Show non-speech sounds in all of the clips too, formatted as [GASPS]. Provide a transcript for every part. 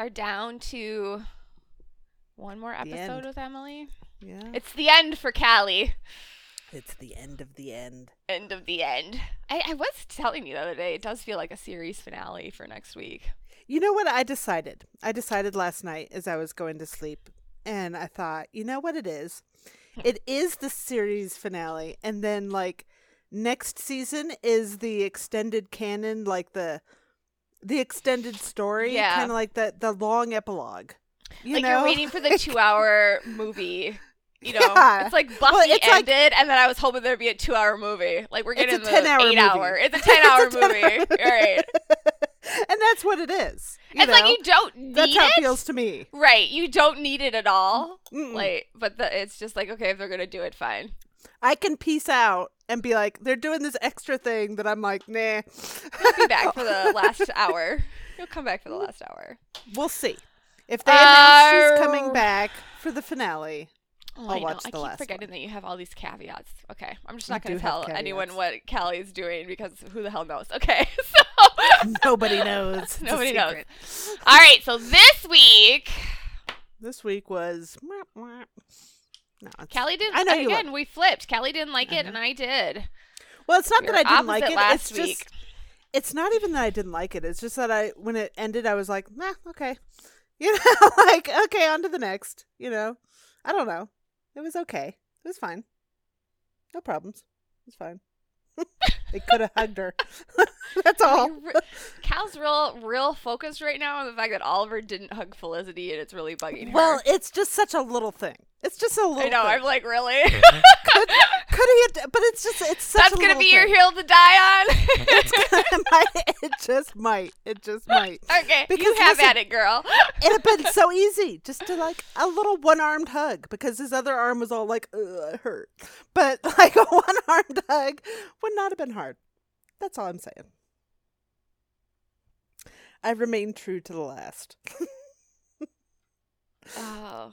Are down to one more episode with Emily. Yeah. It's the end for Callie. It's the end of the end. End of the end. I, I was telling you the other day, it does feel like a series finale for next week. You know what I decided? I decided last night as I was going to sleep, and I thought, you know what it is? Hmm. It is the series finale, and then like next season is the extended canon, like the the extended story, Yeah. kind of like the the long epilogue. You like know? you're waiting for the [LAUGHS] two hour movie. You know, Yeah. it's like Buffy Well, it's like- ended, and then I was hoping there'd be a two hour movie. Like we're It's getting a the 10-hour eight movie. hour. It's a ten [LAUGHS] hour It's a 10 movie. hour- All right. [LAUGHS] and that's what it is. You it's like you don't need That's how it. it feels to me. Right. You don't need it at all. Mm-mm. Like, but the, it's just like okay, if they're gonna do it, fine. I can peace out and be like, they're doing this extra thing that I'm like, nah. You'll be back for the [LAUGHS] last hour. You'll come back for the last hour. We'll see. If they announce she's Uh, coming back for the finale, Oh, I'll I know. watch I keep forgetting that you have all these caveats. Okay, I'm just not going to tell anyone what Callie's doing because who the hell knows? Okay, [LAUGHS] so [LAUGHS] nobody knows. Nobody knows. all right. So this week, This week was. No, it's, Callie didn't. I know you again. We flipped. Callie didn't like it, and I did. well, it's not We that I didn't like it. last it's week. just. It's not even that I didn't like it. It's just that I, when it ended, I was like, nah, okay. [LAUGHS] You know, [LAUGHS] like, okay, on to the next. You know, I don't know. It was okay. It was fine. No problems. It was fine. [LAUGHS] they could have hugged her. That's all. Cal's real, real focused right now on the fact that Oliver didn't hug Felicity, and it's really bugging her. Well, it's just such a little thing. It's just a little. I know. Thing. I'm like, really? could [LAUGHS] could he? Have, but it's just it's such That's a gonna little be your thing. hill to die on. [LAUGHS] it [LAUGHS] might- it just might. It just might. okay, you have listen- at it, girl. It'd have been so easy just to like a little one-armed hug because his other arm was all like, Ugh, it hurt. But like a one-armed hug would not have been hard. That's all I'm saying. I remain true to the last. Oh,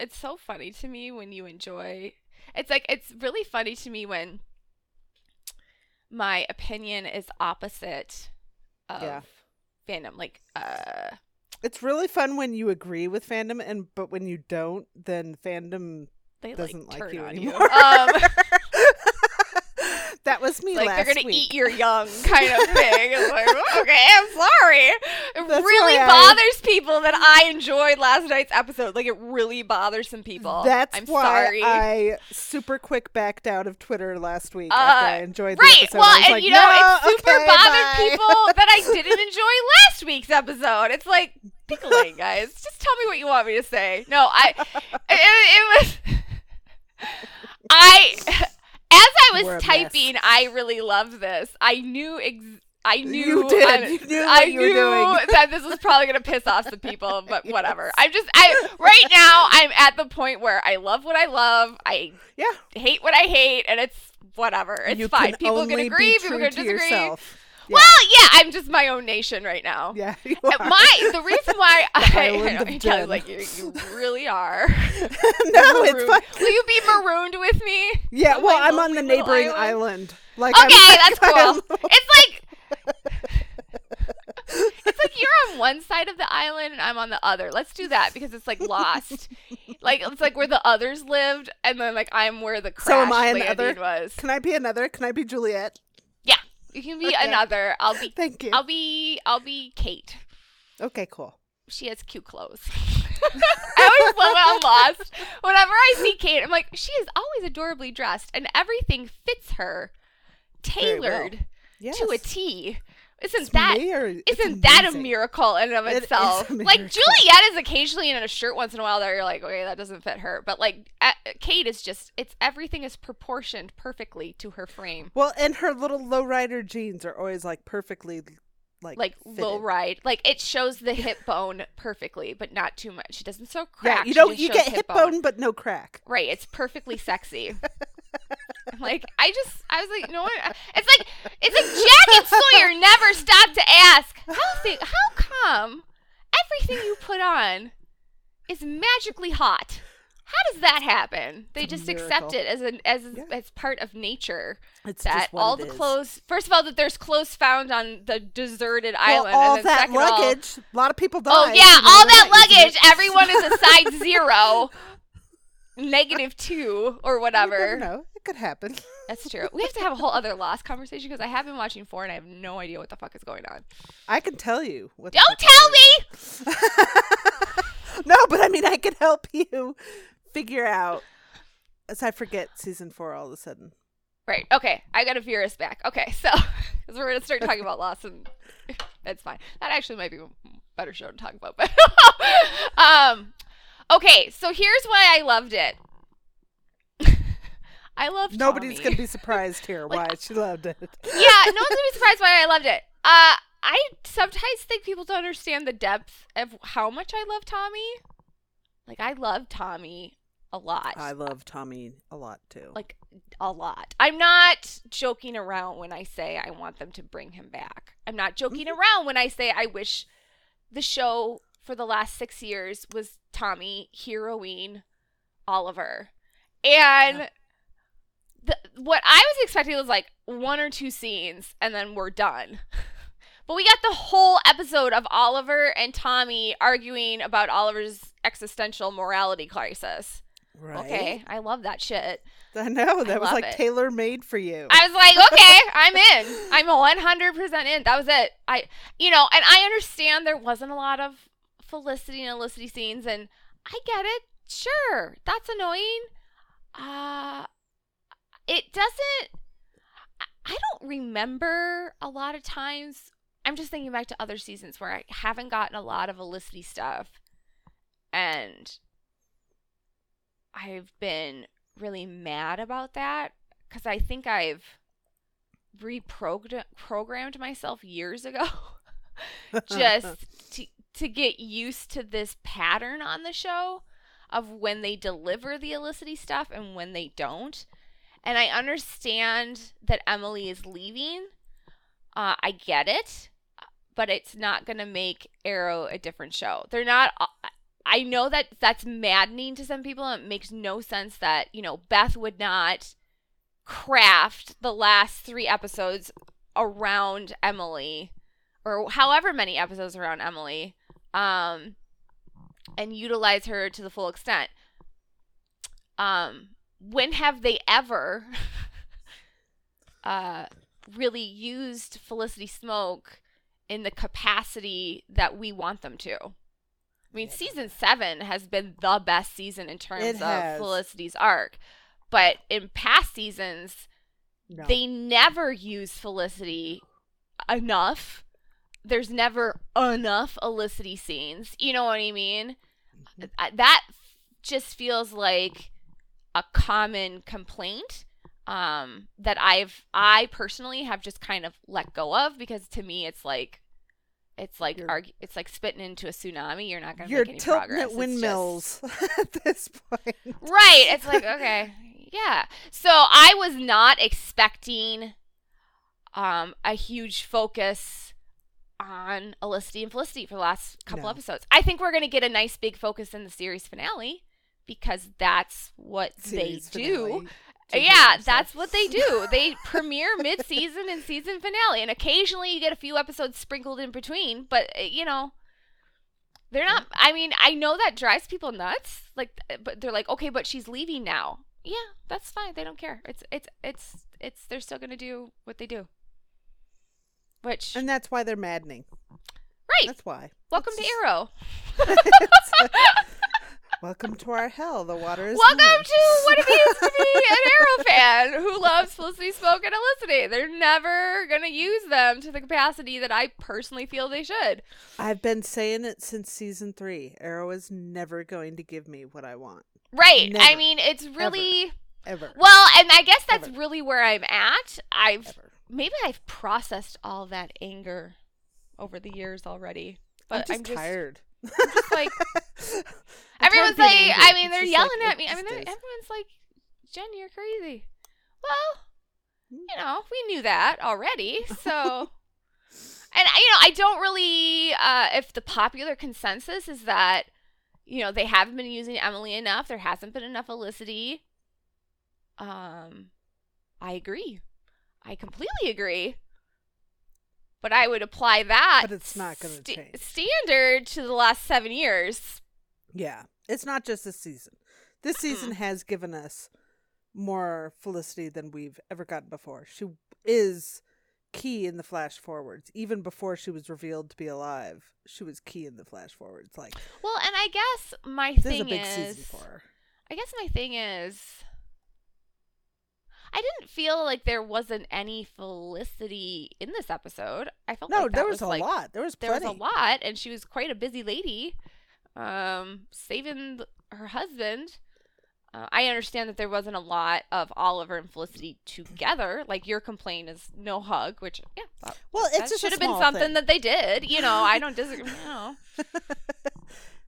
it's so funny to me when you enjoy. It's like it's really funny to me when my opinion is opposite of Yeah. fandom. Like, uh, It's really fun when you agree with fandom, and but when you don't, then fandom they doesn't like like you on you. anymore. Um, [LAUGHS] that was me like they're gonna week. eat your young [LAUGHS] kind of thing. It's like, okay, I'm sorry. It That's really why I- bothers people that I enjoyed last night's episode. Like, it really bothers some people. That's I'm why sorry. I super quick backed out of Twitter last week Uh, after I enjoyed the episode. Well, and like, you know, "No, it super okay, bothered bye." people [LAUGHS] that I didn't enjoy last week's episode. It's like pickling, [LAUGHS] guys. Just tell me what you want me to say. No, I. It, it was. I. As I was typing, I really love this. I knew. Ex- I knew. [LAUGHS] You did. I, You knew I you knew doing. [LAUGHS] that this was probably gonna piss off some people, but [LAUGHS] Yes. whatever. I'm just. I right now. I'm at the point where I love what I love. I Yeah, hate what I hate, and it's whatever. It's you fine. People can agree. People can to disagree. Yourself. Yeah. Well, yeah, I'm just my own nation right now. yeah, [LAUGHS] you Uh. My the reason why [LAUGHS] I, I, Kelly's Jen. like you, you [LAUGHS] really are. no, it's fine. Will you be marooned with me? Yeah, well, I'm on the neighboring island? island. Like, Okay, I'm, that's cool. I'm- It's like it's like you're on one side of the island and I'm on the other. Let's do that because it's like lost. like it's like where the others lived, and then like I'm where the crash So am I another? was. Can I be another? Can I be Juliet? You can be Okay. another. I'll be. [LAUGHS] Thank you. I'll be. I'll be Kate. Okay, cool. she has cute clothes. [LAUGHS] I always love it on Lost. Whenever I see Kate, I'm like, she is always adorably dressed, and everything fits her, Very well. tailored Yes. to a T. Isn't It's that it's isn't that a miracle in and of itself? Like. Juliet is occasionally in a shirt once in a while that you're like, okay, that doesn't fit her. But like Kate is just it's everything is proportioned perfectly to her frame. Well, and her little lowrider jeans are always like perfectly like Like low ride, like it shows the hip bone perfectly, but not too much. She doesn't show Yeah, crack. you she don't you get hip bone but no crack. Right, it's perfectly sexy. [LAUGHS] Like I just, I was like, no, one, it's like, it's like Jack and Sawyer never stopped to ask how thing, how come everything you put on is magically hot? How does that happen? They just accept it as an as Yeah. as part of nature. It's that all the is. clothes, first of all, that there's clothes found on the deserted Well, island, all and then that second of all- luggage. a lot of people died. Oh yeah, all that luggage. Everyone is a size [LAUGHS] zero, negative two, or whatever. Never know. It could happen. [LAUGHS] That's true. We have to have a whole other lost conversation because I have been watching four and I have no idea what the fuck is going on. I can tell you. What Don't tell me. [LAUGHS] no, but I mean, I can help you figure out. As I forget season four all of a sudden. Right. Okay. I gotta veer us back. Okay. So, [LAUGHS] because we're gonna start talking about Lost, and that's fine. That actually might be a better show to talk about. But um, okay. So here's why I loved it. I love Nobody's Tommy. gonna be surprised here [LAUGHS] Like, why she loved it. yeah, no one's gonna be [LAUGHS] surprised why I loved it. Uh, I sometimes think people don't understand the depth of how much I love Tommy. Like I love Tommy a lot. I love Tommy a lot too. like a lot. I'm not joking around when I say I want them to bring him back. I'm not joking Mm-hmm. around when I say I wish the show for the last six years was Tommy, heroine, Oliver. And Yeah. The, what I was expecting was like one or two scenes and then we're done. [LAUGHS] But we got the whole episode of Oliver and Tommy arguing about Oliver's existential morality crisis. right? Okay, I love that shit. I know that was like tailor made for you. I was like, [LAUGHS] okay, I'm in. I'm 100% in. That was it. I, you know, and I understand there wasn't a lot of Felicity and Felicity scenes, and I get it. Sure, that's annoying. Uh, it doesn't. I- don't remember a lot of times. I'm just thinking back to other seasons where I haven't gotten a lot of Felicity stuff, and I've been really mad about that because I think I've reprogrammed myself years ago [LAUGHS] just [LAUGHS] to to get used to this pattern on the show of when they deliver the Olicity stuff and when they don't. And I understand that Emily is leaving. Uh, I get it, but it's not going to make Arrow a different show. They're not. uh, I know that that's maddening to some people. And it makes no sense that, you know, Beth would not craft the last three episodes around Emily or however many episodes around Emily um and utilize her to the full extent. Um when have they ever [LAUGHS] uh really used Felicity Smoak in the capacity that we want them to? I mean, season seven has been the best season in terms of. Felicity's arc. But in past seasons, No. they never use Felicity enough. There's never enough Felicity scenes. You know what I mean? Mhm. Uh, That just feels like a common complaint um, that I've I personally have just kind of let go of because to me it's like it's like You're- it's like spitting into a tsunami. You're not gonna make any tilting progress. at It's just- windmills [LAUGHS] at this point. Right. It's like, okay. Yeah. So I was not expecting um a huge focus on Olicity and Felicity for the last couple No. episodes. I think we're gonna get a nice big focus in the series finale because that's what Series they do. finale. Yeah, that's what they do. They [LAUGHS] premiere mid-season and season finale, and occasionally you get a few episodes sprinkled in between. But uh, you know, they're not. I mean, I know that drives people nuts. Like, uh, but they're like, okay, but she's leaving now. Yeah, that's fine. They don't care. It's it's it's it's. They're still gonna do what they do. Which And that's why they're maddening. right. That's why. Welcome It's to Arrow. [LAUGHS] [LAUGHS] Welcome to our hell. The water is. Welcome mine. to what it means to be an [LAUGHS] Arrow fan who loves Felicity Smoak and Olicity. They're never gonna use them to the capacity that I personally feel they should. I've been saying it since season three. Arrow is never going to give me what I want. Right. I mean, it's really Ever. well, and I guess that's Ever. really where I'm at. I've Ever. maybe I've processed all that anger over the years already. I'm But just I'm just, tired. Just like [LAUGHS] everyone's like. I mean they're yelling like, at me. I mean just they're, is. everyone's like Jen, you're crazy. Well, you know, we knew that already. So [LAUGHS] and you know, I don't really uh if the popular consensus is that you know, they haven't been using Emily enough, there hasn't been enough Olicity. Um I agree. I completely agree. But I would apply that But it's not gonna sta- change. standard to the last 7 years. Yeah, it's not just this season. This season has given us more Felicity than we've ever gotten before. She is key in the flash forwards. Even before she was revealed to be alive, she was key in the flash forwards. Like Well, and I guess my this is a thing big is, season for her. I guess my thing is, I didn't feel like there wasn't any Felicity in this episode. I felt No, like that there was, a like, lot. There was There was a lot, and she was quite a busy lady, um, saving her husband. Uh, I understand that there wasn't a lot of Oliver and Felicity together. Like your complaint is no hug, which yeah, that, Well, it's that just a should have been something thing. that they did. You know, I don't disagree. [LAUGHS] You know.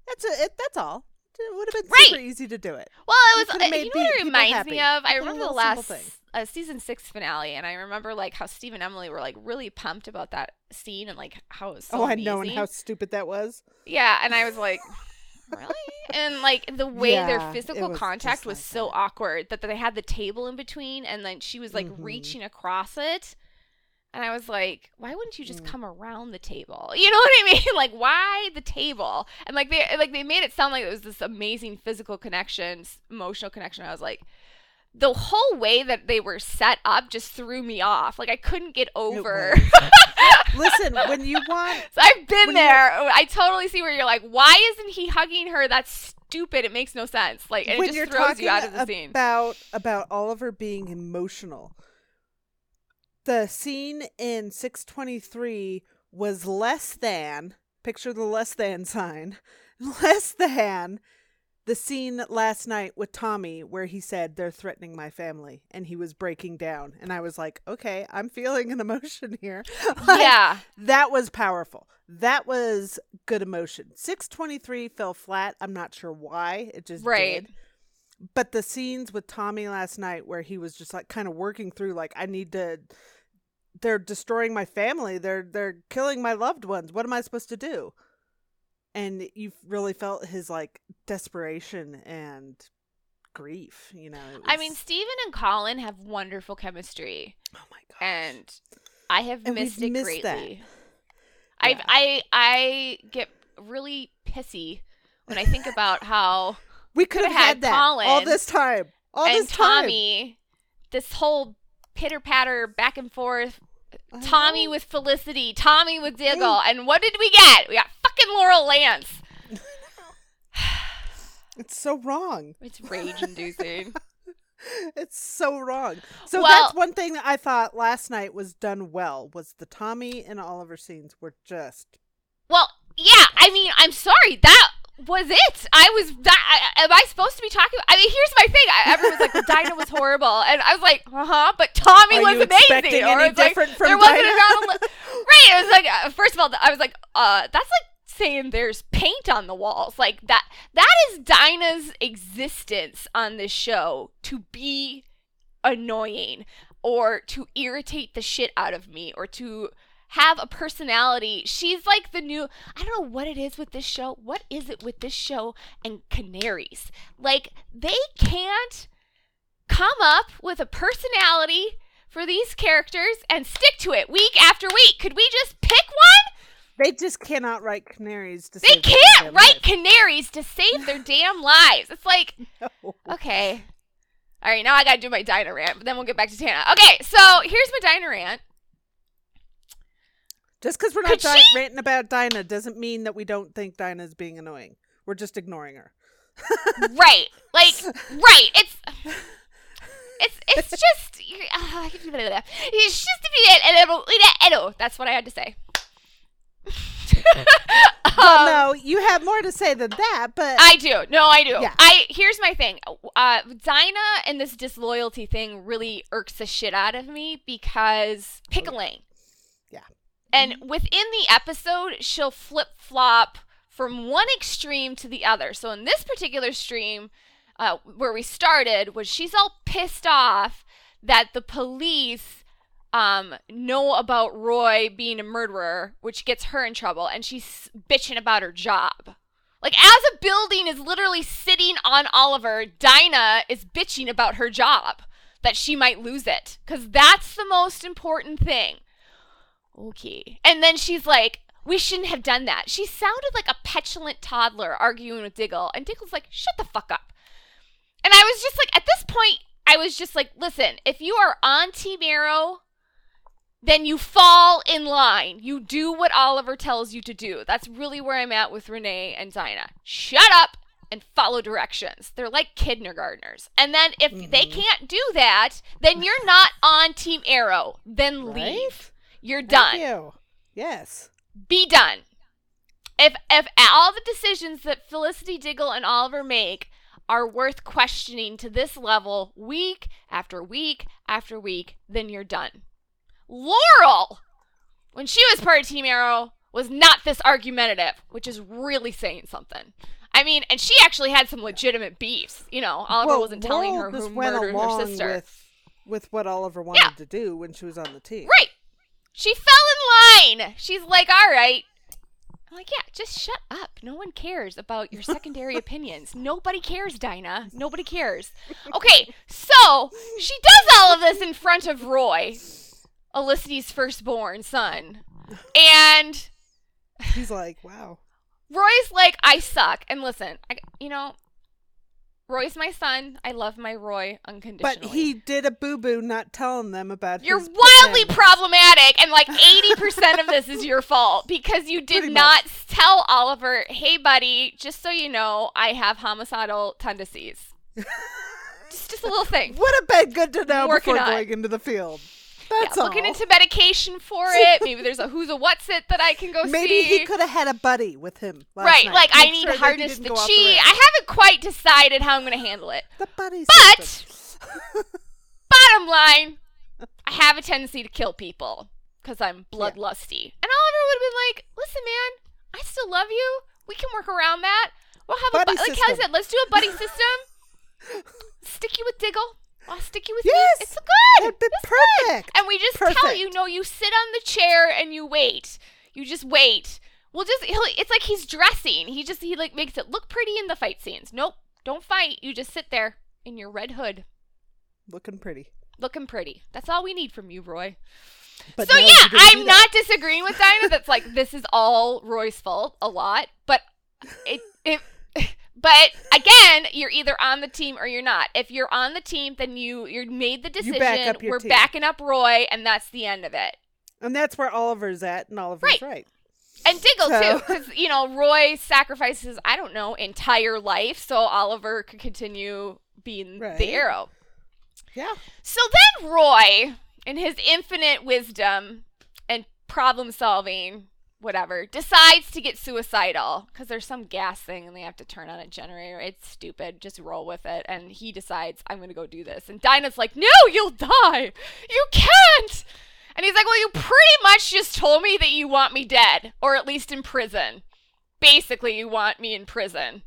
That's a, it. That's all. It would have been Right. super easy to do it. Well, it was. Uh, made you know what it reminds me of? I remember the last uh, season six finale, and I remember like how Steve and Emily were like really pumped about that scene and like how it was so oh, I know, and how stupid that was. Yeah, and I was like, really? And like the way Yeah, their physical was contact was like so that. awkward that they had the table in between, and then she was like Mhm. reaching across it. And I was like, why wouldn't you just Mm. come around the table? [LAUGHS] You know what I mean? [LAUGHS] Like, why the table? And like they like they made it sound like it was this amazing physical connection, emotional connection. I was like, the whole way that they were set up just threw me off. Like I couldn't get over. [LAUGHS] Listen, when you want So I've been When you- there. I totally see where you're like, why isn't he hugging her? That's stupid. It makes no sense. Like it when just throws you out of the scene. about about Oliver being emotional, the scene in 623 was less than picture the less than sign, [LAUGHS] less than the scene last night with Tommy where he said they're threatening my family and he was breaking down and I was like, okay, I'm feeling an emotion here. [LAUGHS] Like, yeah. that was powerful. That was good emotion. 623 fell flat. I'm not sure why. It just Right. did. But the scenes with Tommy last night where he was just like kind of working through like I need to they're destroying my family. They're they're killing my loved ones. What am I supposed to do? And you really felt his like desperation and grief, you know. it I mean, was- Steven and Colin have wonderful chemistry, oh my gosh. and I have And missed it missed greatly. I Yeah. I I get really pissy when I think about how [LAUGHS] we could have had had that all this time. All and this time. And Tommy, this whole pitter patter back and forth I Tommy oh. with Felicity, Tommy with Diggle, and what did we get? We got fucking Laurel Lance. [SIGHS] It's so wrong. It's rage inducing. [LAUGHS] It's so wrong. So Well- that's one thing that I thought last night was done well was the Tommy and Oliver scenes were just well, yeah, I mean, I'm sorry. That was it. I was that. I, am I supposed to be talking? I mean, here's my thing. I, everyone's like, Dinah was horrible, and I was like, uh huh. But Tommy Are was you amazing. expecting or any it's like, different from there wasn't Dinah? a li- right. It was like, uh, first of all, I was like, uh, that's like saying there's paint on the walls. Like that. That is Dinah's existence on this show to be annoying or to irritate the shit out of me or to have a personality. She's like the new I don't know what it is with this show. What is it with this show and canaries? Like they can't come up with a personality for these characters and stick to it week after week. Could we just pick one? they just cannot write canaries to They save their can't write life. canaries to save their [LAUGHS] damn lives. It's like [LAUGHS] No. Okay. All right, now I gotta do my Dinah rant, but then we'll get back to Tana. Okay, so here's my Dinah rant. Just because we're not di- ranting about Dinah doesn't mean that we don't think Dinah's being annoying. We're just ignoring her. right. Like [LAUGHS] right. It's [LAUGHS] it's it's just uh, it's just that's what I had to say. [LAUGHS] Well, Um, no, you have more to say than that, but I do. No, I do. Yeah. I here's my thing. Uh Dinah and this disloyalty thing really irks the shit out of me because pickling. Yeah. And within the episode, she'll flip flop from one extreme to the other. So in this particular stream, uh, where we started, was she's all pissed off that the police um, know about Roy being a murderer, which gets her in trouble, and she's bitching about her job. Like, as a building is literally sitting on Oliver, Dinah is bitching about her job, that she might lose it. Because that's the most important thing. Okay. And then she's like, we shouldn't have done that. She sounded like a petulant toddler arguing with Diggle, and Diggle's like, shut the fuck up. And I was just like, at this point, I was just like, listen, if you are on Team Arrow, then you fall in line. You do what Oliver tells you to do. That's really where I'm at with Rene and Dinah. Shut up and follow directions. They're like kindergartners. And then if they Mhm. can't do that, then you're not on Team Arrow. Then Right? leave. You're Thank done you. Yes. be done. If if all the decisions that Felicity Diggle and Oliver make are worth questioning to this level week after week after week, then you're done. Laurel, when she was part of Team Arrow, was not this argumentative, which is really saying something. I mean, and she actually had some legitimate beefs. You know, Oliver well, wasn't telling Laurel her who murdered her sister. with with what Oliver wanted Yeah. to do when she was on the team. Right. She fell in line. She's like, all right. I'm like, yeah, just shut up. No one cares about your secondary [LAUGHS] opinions. Nobody cares, Dinah. Nobody cares. Okay, so she does all of this in front of Roy, Felicity's firstborn son. And He's like, wow. Roy's like, I suck. And listen, I, you know, Roy's my son. I love my Roy unconditionally. But he did a boo boo not telling them about You're wildly pretend- problematic, and like [LAUGHS] 80% of this is your fault because you did Pretty not much. tell Oliver, hey, buddy, just so you know, I have homicidal tendencies. [LAUGHS] just, just a little thing. Would have been good to know Working before on going into the field. Yeah, all. looking into medication for it. Maybe there's a who's a what's it that I can go Maybe see. he could have had a buddy with him. Last right, night. like I need sure to that harness the chi. rails. I haven't quite decided how I'm going to handle it. the buddy. But- [LAUGHS] Bottom line, I have a tendency to kill people because I'm bloodlusty. And Oliver would have been like, listen, man, I still love you. We can work around that. We'll have Buddy a bu- like Kelly said, let's do a buddy [LAUGHS] system. stick you with Diggle. I'll stick you with Yes! me. It's good. It's good. perfect. And we just tell you, no, you sit on the chair and you wait. You just wait. We'll just he'll, it's like he's dressing. He just he like makes it look pretty in the fight scenes. Nope. Don't fight. You just sit there in your red hood Looking pretty. looking pretty. That's all we need from you, Roy. But so no, yeah, he didn't do I'm not disagreeing with Dinah. That's like this is all Roy's fault a lot, but it it. But again, you're either on the team or you're not. If you're on the team, then you you made the decision. back We're team. backing up Roy, and that's the end of it. And that's where Oliver's at, and Oliver's Right. right. And Diggle So- too, because you know Roy sacrifices I don't know entire life so Oliver could continue being Right. the arrow. Yeah. So then Roy, in his infinite wisdom and problem solving, whatever, decides to get suicidal because there's some gas thing and they have to turn on a generator. It's stupid. Just roll with it. And he decides, I'm going to go do this. And Dinah's like, No, you'll die. You can't. And he's like, Well, you pretty much just told me that you want me dead or at least in prison. Basically, you want me in prison.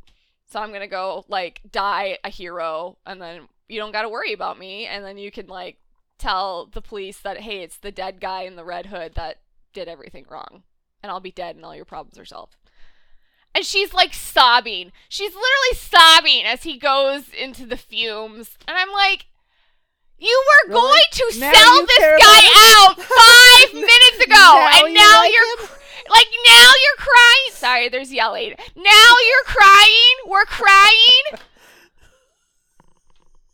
So I'm going to go, like, die a hero and then you don't got to worry about me. And then you can, like, tell the police that, hey, it's the dead guy in the red hood that did everything wrong. And I'll be dead and all your problems are solved. And she's like sobbing. She's literally sobbing as he goes into the fumes. And I'm like, you were Really? going to Now sell this guy out five [LAUGHS] minutes ago. Now and you now like you're him? like, now you're crying. Sorry, there's yelling. Now you're crying. We're crying.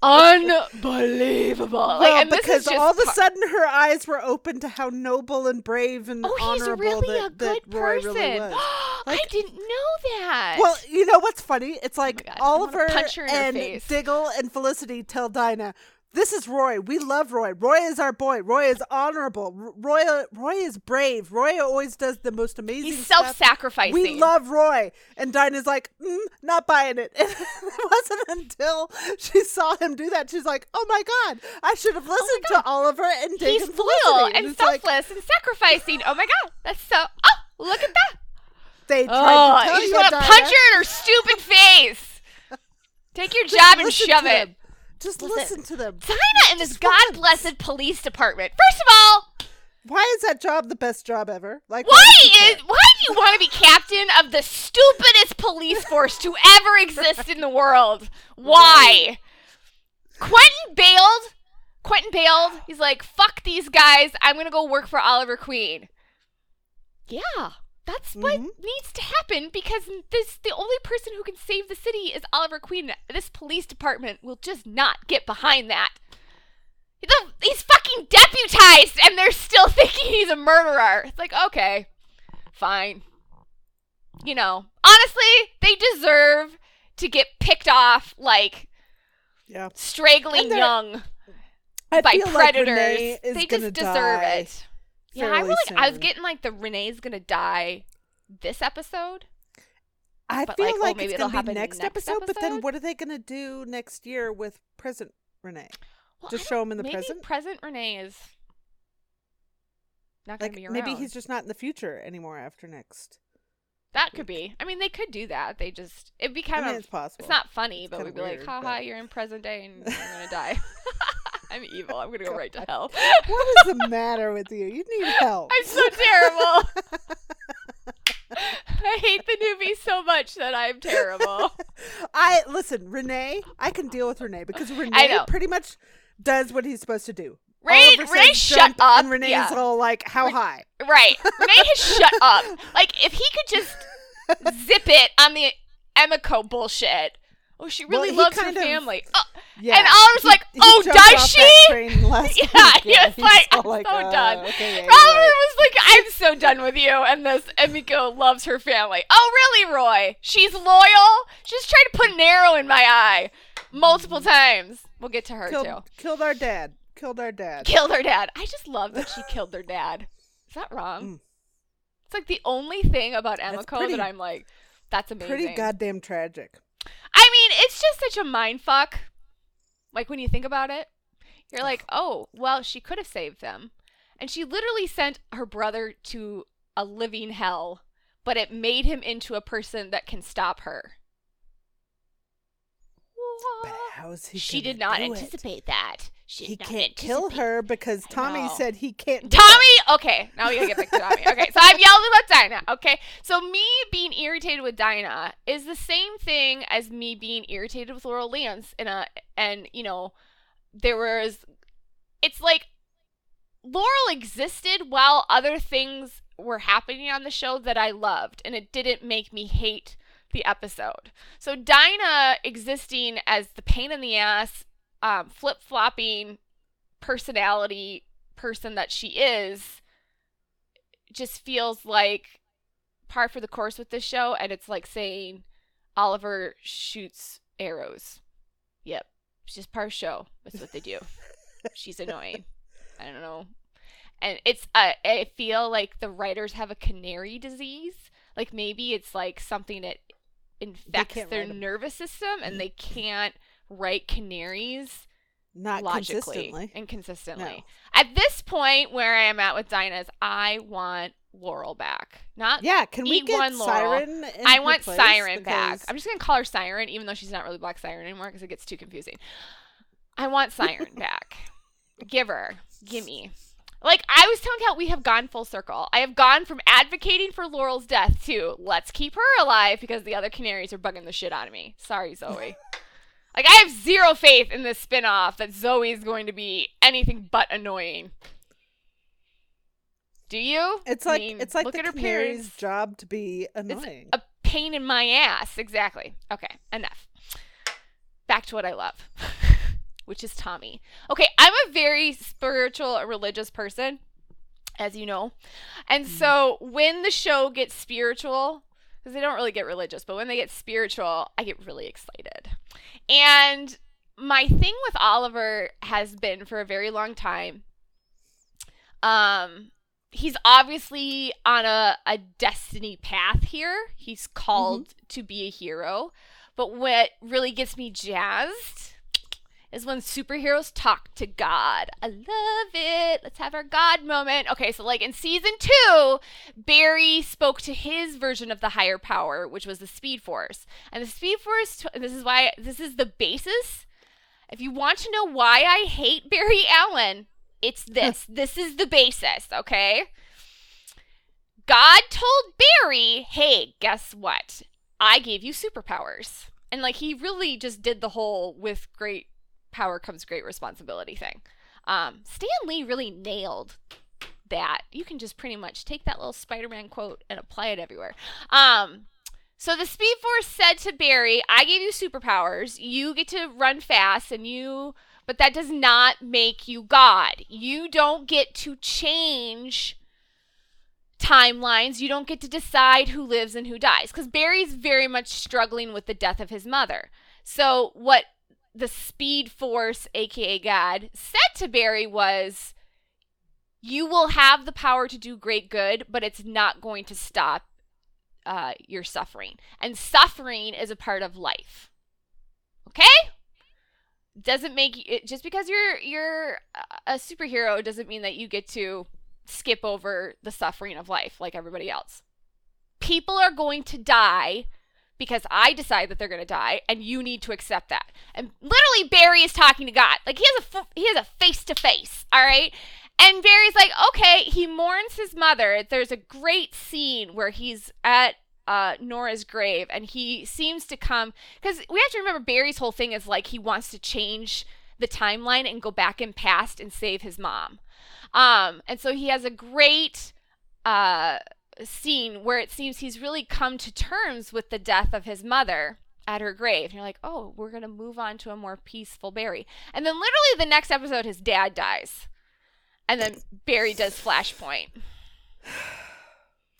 Unbelievable. Like, Well, and because all of a sudden her eyes were open to how noble and brave and Oh, he's honorable really that, a good that Roy person. really was. [GASPS] Like- I didn't know that. Well, you know what's funny? It's oh like Oh I wanna Oliver punch her in her and. Diggle and Felicity tell Dinah, "This is Roy. We love Roy. Roy is our boy. Roy is honorable. Roy, Roy is brave. Roy always does the most amazing. He's self-sacrificing. We love Roy." And Dinah's like, mm, "Not buying it." [LAUGHS] And it wasn't until she saw him do that she's like, "Oh my god, I should have listened to Oliver and Diggle He's loyal Felicity." and it's like, selfless and sacrificing. Oh my god, that's so. Oh, look at that. they tried Oh, to tell you you, want to punch her in her stupid face. Take your [LAUGHS] job and shove it. them. Just Listen. listen to them. Dinah in this god once. blessed police department. First of all, Why is that job the best job ever? Like, why she is why do you want to be captain of the stupidest police force to ever exist in the world? Why? Quentin bailed. Quentin bailed. He's like, "Fuck these guys. I'm gonna go work for Oliver Queen." Yeah, that's what Mhm. needs to happen because this the only person who can save the city is Oliver Queen. This police department will just not get behind that. The- He's fucking deputized, and they're still [LAUGHS] thinking he's a murderer. It's like, okay, fine. You know, honestly, they deserve to get picked off like Yeah. straggling young I by like predators. Is they just deserve die it. Yeah, I really, I was getting like the Rene's gonna die this episode. I feel like, oh, like, oh, maybe it's it'll gonna be happen next, next episode, But then what are they gonna do next year with present Rene? Well, Just show him in the maybe present? present Rene is not gonna Like be around. maybe he's just not in the future anymore after next. that could be. I mean, they could do that. They just it'd be kind I mean, of it's possible. It's not funny, It's but we'd be like, haha, but- you're in present day and you're gonna [LAUGHS] die. [LAUGHS] I'm evil. I'm gonna go right to hell. What is the [LAUGHS] matter with you? You need help. I'm so terrible. [LAUGHS] I hate the newbie so much that I'm terrible. I listen, Rene. I can deal with Rene because Rene pretty much does what he's supposed to do. Rene- Rene, shut up. And Rene's Yeah. all like, "How high?" Right. Rene has shut up. [LAUGHS] Like, if he could just zip it on the Emiko bullshit. Oh, she really he loves her of- family. Oh, Yeah. And Oliver's He- like, "Oh, does she?" that train last [LAUGHS] yeah, week. he was like, I'm so uh, done. okay, yeah, right. was like, I'm so done with you. And this Emiko loves her family. Oh, really, Roy? She's loyal? She's trying to put an arrow in my eye multiple times. We'll get to her, killed, too. killed our dad. Killed our dad. Killed her dad. I just love that she [LAUGHS] killed their dad. Is that wrong? Mm. It's like the only thing about Emiko that I'm like, that's amazing. Pretty goddamn tragic. I mean, it's just such a mind fuck. Like when you think about it, you're like, oh, well, she could have saved them. And she literally sent her brother to a living hell, but it made him into a person that can stop her. But how is he? She did not do it? anticipate that. She He can't kill her because Tommy said he can't. Tommy, okay, now we gotta get back to Tommy. Okay, so [LAUGHS] I've yelled about Dinah. Okay, so me being irritated with Dinah is the same thing as me being irritated with Laurel Lance. In a, and you know, there was, it's like Laurel existed while other things were happening on the show that I loved, and it didn't make me hate the episode. So Dinah existing as the pain in the ass, um, flip flopping personality person that she is just feels like par for the course with this show and it's like saying Oliver shoots arrows. Yep. It's just the show. That's what they do. [LAUGHS] She's annoying. I don't know. And it's uh, I feel like the writers have a canary disease. Like maybe it's like something that infects their nervous system and they can't write canaries Not logically consistently. and consistently. No. At this point, where I am at with Dinah is I want Laurel back. Not Yeah, can we get Laurel. Siren? I want? Siren back. I'm just gonna call her Siren, even though she's not really Black Siren anymore because it gets too confusing. I want Siren [LAUGHS] back. Give her. Gimme. [LAUGHS] Like I was telling Cal, we have gone full circle. I have gone from advocating for Laurel's death to let's keep her alive because the other canaries are bugging the shit out of me. Sorry, Zoe. [LAUGHS] like I have zero faith in this spin-off that Zoe is going to be anything but annoying. Do you? It's I like mean, it's like look the at her parents job to be annoying. a pain in my ass. Exactly. Okay, enough. Back to what I love, [LAUGHS] which is Tommy. Okay, I'm a very spiritual, religious person, as you know. And mm. so when the show gets spiritual, because they don't really get religious, but when they get spiritual, I get really excited. And my thing with Oliver has been for a very long time. Um, he's obviously on a, a destiny path here. He's called to be a hero. But what really gets me jazzed is when superheroes talk to God. I love it. Let's have our God moment. Okay, so like in season two, Barry spoke to his version of the higher power, which was the Speed Force. And the Speed Force, this is why, this is the basis. If you want to know why I hate Barry [LAUGHS] Allen, it's this. this is the basis, okay? God told Barry, hey, guess what? I gave you superpowers. And like he really just did the whole with great power comes great responsibility thing. Um, Stan Lee really nailed that. You can just pretty much take that little Spider Man quote and apply it everywhere. Um, so the Speed Force said to Barry, I gave you superpowers. You get to run fast and you but that does not make you God. You don't get to change timelines. You don't get to decide who lives and who dies because Barry's very much struggling with the death of his mother. So, what the Speed Force, aka God, said to Barry was, You will have the power to do great good, but it's not going to stop uh, your suffering. And suffering is a part of life. Okay? Doesn't make it just because you're you're a superhero doesn't mean that you get to skip over the suffering of life like everybody else. People are going to die because I decide that they're going to die and you need to accept that. And literally Barry is talking to God. Like he has a he has a face to face, all right? And Barry's like, "Okay, he mourns his mother. There's a great scene where he's at uh, Nora's grave and he seems to come cuz we have to remember Barry's whole thing is like he wants to change the timeline and go back in past and save his mom. Um, and so he has a great uh, scene where it seems he's really come to terms with the death of his mother at her grave. And you're like, oh, we're going to move on to a more peaceful Barry. And then literally the next episode, his dad dies. And then Barry does Flashpoint.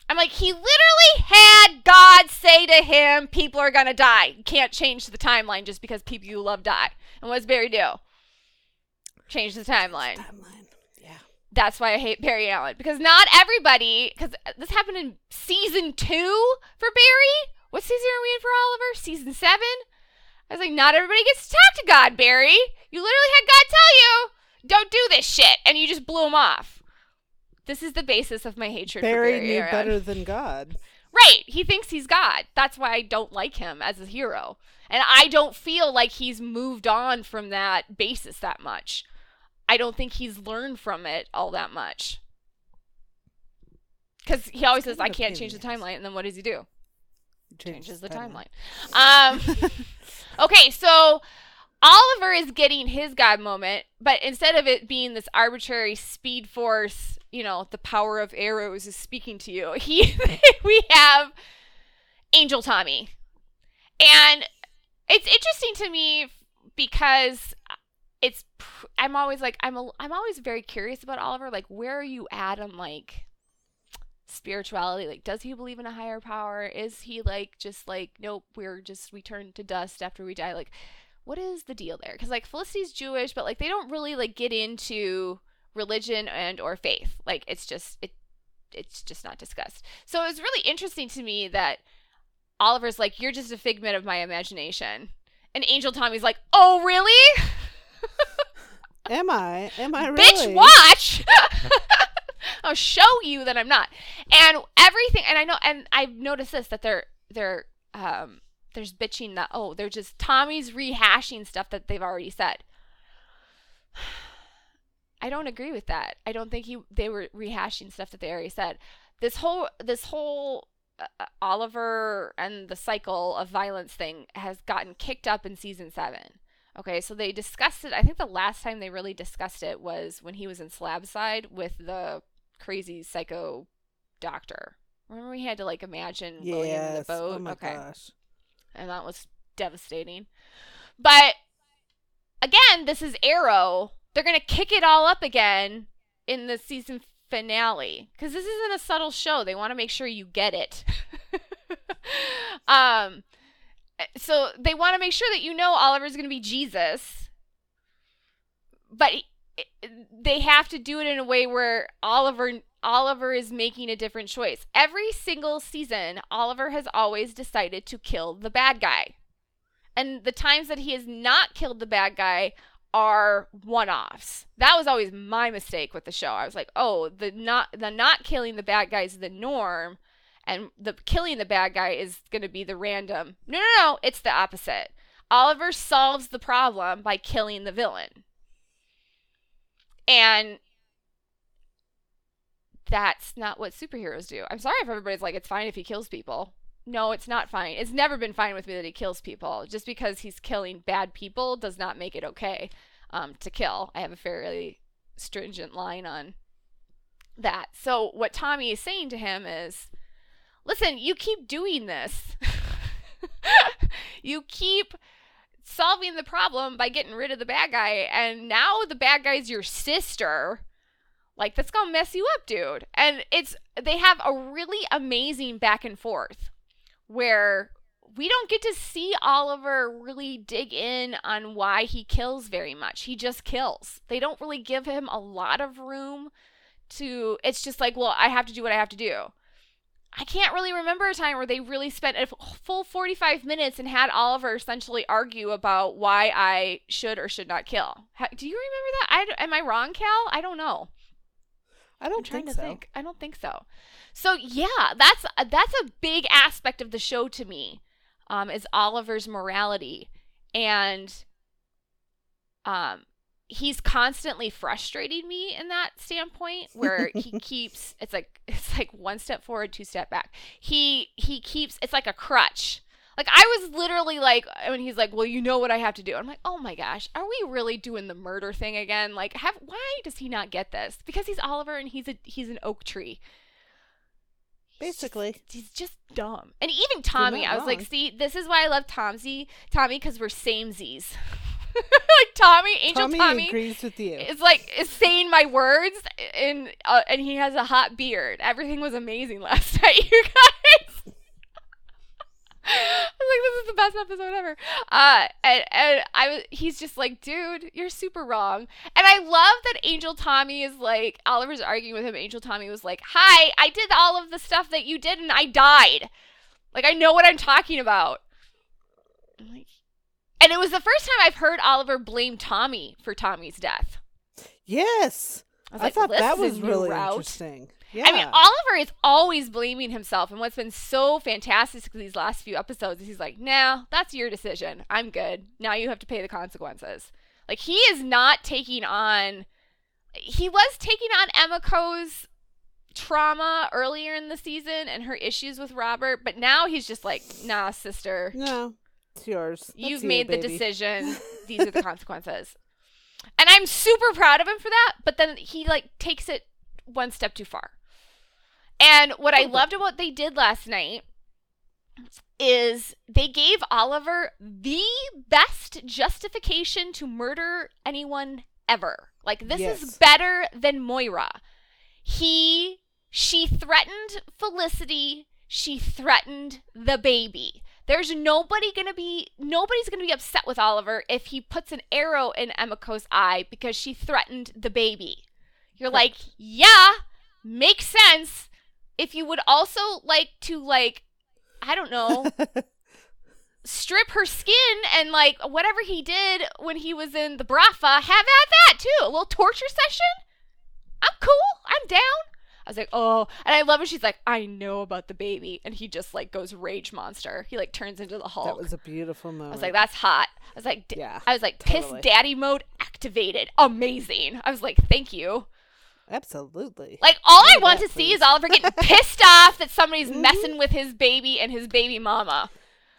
I'm like, he literally had God say to him, people are going to die. You can't change the timeline just because people you love die. And what does Barry do? Change the timeline. Timeline. That's why I hate Barry Allen because not everybody. Because this happened in season two for Barry. What season are we in for Oliver? Season seven. I was like, not everybody gets to talk to God, Barry. You literally had God tell you, don't do this shit, and you just blew him off. This is the basis of my hatred Barry for Barry knew Allen. better than God. Right. He thinks he's God. That's why I don't like him as a hero. And I don't feel like he's moved on from that basis that much. I don't think he's learned from it all that much. Because he always says, I can't change the timeline. And then what does he do? Changes the timeline. timeline. Um, [LAUGHS] okay, so Oliver is getting his God moment, but instead of it being this arbitrary speed force, you know, the power of arrows is speaking to you, [LAUGHS] he we have Angel Tommy. And it's interesting to me because it's I'm always like I'm a, I'm always very curious about Oliver like where are you at on like spirituality? Like does he believe in a higher power? Is he like just like nope we're just we turn to dust after we die? Like what is the deal there? Because like felicity's jewish but like they don't really like get into religion and or faith. Like it's just it it's just not discussed. So it was really interesting to me that oliver's like you're just a figment of my imagination. And angel tommy's like oh really [LAUGHS] Am I? Am I really? bitch watch! [LAUGHS] I'll show you that i'm not. And everything and i know and i've noticed this that they're they're um there's bitching that oh they're just tommy's rehashing stuff that they've already said. [SIGHS] I don't agree with that. I don't think he they were rehashing stuff that they already said. This whole this whole uh, oliver and the cycle of violence thing has gotten kicked up in season seven Okay, so they discussed it. I think the last time they really discussed it was when he was in Slabside with the crazy psycho doctor. Remember we had to like imagine going into the boat? Oh my okay. gosh. And that was devastating. But again, this is Arrow. They're going to kick it all up again in the season finale because this isn't a subtle show. They want to make sure you get it. [LAUGHS] um, so they want to make sure that you know Oliver's going to be Jesus, but he- they have to do it in a way where Oliver Oliver is making a different choice. Every single season, Oliver has always decided to kill the bad guy. And the times that he has not killed the bad guy are one-offs. That was always my mistake with the show. I was like, "Oh, the not the not killing the bad guy is the norm." And the killing the bad guy is going to be the random. No, no, no, it's the opposite. Oliver solves the problem by killing the villain. And that's not what superheroes do. I'm sorry if everybody's like it's fine if he kills people. No, it's not fine. It's never been fine with me that he kills people. Just because he's killing bad people does not make it okay um, to kill. I have a fairly stringent line on that. So what Tommy is saying to him is, listen, you keep doing this. [LAUGHS] you keep solving the problem by getting rid of the bad guy, and now the bad guy's your sister. Like, that's gonna mess you up, dude. And it's, they have a really amazing back and forth where we don't get to see Oliver really dig in on why he kills very much. He just kills. They don't really give him a lot of room to, it's just like, well, I have to do what I have to do. I can't really remember a time where they really spent a full 45 minutes and had Oliver essentially argue about why I should or should not kill. Do you remember that? I am I wrong, Cal? I don't know. I don't I'm trying think to so. think. I don't think so. So yeah, that's that's a big aspect of the show to me. Um, is Oliver's morality, and um, he's constantly frustrating me in that standpoint where [LAUGHS] he keeps it's like [LAUGHS] it's like one step forward, two step back. He he keeps it's like a crutch. Like I was literally like uh, when he's like, "Well, you know what I have to do." I'm like, "Oh my gosh, are we really doing the murder thing again? Like, have why does he not get this? Because he's Oliver and he's a he's an oak tree. Basically. he's just dumb. And even Tommy, I was like, "See, this is why I love Tomsy, Tommy, because we're samesies." [LAUGHS] [LAUGHS] like Tommy, Angel Tommy, Tommy, agrees with you. is like is saying my words, and uh, and he has a hot beard. Everything was amazing [LAUGHS] last night, you guys. [LAUGHS] I was like, this is the best episode ever. Uh, and, and I was, he's just like, dude, you're super wrong. And I love that Angel Tommy is like, Oliver's arguing with him. Angel Tommy was like, hi, I did all of the stuff that you did and I died. Like, I know what I'm talking about. I'm like, and it was the first time I've heard Oliver blame Tommy for Tommy's death. yes. I, I, like, thought that was really route. interesting. Yeah. I mean, Oliver is always blaming himself, and what's been so fantastic these last few episodes is he's like, "Nah, that's your decision. I'm good. Now you have to pay the consequences." Like he is not taking on. He was taking on Emiko's trauma earlier in the season and her issues with Robert, but now he's just like, "Nah, sister, no, it's yours. That's you've you, made the decision. [LAUGHS] These are the consequences." And I'm super proud of him for that, but then he like takes it one step too far. And what I loved about what they did last night is they gave Oliver the best justification to murder anyone ever. Like this is better than Moira. He she threatened Felicity, she threatened the baby. There's nobody gonna be nobody's gonna be upset with Oliver if he puts an arrow in Emiko's eye because she threatened the baby. You're like, yeah, makes sense. If you would also like to like, I don't know, [LAUGHS] strip her skin and like whatever he did when he was in the Bratva, have at that too. A little torture session. I'm cool. I'm down. I was like, oh, and I love when she's like, I know about the baby, and he just like goes rage monster. He like turns into the Hulk. That was a beautiful moment. I was like, that's hot. I was like, d- Yeah, I was like, totally. piss daddy mode activated. Amazing. I was like, thank you. absolutely. Like all I Say want that, to see is Oliver getting [LAUGHS] pissed off that somebody's Mhm. messing with his baby and his baby mama,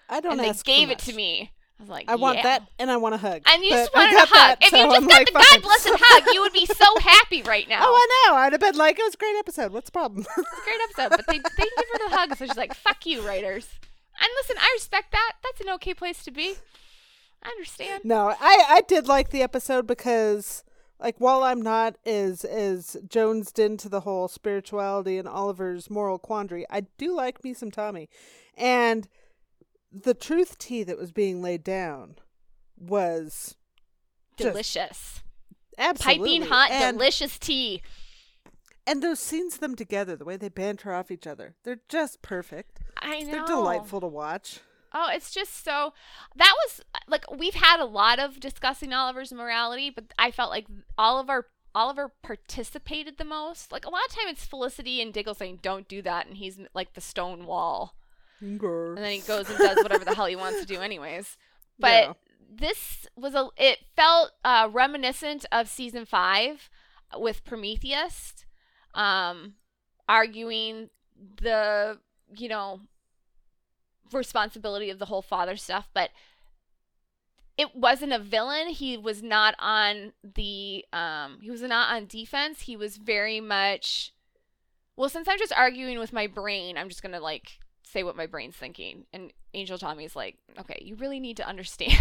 I don't know. and they gave it to me. I was like, I want that, and I want a hug. And you But just wanted a hug. that, if you so just I'm got like, the. God blessed hug, you would be so [LAUGHS] happy right now. Oh, I know. I'd have been like, it was a great episode. What's the problem? It's a great episode, but they they give her the hug, so she's like, "Fuck you, writers." And listen, I respect that. That's an okay place to be. I understand. no, I I did like the episode because like while I'm not as as jonesed into the whole spirituality and Oliver's moral quandary, I do like me some Tommy. And the truth tea that was being laid down was Delicious. absolutely Piping hot, and, delicious tea. and those scenes them together, the way they banter off each other, they're just perfect. I know. They're delightful to watch. Oh, it's just so. That was like we've had a lot of discussing Oliver's morality, but I felt like Oliver Oliver participated the most. Like a lot of time, it's Felicity and Diggle saying, "Don't do that," and he's like the stone wall, and then he goes and does whatever the hell he wants to do, anyways. [LAUGHS] But Yeah. this was a. It felt uh, reminiscent of season five with Prometheus, um, arguing the you know responsibility of the whole father stuff, but it wasn't a villain. He was not on the um he was not on defense. He was very much well, since I'm just arguing with my brain, I'm just gonna like say what my brain's thinking. And Angel Tommy's like, okay, you really need to understand.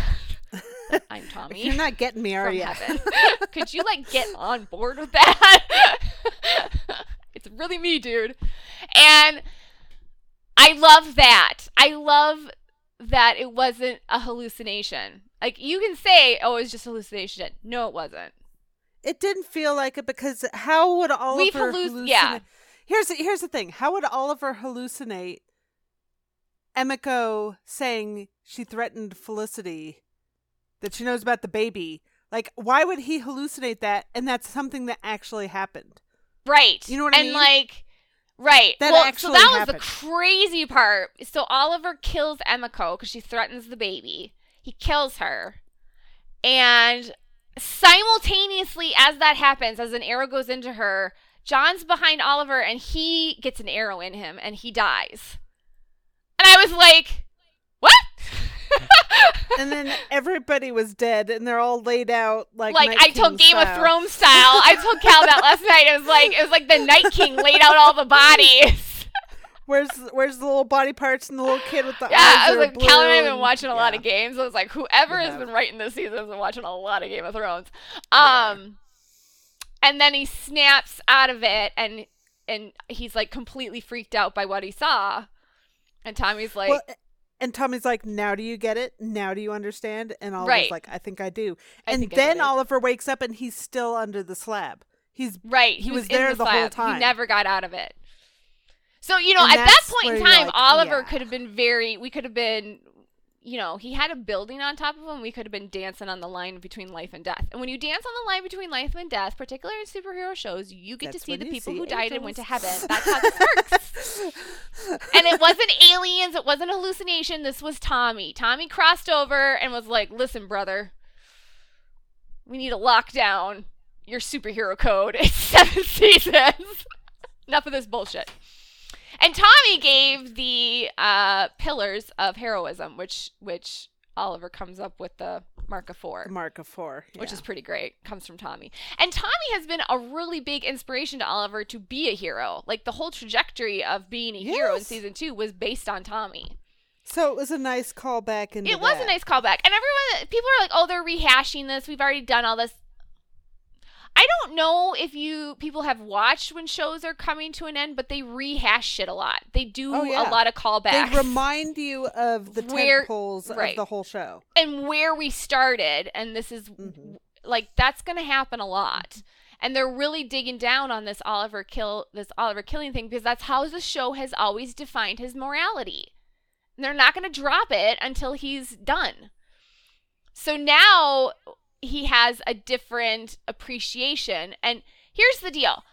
I'm [LAUGHS] Tommy You're not getting me, are you? [LAUGHS] Could you like get on board with that? [LAUGHS] it's really me, dude. And I love that. I love that it wasn't a hallucination. Like you can say, "Oh, it was just a hallucination." No, it wasn't. It didn't feel like it because how would Oliver halluc- hallucinate? yeah. Here's the, here's the thing. How would Oliver hallucinate Emiko saying she threatened Felicity that she knows about the baby? Like, why would he hallucinate that? And that's something that actually happened. Right. You know what I mean? and like right. That well, so that was the crazy part. So Oliver kills Emiko because she threatens the baby. He kills her. And simultaneously as that happens, as an arrow goes into her, John's behind Oliver and he gets an arrow in him and he dies. And I was like, what? [LAUGHS] And then everybody was dead, and they're all laid out like like Night I told King Game of. Thrones style. I told Cal that last night. It was like it was like the Night King laid out all the bodies. [LAUGHS] Where's where's the little body parts and the little kid with the Yeah, I was like, Cal and I have been watching a lot of games. I was like, whoever We has been writing this season has been watching a lot of Game of Thrones. Um, and then he snaps out of it, and and he's like completely freaked out by what he saw. And Tommy's like, well, and Tommy's like, "Now do you get it? Now do you understand?" And Oliver's Right. like, "I think I do." I and then. Oliver wakes up and he's still under the slab. He's right, he, he was, was there the, the whole time. He never got out of it. So you know, And at that point in time, like, Oliver yeah. could have been very. We could have been. You know, he had a building on top of him. We could have been dancing on the line between life and death. And when you dance on the line between life and death, particularly in superhero shows, you get That's to see the people see who died and went to heaven. That's how this works. [LAUGHS] and it wasn't aliens. It wasn't hallucination. This was Tommy. Tommy crossed over and was like, "Listen, brother, we need to lock down your superhero code. It's [LAUGHS] seven seasons. Enough of this bullshit." And Tommy gave the uh, pillars of heroism, which which Oliver comes up with the mark of four mark of four, which is pretty great. Comes from Tommy. And Tommy has been a really big inspiration to Oliver to be a hero. Like the whole trajectory of being a hero in season two was based on Tommy. so it was a nice callback into It was a that. nice callback. And everyone, people are like, oh, they're rehashing this. We've already done all this. I don't know if you people have watched when shows are coming to an end, but they rehash shit a lot. They do Oh, yeah. a lot of callbacks. They remind you of the [LAUGHS] Where- tent poles right. of the whole show. and where we started and this is Mhm. like that's going to happen a lot and they're really digging down on this Oliver kill this Oliver killing thing because that's how the show has always defined his morality. And they're not going to drop it until he's done. So now he has a different appreciation and here's the deal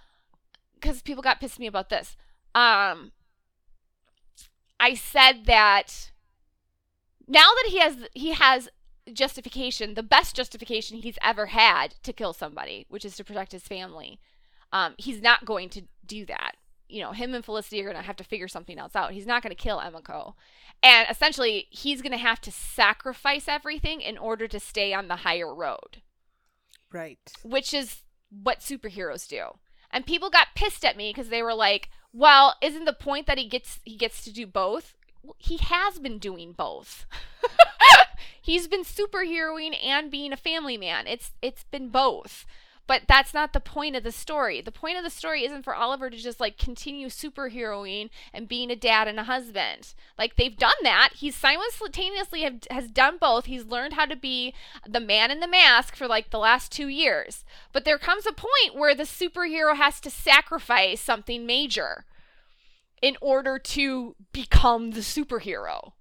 cuz people got pissed me about this. Um I said that now that he has he has justification, the best justification he's ever had to kill somebody, which is to protect his family. Um, he's not going to do that. You know, him and Felicity are going to have to figure something else out. He's not going to kill Emiko. And essentially, he's going to have to sacrifice everything in order to stay on the higher road, Right. which is what superheroes do. And people got pissed at me because they were like, "Well, isn't the point that he gets he gets to do both?" Well, he has been doing both. [LAUGHS] He's been superheroing and being a family man. It's it's been both. But that's not the point of the story. The point of the story isn't for Oliver to just like continue superheroing and being a dad and a husband. Like they've done that. He's simultaneously have, has done both. He's learned how to be the man in the mask for like the last 2 years. But there comes a point where the superhero has to sacrifice something major in order to become the superhero.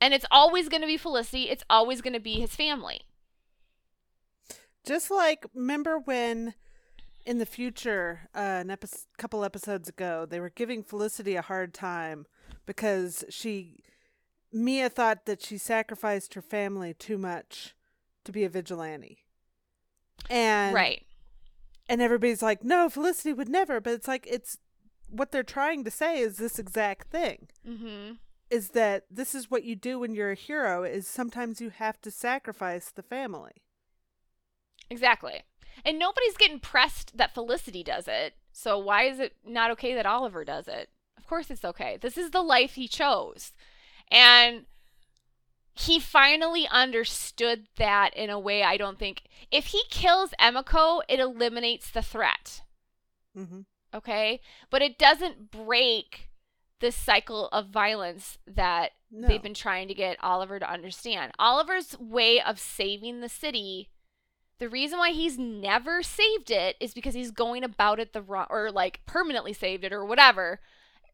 And it's always going to be Felicity, it's always going to be his family. Just like remember when in the future, uh, an epi- couple episodes ago, they were giving Felicity a hard time because she Mia thought that she sacrificed her family too much to be a vigilante. And right. and everybody's like, "No, Felicity would never." But it's like it's what they're trying to say is this exact thing. Mm-hmm. Is that this is what you do when you're a hero is sometimes you have to sacrifice the family. Exactly. And nobody's getting pressed that Felicity does it. So why is it not okay that Oliver does it? Of course it's okay. This is the life he chose. And he finally understood that in a way I don't think if he kills Emiko, it eliminates the threat. Mhm. Okay? But it doesn't break this cycle of violence that No. they've been trying to get Oliver to understand. Oliver's way of saving the city, the reason why he's never saved it is because he's going about it the wrong, or like permanently saved it or whatever,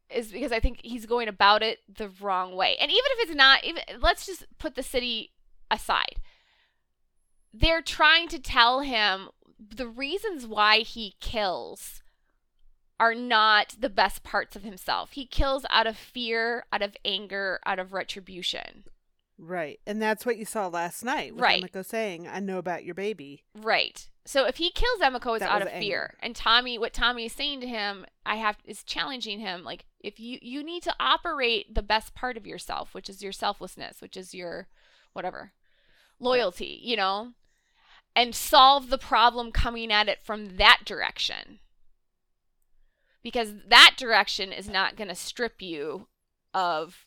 is because I think he's going about it the wrong way. And even if it's not, even let's just put the city aside. They're trying to tell him the reasons why he kills are not the best parts of himself. He kills out of fear, out of anger, out of retribution. Right. And that's what you saw last night with Right. Emiko saying, I know about your baby. Right. So if he kills Emiko, it's That out of anger. fear. And Tommy, what Tommy is saying to him, I have is challenging him. Like if you you need to operate the best part of yourself, which is your selflessness, which is your whatever loyalty, you know, and solve the problem coming at it from that direction. Because that direction is not going to strip you of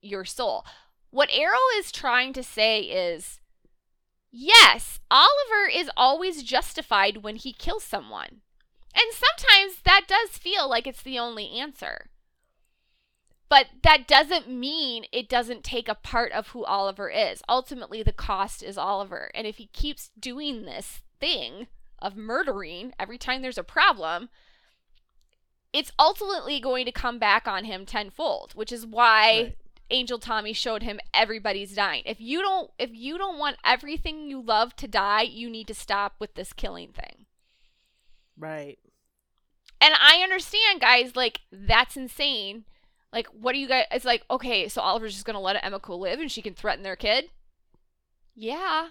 your soul. What Arrow is trying to say is yes, Oliver is always justified when he kills someone. And sometimes that does feel like it's the only answer. But that doesn't mean it doesn't take a part of who Oliver is. Ultimately, the cost is Oliver. And if he keeps doing this thing of murdering every time there's a problem, it's ultimately going to come back on him tenfold, which is why Right. Angel Tommy showed him everybody's dying. If you don't if you don't want everything you love to die, you need to stop with this killing thing. Right. And I understand, guys, like that's insane. Like, what do you guys? It's like, okay, so Oliver's just gonna let Emiko live, and she can threaten their kid. Yeah,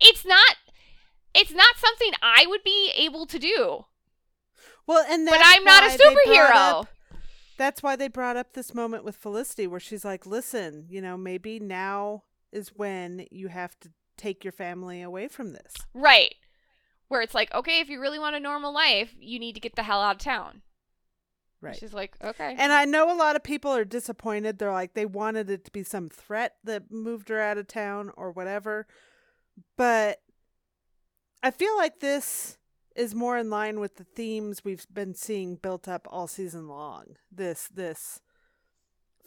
it's not. It's not something I would be able to do. Well, and But I'm not a superhero. up- that's why they brought up this moment with Felicity where she's like, listen, you know, maybe now is when you have to take your family away from this. Right. Where it's like, okay, if you really want a normal life, you need to get the hell out of town. Right. She's like, okay. And I know a lot of people are disappointed. They're like, they wanted it to be some threat that moved her out of town or whatever. But I feel like this is more in line with the themes we've been seeing built up all season long. This this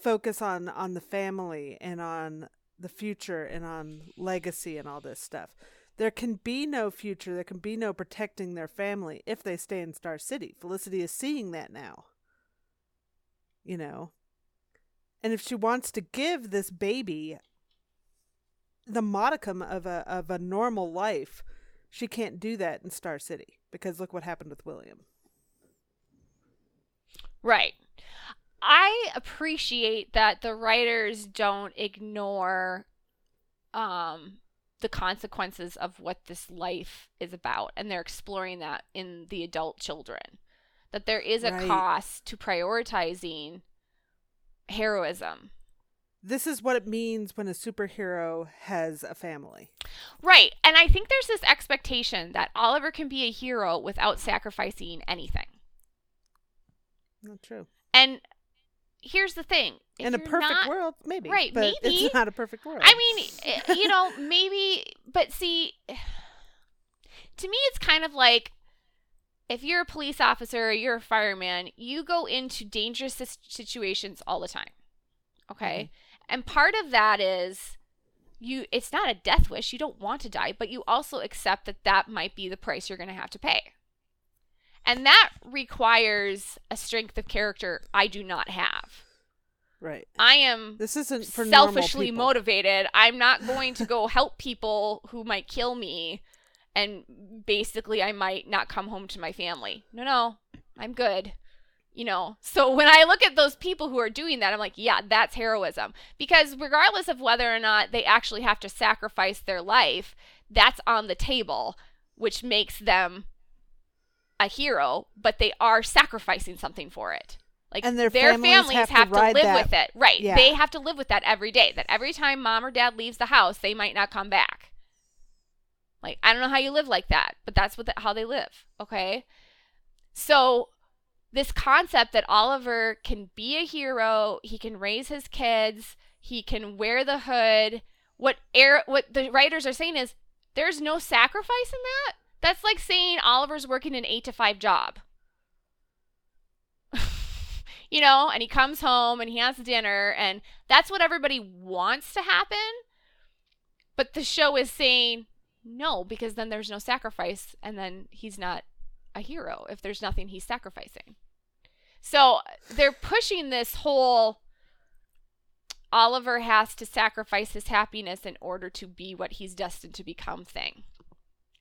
focus on on the family and on the future and on legacy and all this stuff. There can be no future, there can be no protecting their family if they stay in Star City. Felicity is seeing that now you know. And if she wants to give this baby the modicum of a of a normal life, she can't do that in Star City because look what happened with William. Right. I appreciate that the writers don't ignore um the consequences of what this life is about and they're exploring that in the adult children. That there is a Right. cost to prioritizing heroism. This is what it means when a superhero has a family. Right. And I think there's this expectation that Oliver can be a hero without sacrificing anything. Not true. And here's the thing. In a perfect not- world, maybe. Right, but maybe. it's not a perfect world. I mean, eh, [LAUGHS] you know, maybe, but see, [SIGHS] to me, it's kind of like if you're a police officer or you're a fireman, you go into dangerous situations all the time. Okay? And part of that is you it's not a death wish, you don't want to die, but you also accept that that might be the price you're going to have to pay. And that requires a strength of character I do not have. Right. I am This isn't for selfishly motivated. I'm not going to go help people who might kill me and basically I might not come home to my family. No, no. I'm good. You know. So [LAUGHS] when I look at those people who are doing that, I'm like, yeah, that's heroism. Because regardless of whether or not they actually have to sacrifice their life, that's on the table, which makes them a hero, but they are sacrificing something for it. Like And their their families families have to have to, ride live that- with it. Right. Yeah. They have to live with that every day. That every time mom or dad leaves the house, they might not come back. Like I don't know how you live like that, but that's what the, how they live. Okay. So this concept that Oliver can be a hero, he can raise his kids, he can wear the hood. What air what the writers are saying is there's no sacrifice in that. That's like saying Oliver's working an 8 to 5 job. [LAUGHS] you know, and he comes home and he has dinner and that's what everybody wants to happen. But the show is saying no because then there's no sacrifice and then he's not a hero if there's nothing he's sacrificing. So they're pushing this whole Oliver has to sacrifice his happiness in order to be what he's destined to become thing.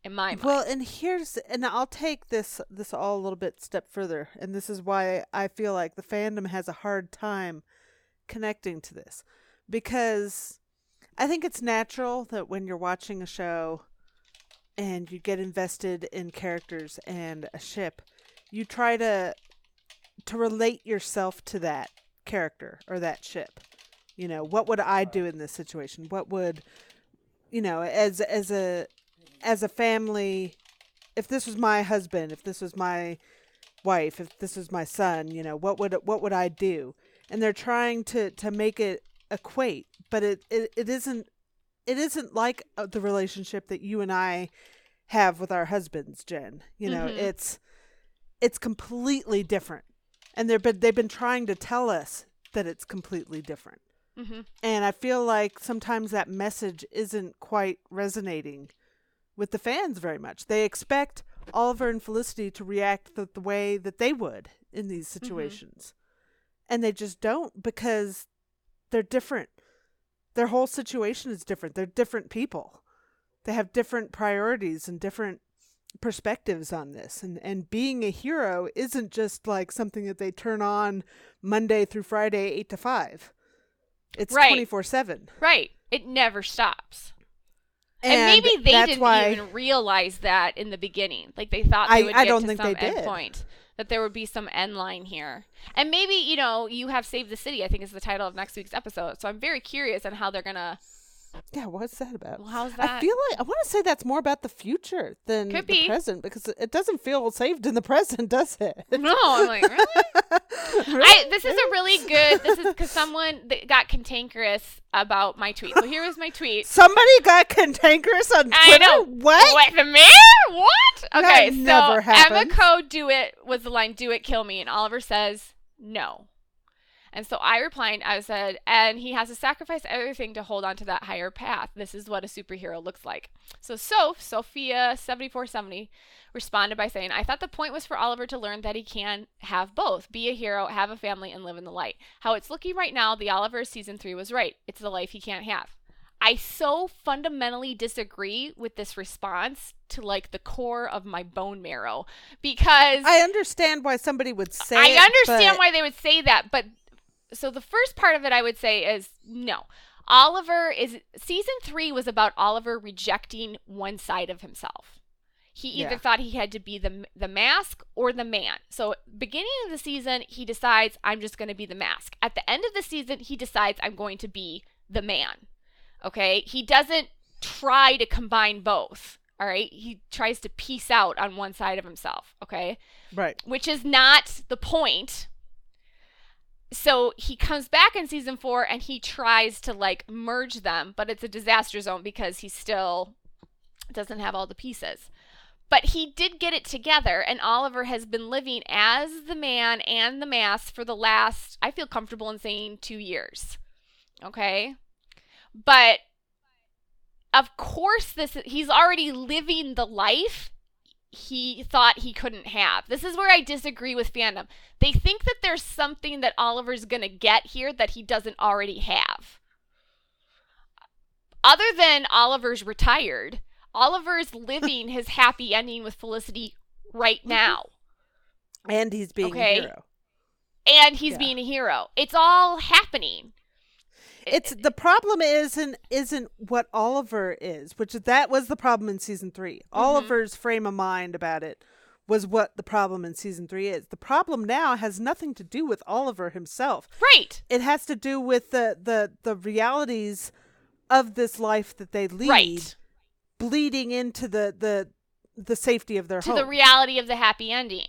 In my mind. Well, and here's and I'll take this this all a little bit step further, and this is why I feel like the fandom has a hard time connecting to this because I think it's natural that when you're watching a show and you get invested in characters and a ship, you try to to relate yourself to that character or that ship. You know, what would I do in this situation? What would you know, as as a as a family, if this was my husband, if this was my wife, if this was my son, you know, what would what would I do? And they're trying to to make it equate, but it it, it isn't it isn't like uh, the relationship that you and I have with our husbands, Jen. You know, Mhm. it's it's completely different. And they're but they've been trying to tell us that it's completely different. hmm And I feel like sometimes that message isn't quite resonating with the fans very much. They expect Oliver and Felicity to react the, the way that they would in these situations. And they just don't because they're different. Their whole situation is different. They're different people. They have different priorities and different perspectives on this. And and being a hero isn't just like something that they turn on Monday through Friday 8 to 5. It's Right. 24/7. Right. It never stops. And, maybe they didn't even realize that in the beginning. Like they thought I- they would I get don't to think some they did. point. That there would be some end line here. And maybe, you know, you have Save the City, I think is the title of next week's episode. So I'm very curious on how they're gonna Yeah, what's that about? well, how's I feel like I want to say that's more about the future than Could the be. present because it doesn't feel saved in the [LAUGHS] present, does it? no, I'm like, [LAUGHS] really? I, this is a really good. This is because someone that got cantankerous about my tweet. So here was my tweet. [LAUGHS] Somebody got cantankerous on Twitter. I know. What? What the man? What? That Okay, so never. Emiko. Do it was the line. Do it, kill me. And Oliver says no. And so I replied. I said, and he has to sacrifice everything to hold on to that higher path. This is what a superhero looks like. So Soph, Sophia seventy four seventy, responded by saying, I thought the point was for Oliver to learn that he can have both, be a hero, have a family, and live in the light. How it's looking right now, the Oliver season three was right. It's the life he can't have. I so fundamentally disagree with this response to like the core of my bone marrow because I understand why somebody would say. I it, understand but why they would say that, but so the first part of it I would say is no. Oliver is season 3 was about Oliver rejecting one side of himself. He either Yeah. thought he had to be the the mask or the man. So beginning of the season he decides I'm just going to be the mask. At the end of the season he decides I'm going to be the man. Okay? He doesn't try to combine both. All right? He tries to piece out on one side of himself, okay? Right. which is not the point. So he comes back in season four and he tries to like merge them, but it's a disaster zone because he still doesn't have all the pieces. But he did get it together, and Oliver has been living as the man and the mask for the last, I feel comfortable in saying, two years. Okay? But of course, this he's already living the life he thought he couldn't have. This is where I disagree with fandom. They think that there's something that Oliver's going to get here that he doesn't already have. Other than Oliver's retired, Oliver's living his happy ending with Felicity right mm-hmm. now. And he's being Okay. a hero. And he's Yeah. being a hero. It's all happening. It's the problem isn't isn't what Oliver is, which that was the problem in season 3 Mm-hmm. Oliver's frame of mind about it was what the problem in season three is. The problem now has nothing to do with Oliver himself. right. It has to do with the the the realities of this life that they lead, Right. bleeding into the the the safety of their To home. the reality of the happy ending.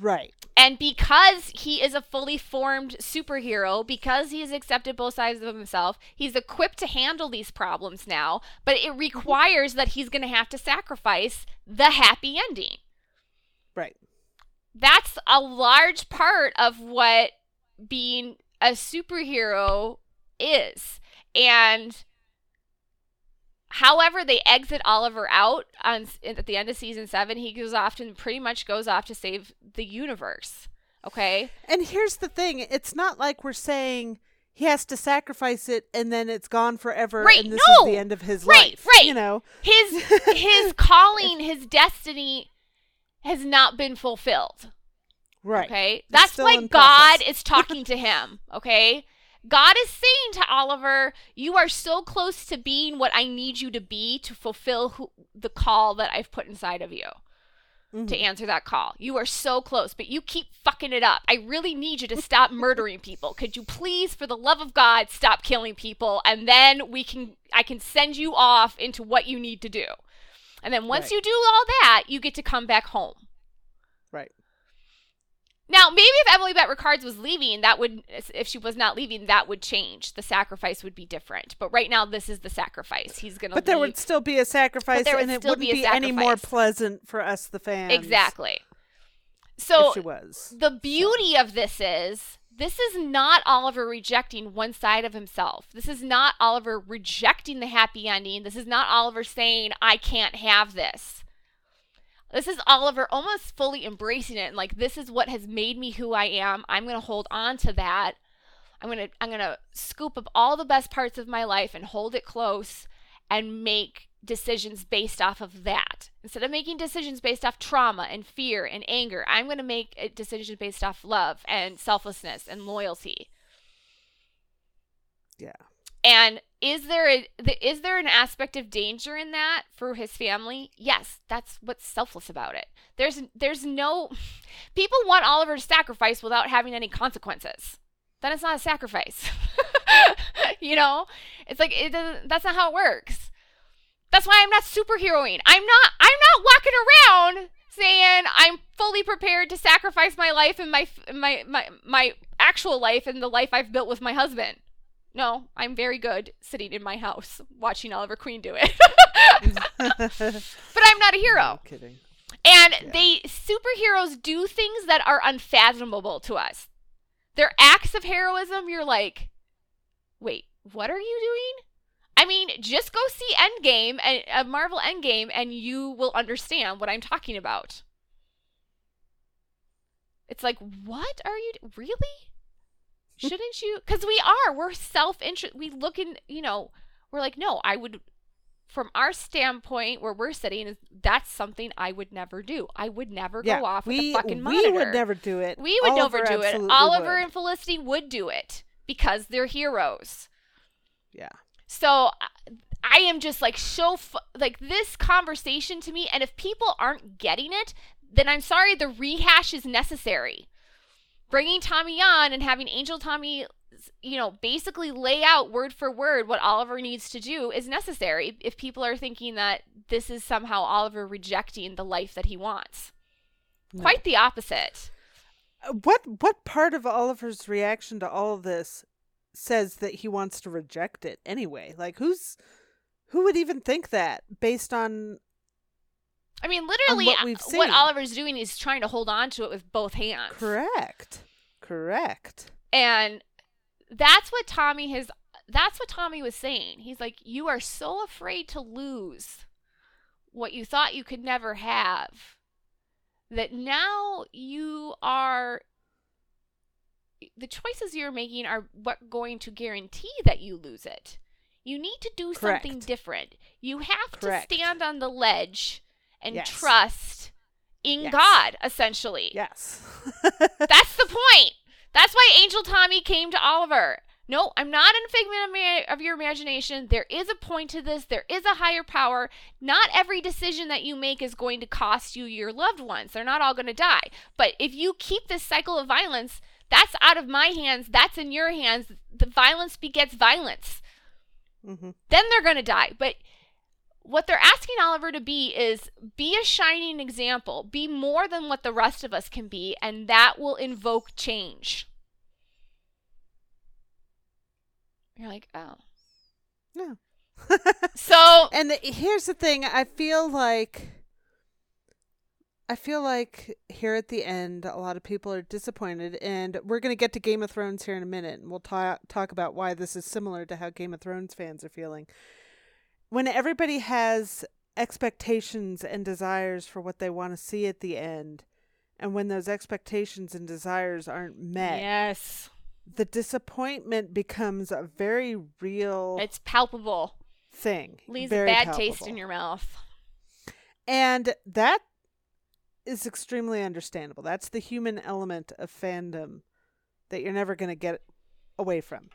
Right. And because he is a fully formed superhero, because he has accepted both sides of himself, he's equipped to handle these problems now, but it mm-hmm. requires that he's going to have to sacrifice the happy ending. Right. That's a large part of what being a superhero is. And however they exit Oliver out on at the end of season 7, he goes off and pretty much goes off to save the universe. Okay? And here's the thing: it's not like we're saying he has to sacrifice it and then it's gone forever Right, and this no. is the end of his Right, life. right. You know. His [LAUGHS] his calling, his destiny has not been fulfilled. Right. Okay? That's why God is talking to him. Okay? [LAUGHS] God is saying to Oliver, You are so close to being what I need you to be to fulfill who, the call that I've put inside of you Mhm. to answer that call. You are so close, but you keep fucking it up. I really need you to stop [LAUGHS] murdering people. Could you please, for the love of God, stop killing people? And then we can, I can send you off into what you need to do. And then once Right. you do all that, you get to come back home. Right. Now, maybe if Emily Bett Rickards was leaving, that would, if she was not leaving, that would change. The sacrifice would be different. But right now, this is the sacrifice. He's going to But there would still be a sacrifice, and it wouldn't be be, any more pleasant for us, the fans. Exactly. If So she was. the beauty of this is this is not Oliver rejecting one side of himself. This is not Oliver rejecting the happy ending. This is not Oliver saying, I can't have this. This is Oliver almost fully embracing it and like this is what has made me who I am. I'm going to hold on to that. I'm going to I'm going to scoop up all the best parts of my life and hold it close and make decisions based off of that. Instead of making decisions based off trauma and fear and anger, I'm going to make a decision based off love and selflessness and loyalty. Yeah. And is there a is there an aspect of danger in that for his family? Yes, that's what's selfless about it. There's there's no [LAUGHS] people want Oliver to sacrifice without having any consequences. Then it's not a sacrifice. [LAUGHS] you know? It's like it doesn't that's not how it works. That's why I'm not superheroing. I'm not I'm not walking around saying I'm fully prepared to sacrifice my life and my my my my actual life and the life I've built with my husband. No, I'm very good sitting in my house watching Oliver Queen do it. [LAUGHS] but I'm not a hero. No kidding. And Yeah. they superheroes do things that are unfathomable to us. Their acts of heroism, you're like, wait, what are you doing? I mean, just go see Endgame and uh, Marvel Endgame, and you will understand what I'm talking about. It's like, what are you really? Shouldn't you? Because we are. We're self interest. We look in. You know, we're like, no, I would. From our standpoint, where we're sitting, is that's something I would never do. I would never Yeah, go off with a fucking money. we monitor. would never do it. We would Oliver never do it. Oliver would. and Felicity would do it because they're heroes. yeah. So I- am just like so like this conversation to me, and if people aren't getting it, then I'm sorry. The rehash is necessary. Bringing Tommy on and having Angel Tommy, you know, basically lay out word for word what Oliver needs to do is necessary. If people are thinking that this is somehow Oliver rejecting the life that he wants, No. quite the opposite. What what part of Oliver's reaction to all of this says that he wants to reject it anyway? Like who's who would even think that based on I mean, literally, uh, what we've what. Oliver's doing is trying to hold on to it with both hands. Correct. Correct. And that's what Tommy has that's what Tommy was saying. He's like, You are so afraid to lose what you thought you could never have that now you are the choices you're making are what going to guarantee that you lose it. You need to do something different. You have Correct. to stand on the ledge and Yes. trust in Yes. God, essentially. Yes. [LAUGHS] That's the point. That's why Angel Tommy came to Oliver. No, I'm not a figment of your imagination. There is a point to this. There is a higher power. Not every decision that you make is going to cost you your loved ones. They're not all going to die. But if you keep this cycle of violence, that's out of my hands. That's in your hands. The violence begets violence. Mm-hmm. Then they're going to die. But what they're asking Oliver to be is be a shining example. Be more than what the rest of us can be, and that will invoke change. You're like, oh. No. [LAUGHS] So, And the, here's the thing, I feel like I feel like here at the end a lot of people are disappointed and we're going to get to Game of Thrones here in a minute and we'll talk talk about why this is similar to how Game of Thrones fans are feeling. When everybody has expectations and desires for what they want to see at the end and when those expectations and desires aren't met, yes, the disappointment becomes a very real it's palpable. thing. Leaves a bad taste in your mouth. And that is extremely understandable. That's the human element of fandom that you're never going to get away from,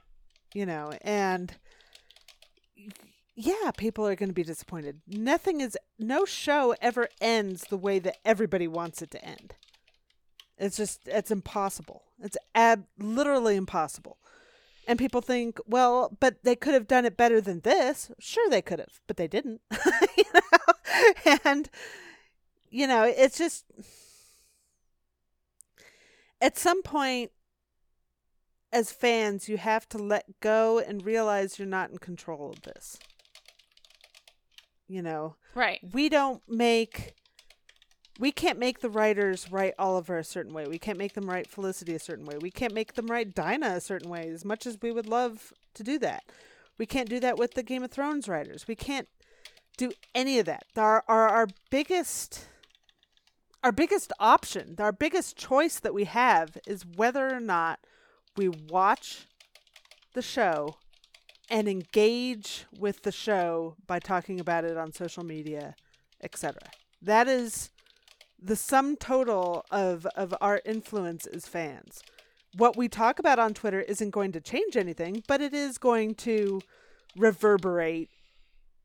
you know. And yeah, people are going to be disappointed. Nothing is, no show ever ends the way that everybody wants it to end. It's just, it's impossible. It's ab- literally impossible. And people think, well, but they could have done it better than this. Sure, they could have, but they didn't. [LAUGHS] you know? [LAUGHS] And, you know, it's just, at some point, as fans, you have to let go and realize you're not in control of this. You know, Right. we don't make we can't make the writers write Oliver a certain way. We can't make them write Felicity a certain way. We can't make them write Dinah a certain way as much as we would love to do that. We can't do that with the Game of Thrones writers. We can't do any of that. Our our, our biggest our biggest option, our biggest choice that we have is whether or not we watch the show and engage with the show by talking about it on social media, etc. That is the sum total of of our influence as fans. What we talk about on Twitter isn't going to change anything, but it is going to reverberate,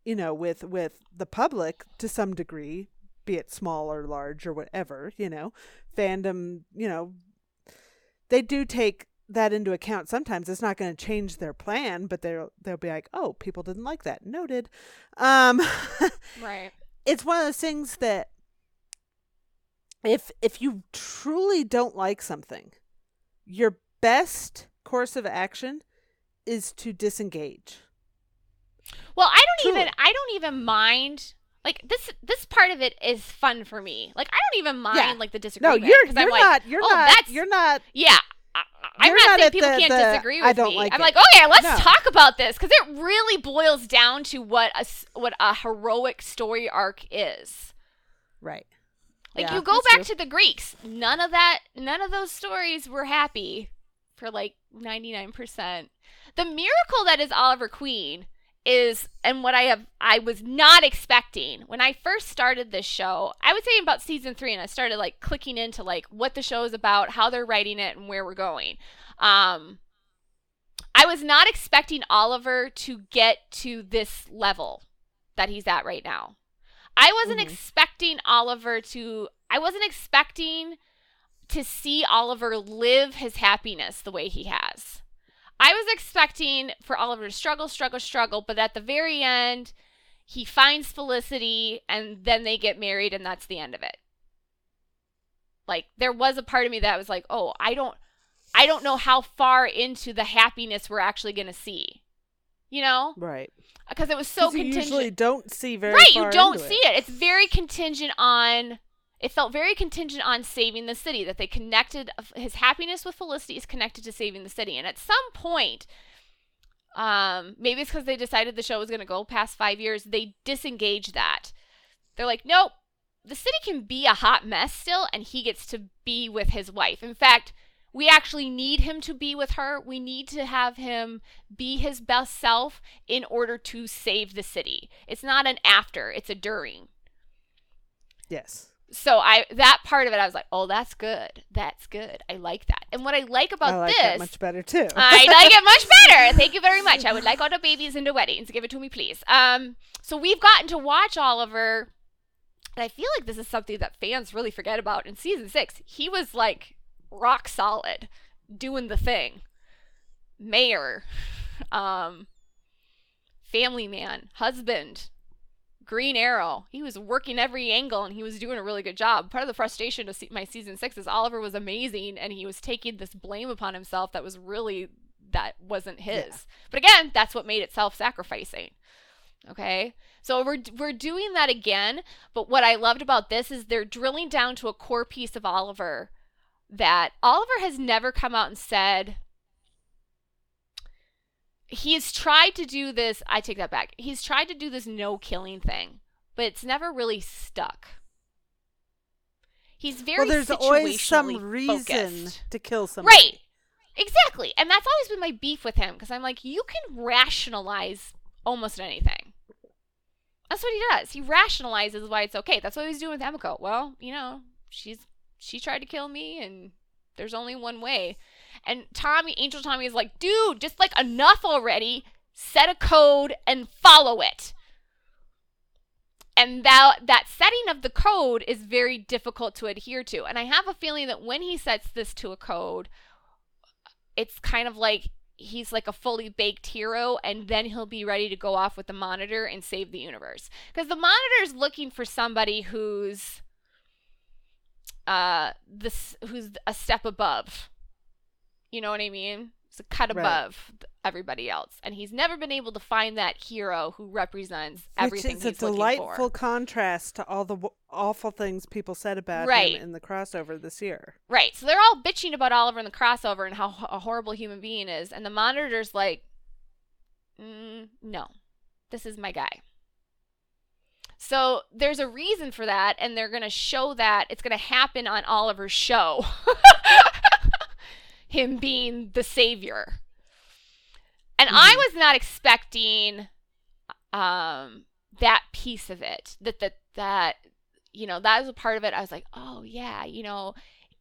you know, with with the public to some degree, be it small or large or whatever, you know. Fandom, you know, they do take that into account sometimes it's not going to change their plan but they'll they'll be like oh people didn't like that noted um [LAUGHS] Right. it's one of those things that if if you truly don't like something your best course of action is to disengage Well, I don't Truly. even I don't even mind like this this part of it is fun for me. Like I don't even mind Yeah. like the no disagreement. you're 'cause you're I'm like, not you're oh, not that's you're not yeah. I, I- I'm not, not saying people the- can't the, disagree "I with don't me. like I'm it." like, okay, let's No. talk about this because it really boils down to what a what a heroic story arc is. right Like Yeah, you go back true. to the Greeks, none of that, none of those stories were happy for like 99%. The miracle that is Oliver Queen is and what I have I was not expecting when I first started this show. I would say about season 3 and I started like clicking into like what the show is about, how they're writing it and where we're going. Um I was not expecting Oliver to get to this level that he's at right now. I wasn't Mhm. expecting Oliver to I wasn't expecting to see Oliver live his happiness the way he has. I was expecting for Oliver to struggle, struggle, struggle, but at the very end, he finds Felicity and then they get married and that's the end of it. Like there was a part of me that was like, "Oh, I don't I don't know how far into the happiness we're actually going to see." You know, Right. because it was so contingent. usually don't see very right, you don't see it. It's very contingent on. It felt very contingent on saving the city. That they connected his happiness with Felicity is connected to saving the city, and at some point, um, maybe it's because they decided the show was going to go past five years. They disengage that. They're like, nope, the city can be a hot mess still, and he gets to be with his wife. In fact, we actually need him to be with her. We need to have him be his best self in order to save the city. It's not an after, it's a during. Yes. So I that part of it I was like, "Oh, that's good. That's good. I like that." And what I like about I like this much better too. [LAUGHS] I like it much better. [LAUGHS] Thank you very much. I would like all the babies into weddings. Give it to me, please. Um, so we've gotten to watch Oliver, and I feel like this is something that fans really forget about. In season six, he was like rock solid, doing the thing. Mayor, um, family man, husband, Green Arrow. He was working every angle and he was doing a really good job. Part of the frustration of my season six is Oliver was amazing and he was taking this blame upon himself that was really that wasn't his. Yeah. But again, that's what made it self-sacrificing. Okay, so we're we're doing that again. But what I loved about this is they're drilling down to a core piece of Oliver that Oliver has never come out and said he's tried to do this i take that back. He's tried to do this no killing thing but it's never really stuck. He's very well, there's always some reason focused. to kill somebody. right. Exactly. And that's always been my beef with him because i'm like you can rationalize almost anything. That's what he does. He rationalizes why it's okay. That's what he's doing with emiko. Well you know she's she tried to kill me and there's only one way and tommy angel tommy is like dude just like enough already. Set a code and follow it. And that that setting of the code is very difficult to adhere to. And i have a feeling that when he sets this to a code it's kind of like he's like a fully baked hero and then he'll be ready to go off with the monitor and save the universe. Because the monitor's looking for somebody who's uh this who's a step above you know what i mean it's a cut Right. above everybody else and he's never been able to find that hero who represents everything Which is a delightful contrast to all the w- awful things people said about Right. him in the crossover this year. Right. So they're all bitching about Oliver in the crossover and how h- a horrible human being is, and the monitor's like, mm, "No, this is my guy." So there's a reason for that, and they're gonna show that it's gonna happen on Oliver's show. [LAUGHS] Him being the savior, and I was not expecting um that piece of it. That that that you know that was a part of it. I was like, oh yeah, you know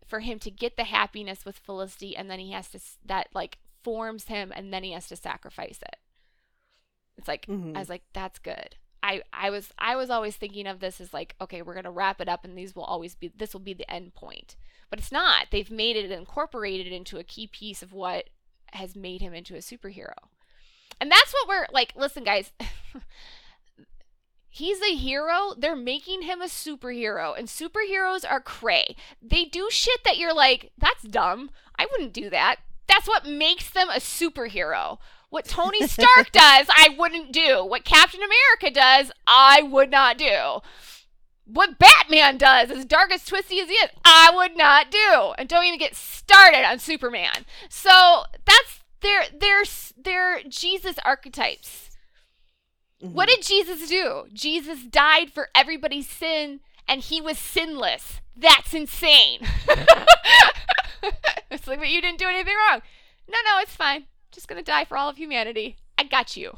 for him to get the happiness with Felicity and then he has to that like forms him and then he has to sacrifice it. It's like Mhm. I was like that's good. I I was I was always thinking of this as like okay, we're to wrap it up and these will always be this will be the end point. But it's not. They've made it incorporated into a key piece of what has made him into a superhero. And that's what we're like listen guys, [LAUGHS] He's a hero. They're making him a superhero, and superheroes are cray. They do shit that you're like, that's dumb. I wouldn't do that. That's what makes them a superhero. What Tony Stark [LAUGHS] does, I wouldn't do. What Captain America does, I would not do. What Batman does, as dark as twisty as he is, I would not do. And don't even get started on Superman. So that's their their their Jesus archetypes. Mm-hmm. What did Jesus do? Jesus died for everybody's sin and he was sinless. That's insane. [LAUGHS] [LAUGHS] it's like, but you didn't do anything wrong. No, no, it's fine. Just gonna die for all of humanity. I got you.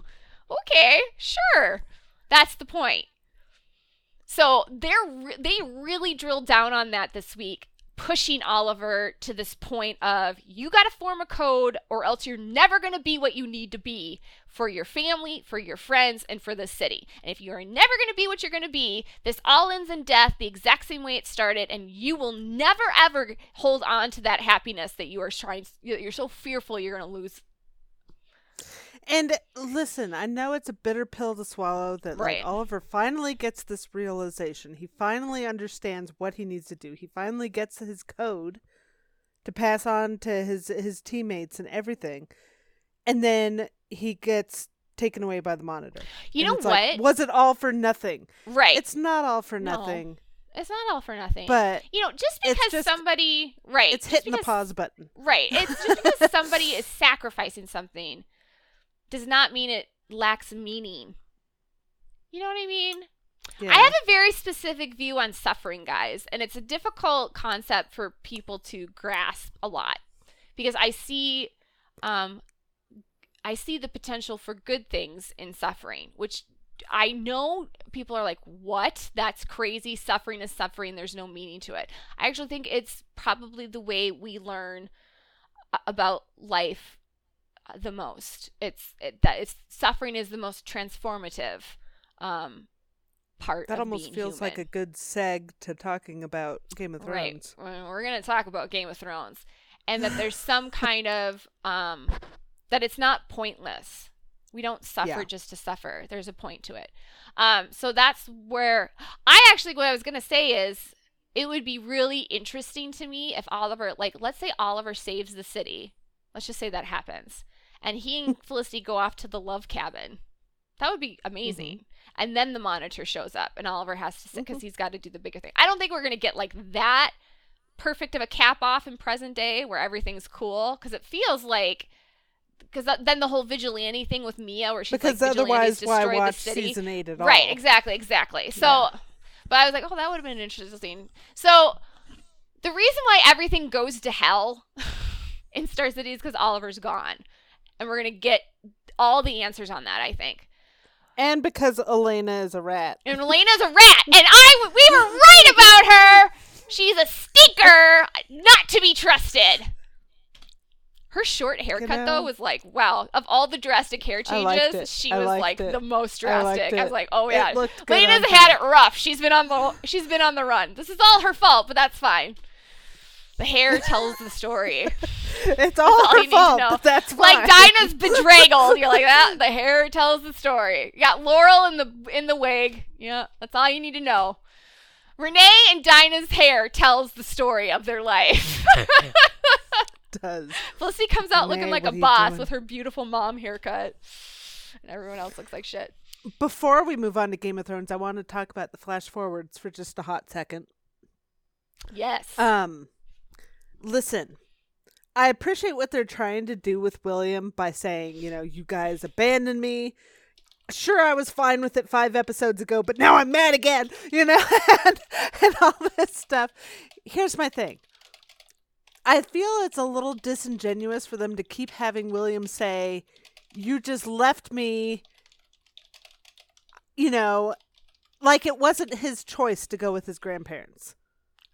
Okay, sure. That's the point. So they're re- they really drilled down on that this week, pushing Oliver to this point of you got to form a code, or else you're never going to be what you need to be for your family, for your friends, and for the city. And if you are never going to be what you're going to be, this all ends in death, the exact same way it started, and you will never ever hold on to that happiness that you are trying. You're so fearful you're going to lose. And listen, I know it's a bitter pill to swallow that Right. like Oliver finally gets this realization. He finally understands what he needs to do. He finally gets his code to pass on to his his teammates and everything. And then he gets taken away by the monitor. You And know what? like, was it all for nothing? right. It's not all for No. nothing, It's not all for nothing. but you know, just because just- somebody right, it's hitting the pause button. Right. It's just because somebody is [LAUGHS] sacrificing something does not mean it lacks meaning. You know what I mean? Yeah. I have a very specific view on suffering, guys, and it's a difficult concept for people to grasp a lot because I see um I see the potential for good things in suffering, which I know people are like, "What? That's crazy. Suffering is suffering. There's no meaning to it." I actually think it's probably the way we learn about life the most. It's it, that it's suffering is the most transformative um part that almost feels like a good seg to talking about Game of Thrones. We're- we're going to talk about game of thrones. And that there's some [LAUGHS] kind of um that it's not pointless. We don't suffer Yeah. just to suffer. There's a point to it. Um so that's where i actually what i was going to say is it would be really interesting to me if oliver like let's say oliver saves the city. Let's just say that happens and he and felicity go off to the love cabin. That would be amazing. Mm-hmm. And then the monitor shows up and oliver has to sit because mm-hmm. he's got to do the bigger thing. I don't think we're going to get like that perfect of a cap off in present day where everything's cool because it feels like because then the whole vigilante thing with Mia where she's Because like otherwise, why watch season eight at all? right exactly. Exactly so Yeah. but I was like oh that would have been interesting so the reason why everything goes to hell [LAUGHS] in Star City is because Oliver's gone and we're gonna get all the answers on that I think And because Elena is a rat. and [LAUGHS] Elena's a rat, and I we were right about her. She's a stinker, not to be trusted. Her short haircut know, though was like, wow. Of all the drastic hair changes, she I was like it. the most drastic. I, was like, oh yeah. looked good Lena's on had it rough. She's been on the she's been on the run. This is all her fault, but that's fine. The hair tells the story. [LAUGHS] It's all all her you need to fault, know. that's fine. like Dinah's [LAUGHS] bedraggled. You're like that. The hair tells the story. You got Laurel in the in the wig. Yeah, that's all you need to know. Rene and Dinah's hair tells the story of their life. [LAUGHS] does. Felicity comes out looking like a boss doing? with her beautiful mom haircut, and everyone else looks like shit. Before we move on to Game of Thrones, I want to talk about the flash forwards for just a hot second. Yes. Um, listen, I appreciate what they're trying to do with William by saying, you know, you guys abandoned me. Sure, I was fine with it five episodes ago, but now I'm mad again, you know, [LAUGHS] and, and all this stuff. Here's my thing I feel it's a little disingenuous for them to keep having William say, You just left me, you know, like it wasn't his choice to go with his grandparents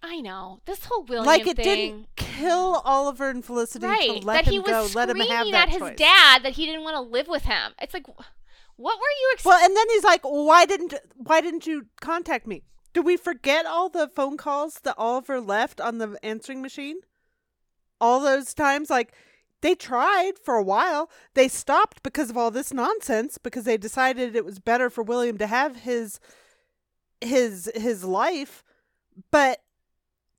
I know this whole William like it thing. didn't kill Oliver and Felicity right to let that him he was go, let him have that at his choice. dad that he didn't want to live with him. It's like, what were you expecting? Well, and then he's like, "Why didn't Why didn't you contact me? Do we forget all the phone calls that Oliver left on the answering machine? All those times, like." They tried for a while. They stopped because of all this nonsense because they decided it was better for William to have his his his life, but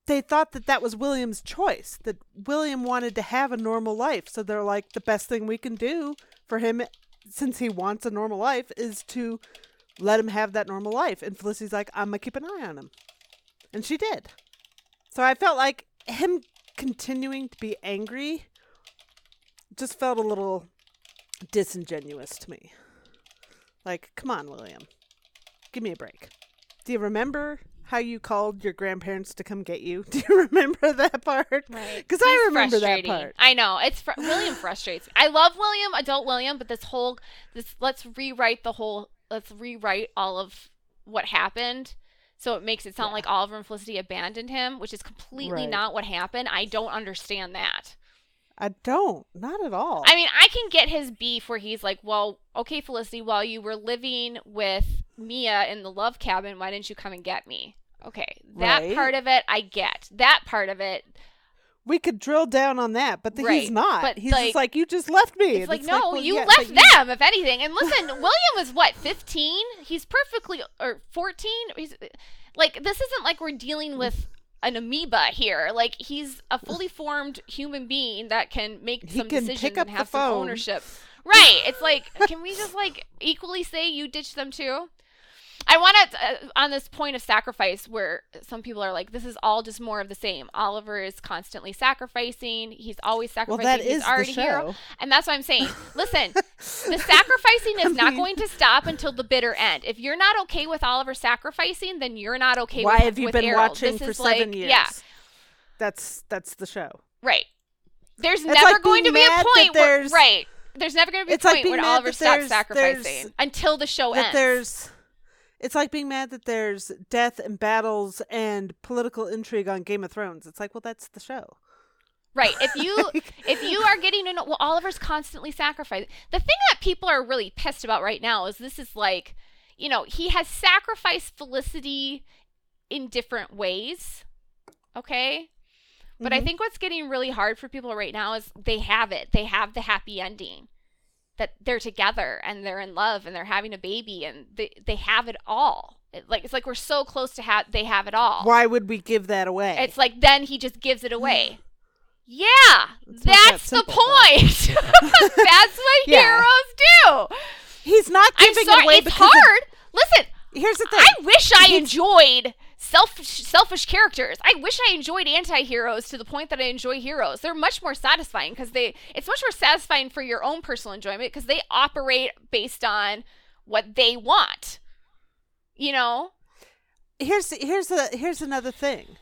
they thought that that was William's choice. That William wanted to have a normal life. So they're like the best thing we can do for him since he wants a normal life is to let him have that normal life. And Felicity's like, I'm gonna keep an eye on him. And she did. So I felt like him continuing to be angry just felt a little disingenuous to me. Like, come on, William. Give me a break. Do you remember how you called your grandparents to come get you? [LAUGHS] Do you remember that part? Right. Because I remember that part. I know. It's fr- William frustrates me. I love William, adult William, but this whole this let's rewrite the whole let's rewrite all of what happened. So it makes it sound Yeah. like Oliver and Felicity abandoned him, which is completely Right. not what happened. I don't understand that. I don't. Not at all. I mean, I can get his beef where he's like, "Well, okay, Felicity, while you were living with Mia in the love cabin, why didn't you come and get me?" Okay, that Right. part of it I get. That part of it, we could drill down on that, but the, Right, he's not. but, he's like- just like, you just left me. it's like, no, well, you yeah, left them, if anything. And listen, [LAUGHS] William is what, 15? He's perfectly, or 14? He's like, this isn't like we're dealing with an amoeba here. Like he's a fully [LAUGHS] formed human being that can make He some can decisions and the have some ownership. [LAUGHS] Right. It's like, can we just like equally say you ditched them too? I want to, uh, on this point of sacrifice, where some people are like, this is all just more of the same. Oliver is constantly sacrificing. He's always Well, sacrificing. that He's is the already hero. show. And that's what I'm saying. Listen, [LAUGHS] the sacrificing is I not going to stop until the bitter end. If you're not okay with Oliver sacrificing, then you're not okay Why with have you been Arrow. watching This for seven like, years? Yeah, That's that's the show. right. There's never like going to be a point where right. There's never going to be a It's like point where Oliver stops sacrificing until the show ends. there's it's like being mad that there's death and battles and political intrigue on Game of Thrones. It's like, well, that's the show. Right. If you [LAUGHS] if you are getting to know well, Oliver's constantly sacrificing. The thing that people are really pissed about right now is this is like, you know, he has sacrificed Felicity in different ways. Okay? But I Mhm. think what's getting really hard for people right now is they have it. They have the happy ending. That they're together and they're in love and they're having a baby and they they have it all. It, like it's like we're so close to have they have it all. why would we give that away? It's like then he just gives it away. [GASPS] Yeah, not that that's the point. [LAUGHS] that's what [LAUGHS] Yeah. heroes do. He's not I'm giving sorry, it away it's because of- hard. Listen, here's the thing. I wish I enjoyed selfish, selfish characters. I wish I enjoyed anti-heroes to the point that I enjoy heroes. They're much more satisfying because they. It's much more satisfying for your own personal enjoyment because they operate based on what they want. You know. here's here's a here's another thing.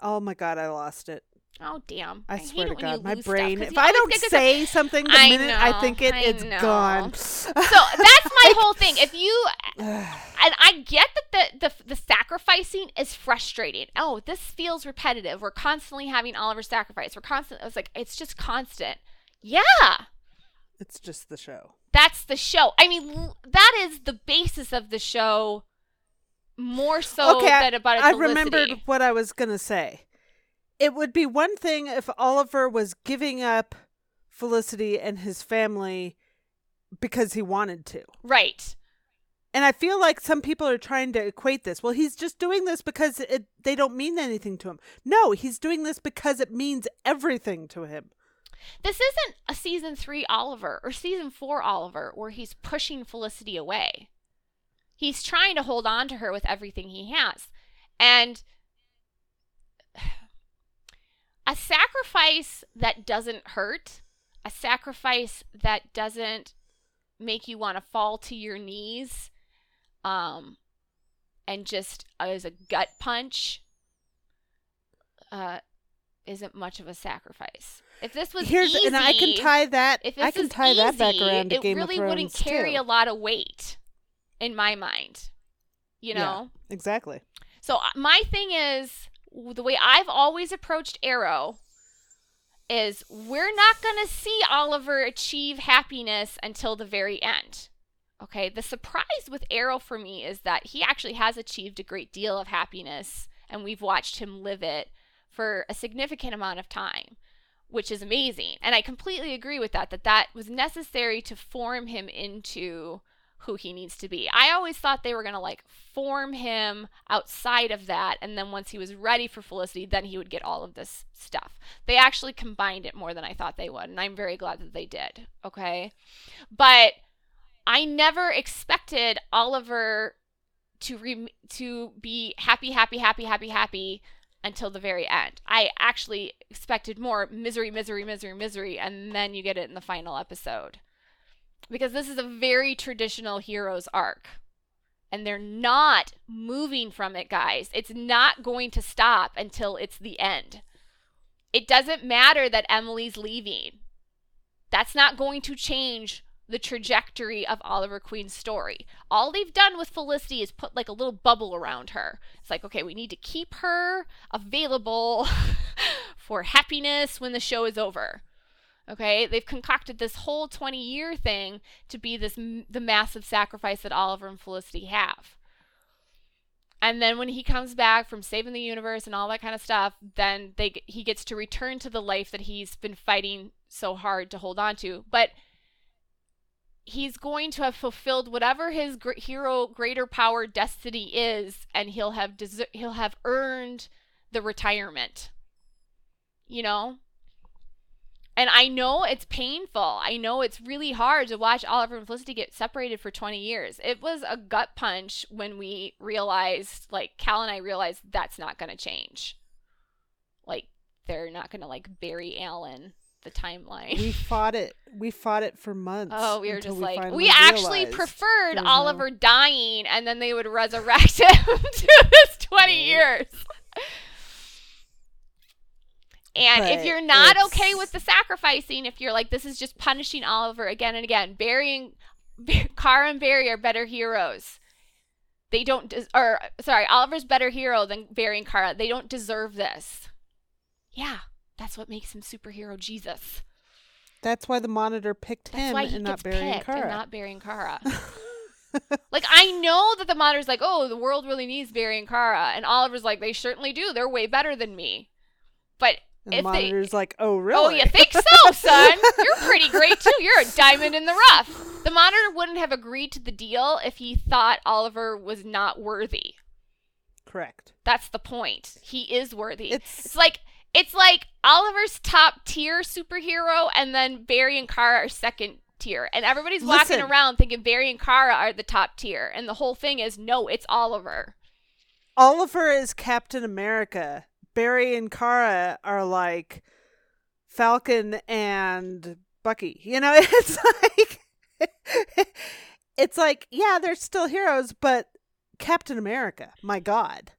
Oh my god, I lost it. Oh damn! I, hate swear to God, my brain. stuff, If I don't say something the I minute I think it, I it's know. gone. So that's [LAUGHS] my whole thing. If you [SIGHS] and I get that the, the the sacrificing is frustrating. Oh, this feels repetitive. We're constantly having Oliver sacrifice. We're constantly. I was like, it's just constant. Yeah, it's just the show. that's the show. I mean, l- that is the basis of the show. More so okay, I- than about its I Felicity. remembered what I was gonna say. It would be one thing if Oliver was giving up Felicity and his family because he wanted to. Right. And I feel like some people are trying to equate this. Well, he's just doing this because it, they don't mean anything to him. No, he's doing this because it means everything to him. This isn't a season three Oliver or season four Oliver where he's pushing Felicity away. He's trying to hold on to her with everything he has. And [SIGHS] a sacrifice that doesn't hurt, a sacrifice that doesn't make you want to fall to your knees, um, and just as a gut punch, uh, isn't much of a sacrifice. If this was Here's easy, and I can tie that. if I can tie that back around to it Game really of Thrones wouldn't carry too. a lot of weight in my mind. You Yeah. know. Exactly. So uh, my thing is the way I've always approached Arrow is we're not going to see Oliver achieve happiness until the very end. Okay, the surprise with Arrow for me is that he actually has achieved a great deal of happiness and we've watched him live it for a significant amount of time, which is amazing. And I completely agree with that that that was necessary to form him into who he needs to be. I always thought they were going to like form him outside of that and then once he was ready for Felicity then he would get all of this stuff. They actually combined it more than I thought they would and I'm very glad that they did. Okay? But I never expected Oliver to re- to be happy happy happy happy happy until the very end. I actually expected more misery misery misery misery and then you get it in the final episode because this is a very traditional hero's arc and they're not moving from it guys it's not going to stop until it's the end it doesn't matter that emily's leaving that's not going to change the trajectory of Oliver Queen's story. All they've done with Felicity is put like a little bubble around her. It's like, okay, we need to keep her available [LAUGHS] for happiness when the show is over. Okay, they've concocted this whole 20 year thing to be this the massive sacrifice that Oliver and Felicity have. And then when he comes back from saving the universe and all that kind of stuff, then they he gets to return to the life that he's been fighting so hard to hold on to. But he's going to have fulfilled whatever his gr- hero greater power destiny is and he'll have deser- he'll have earned the retirement. You know? And I know it's painful. I know it's really hard to watch Oliver and Felicity get separated for 20 years. It was a gut punch when we realized, like, Cal and I realized that's not going to change. Like, they're not going to, like, bury Alan the timeline. We [LAUGHS] fought it. We fought it for months. Oh, we were just like we actually preferred there was no- Oliver dying and then they would resurrect [LAUGHS] him [LAUGHS] to this 20 years. And if you're not okay with the sacrificing, if you're like this is just punishing Oliver again and again, burying [LAUGHS] Kara and Barry are better heroes. They don't des- or sorry, Oliver's better hero than Barry and Kara. They don't deserve this. Yeah, that's what makes him superhero Jesus. That's why the monitor picked That's him why he and gets not Barry and picked Kara. and [LAUGHS] not Barry and Kara. like I know that the monitor's like, oh, the world really needs Barry and Kara, and Oliver's like, they certainly do. They're way better than me. But and the if they- monitor's like, oh, really? oh, you think so, son? [LAUGHS] You're pretty great too. You're a diamond in the rough. The monitor wouldn't have agreed to the deal if he thought Oliver was not worthy. Correct. That's the point. He is worthy. It's- it's like it's like Oliver's top tier superhero, and then Barry and Kara are second tier, and everybody's walking Listen. around thinking Barry and Kara are the top tier, and the whole thing is no, it's Oliver. Oliver is Captain America. Barry and Kara are like Falcon and Bucky. You know, [LAUGHS] it's like it's like, yeah, they're still heroes, but Captain America, my God.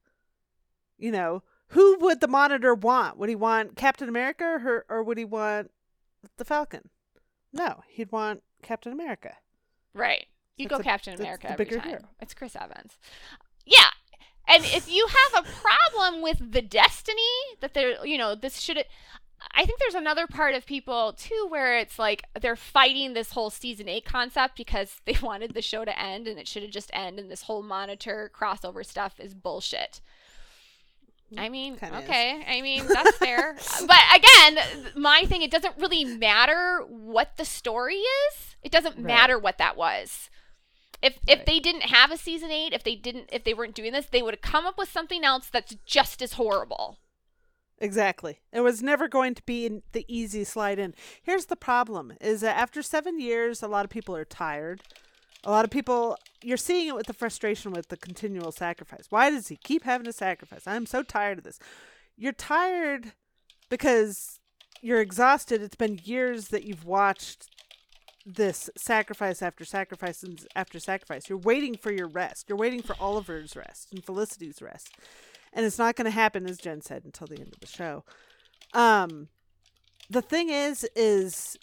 You know, who would the monitor want? Would he want Captain America or, or would he want the Falcon? No, he'd want Captain America. Right. You go a- Captain America every time. hero. It's Chris Evans. Yeah. And if you have a problem with the destiny that they're, you know, this should I think there's another part of people too where it's like they're fighting this whole season 8 concept because [LAUGHS] they wanted the show to end and it should have just end and this whole monitor crossover stuff is bullshit. Mm, I mean, Kinda is. okay. I mean, that's fair. [LAUGHS] but again, my thing, it doesn't really matter what the story is. It doesn't Right. matter what that was. If if they didn't have a season 8, if they didn't if they weren't doing this, they would have come up with something else that's just as horrible. Exactly. It was never going to be the easy slide in. Here's the problem is that after 7 years a lot of people are tired. A lot of people you're seeing it with the frustration with the continual sacrifice. Why does he keep having to sacrifice? I'm so tired of this. You're tired because you're exhausted. It's been years that you've watched this sacrifice after sacrifice and after sacrifice. You're waiting for your rest. You're waiting for Oliver's rest and Felicity's rest. And it's not going to happen as Jen said until the end of the show. Um the thing is is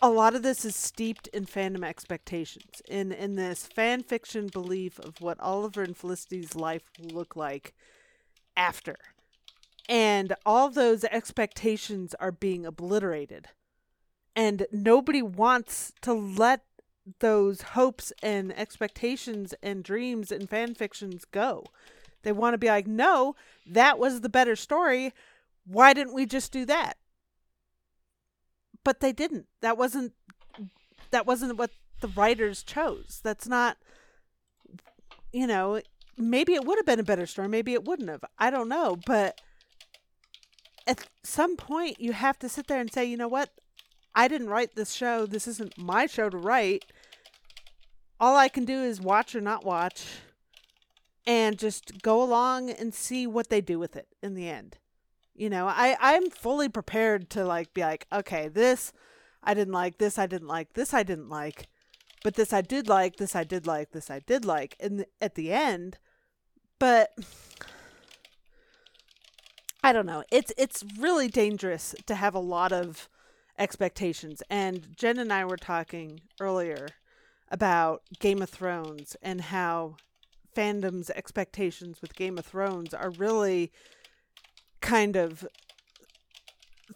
a lot of this is steeped in fandom expectations in in this fan fiction belief of what Oliver and Felicity's life will look like after. And all those expectations are being obliterated. And nobody wants to let those hopes and expectations and dreams and fan fictions go. They want to be like, no, that was the better story. Why didn't we just do that? But they didn't. That wasn't that wasn't what the writers chose. That's not you know, maybe it would have been a better story, maybe it wouldn't have. I don't know, but at some point you have to sit there and say, you know what? I didn't write this show. This isn't my show to write. All I can do is watch or not watch and just go along and see what they do with it in the end. You know, I I'm fully prepared to like be like, okay, this I didn't like, this I didn't like, this I didn't like, but this I did like, this I did like, this I did like, and at the end, but [SIGHS] I don't know. It's it's really dangerous to have a lot of expectations. And Jen and I were talking earlier about Game of Thrones and how fandom's expectations with Game of Thrones are really kind of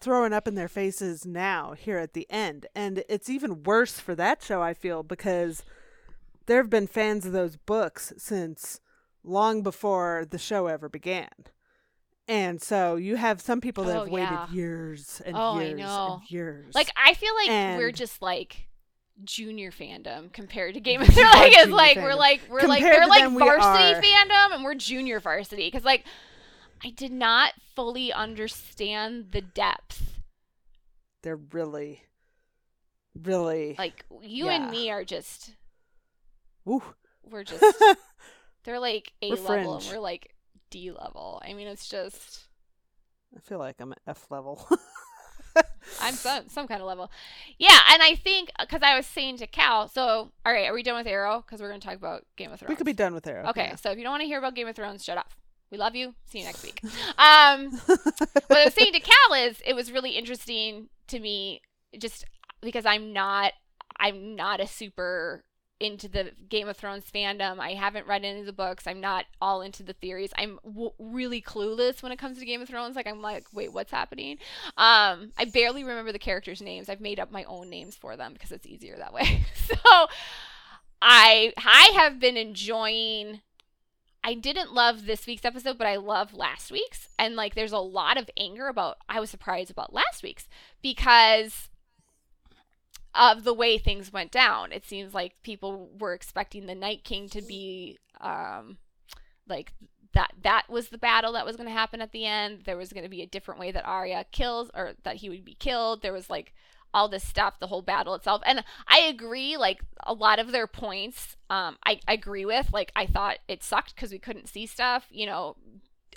throwing up in their faces now here at the end. And it's even worse for that show, I feel, because there have been fans of those books since long before the show ever began. And so you have some people that Oh, have waited yeah. years and Oh, years and years. Like I feel like we're just like junior fandom compared to Game of [LAUGHS] Thrones. Like it's like fandom. we're like we're like Compared they're like them, varsity fandom and we're junior varsity because like I did not fully understand the depth. They're really, really. Like you Yeah. and me are just Woo. we're [LAUGHS] just they're like A We're level and we're like D level. I mean, it's just I feel like I'm at F level. [LAUGHS] I'm some some kind of level. Yeah, and I think because I was saying to Cal, so all right, are we done with Arrow? Because we're going to talk about Game of Thrones. we could be done with Arrow. Okay, yeah. so if you don't want to hear about Game of Thrones, shut up. We love you. See you next week. Um, [LAUGHS] what I was saying to Cal is it was really interesting to me just because I'm not I'm not a super into the Game of Thrones fandom. I haven't read any of the books. I'm not all into the theories. I'm w- really clueless when it comes to Game of Thrones. Like I'm like, wait, what's happening? Um, I barely remember the characters' names. I've made up my own names for them because it's easier that way. [LAUGHS] so I I have been enjoying I didn't love this week's episode, but I love last week's. And like there's a lot of anger about I was surprised about last week's because of the way things went down. It seems like people were expecting the Night King to be um like that that was the battle that was going to happen at the end. There was going to be a different way that Arya kills or that he would be killed. There was like all this stuff, the whole battle itself. And I agree, like a lot of their points, um, I, I agree with. Like I thought it sucked because we couldn't see stuff. You know,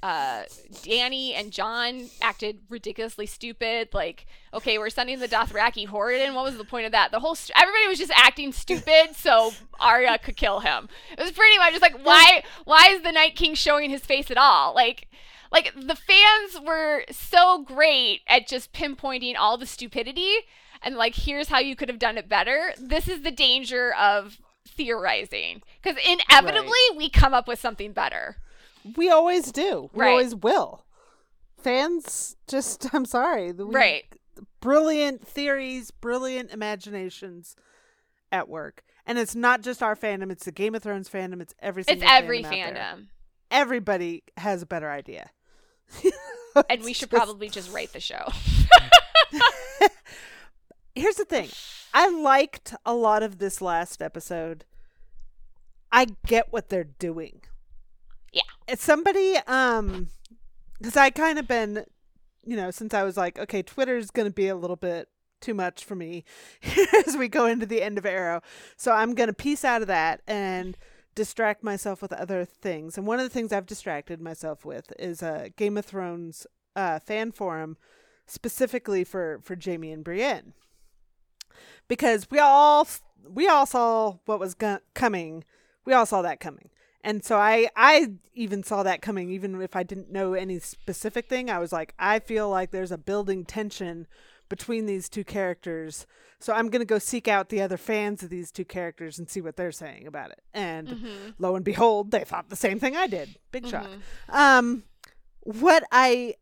uh, Dany and Jon acted ridiculously stupid. Like, okay, we're sending the Dothraki horde in. What was the point of that? The whole st- everybody was just acting stupid so Arya could kill him. It was pretty much just like why why is the Night King showing his face at all? Like like the fans were so great at just pinpointing all the stupidity and like here's how you could have done it better. This is the danger of theorizing because inevitably we come up with something better. We always do. We Right. always will. Fans just [LAUGHS] I'm sorry. we- Right. Brilliant theories, brilliant imaginations at work. And it's not just our fandom, it's the Game of Thrones fandom, it's every It's every fandom. fandom. Everybody has a better idea. [LAUGHS] And we should just- probably just write the show. [LAUGHS] Here's the thing. I liked a lot of this last episode. I get what they're doing. Yeah. Somebody um cuz I kind of been you know, since I was like, okay, Twitter's going to be a little bit too much for me [LAUGHS] as we go into the end of Arrow. So I'm going to piece out of that and distract myself with other things. And one of the things I've distracted myself with is a Game of Thrones uh, fan forum specifically for for Jaime and Brienne. Because we all we all saw what was go- coming. We all saw that coming. And so I I even saw that coming even if I didn't know any specific thing. I was like I feel like there's a building tension between these two characters. So I'm going to go seek out the other fans of these two characters and see what they're saying about it. And Mm-hmm. lo and behold, they thought the same thing I did. Big shock. Um, what I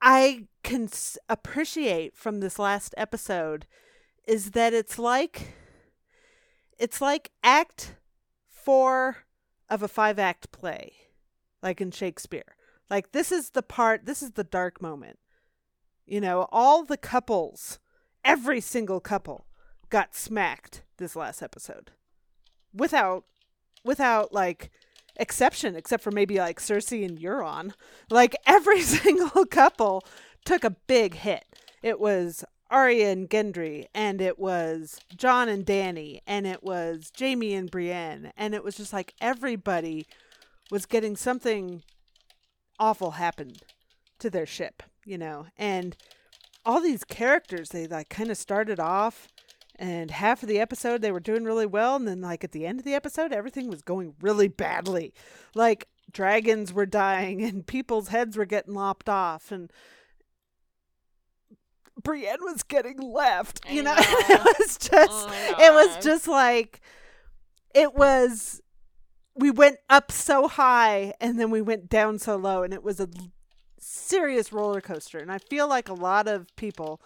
I can s- appreciate from this last episode is that it's like it's like Act Four of a five act play, like in Shakespeare. Like this is the part. This is the dark moment. You know, all the couples, every single couple, got smacked this last episode, without without like exception, except for maybe like Cersei and Euron. Like every [LAUGHS] single couple took a big hit. It was Arya and Gendry, and it was Jon and Dany, and it was Jaime and Brienne, and it was just like everybody was getting something awful happened to their ship, you know, and all these characters they like kind of started off and half of the episode they were doing really well and then like at the end of the episode everything was going really badly. Like dragons were dying and people's heads were getting lopped off and Brienne was getting left you know, [LAUGHS] know. it was just Oh it was just like it was we went up so high and then we went down so low and it was a serious roller coaster. And i feel like a lot of people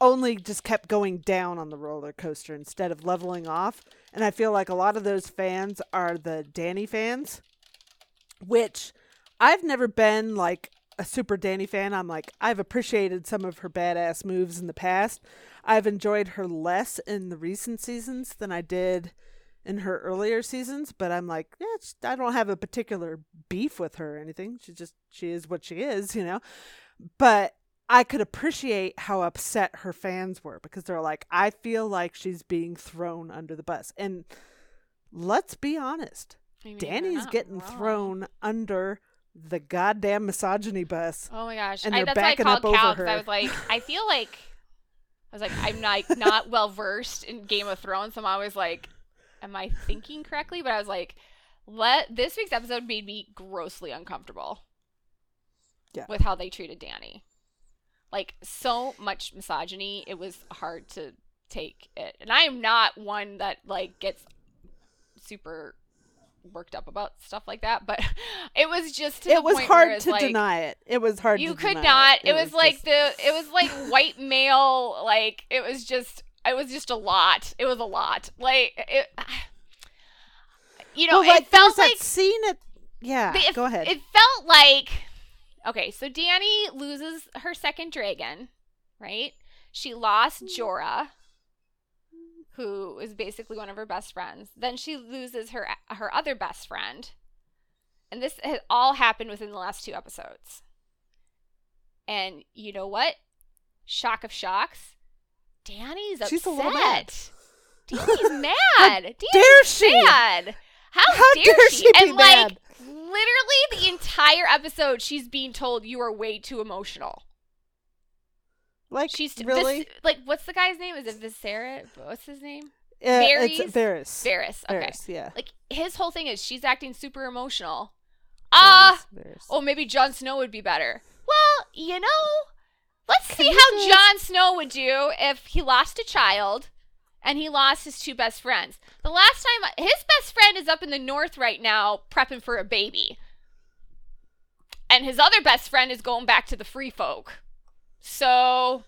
only just kept going down on the roller coaster instead of leveling off. And i feel like a lot of those fans are the dany fans which i've never been like a super dany fan i'm like i've appreciated some of her badass moves in the past i've enjoyed her less in the recent seasons than i did in her earlier seasons, but I'm like, yeah, I don't have a particular beef with her or anything. She just she is what she is, you know. But I could appreciate how upset her fans were because they're like, I feel like she's being thrown under the bus. And let's be honest, I mean, Dany's getting wrong. thrown under the goddamn misogyny bus. Oh my gosh! and I, they're that's why I backing called up over Cal because I was like, I feel like I was like, I'm not not well versed in Game of Thrones. So I'm always like, am I thinking correctly? But I was like, let this week's episode made me grossly uncomfortable. Yeah. With how they treated Dany, like so much misogyny, it was hard to take it. And I am not one that like gets super worked up about stuff like that, but [LAUGHS] it was just to the it was hard to like, deny it. It was hard you could not. It, was, like just- the. It was like white male. Like it was just. It was just a lot. It was a lot. Like it. [SIGHS] You know, well, like it felt was like. scene at yeah. it, go ahead. It felt like. Okay, so Dany loses her second dragon, right? She lost hmm. Jorah, who is basically one of her best friends. Then she loses her her other best friend, and this has all happened within the last two episodes. And you know what? Shock of shocks. Dany's upset. She's a little [LAUGHS] mad. Dany's mad. Dany's dare she? mad. How, How dare, dare she? she be and like mad? literally the entire episode, she's being told you are way too emotional. Like She's really Vis- like, what's the guy's name? Is it Viserys? What's his name? Uh, it's Varys? Varys. Varys. Okay. Varys, yeah. Like his whole thing is she's acting super emotional. Ah, Varys, Varys. oh maybe Jon Snow would be better. Well, you know, let's Can see how Jon Snow would do if he lost a child and he lost his two best friends. The last time his best friend is up in the north right now prepping for a baby. And his other best friend is going back to the free folk. So,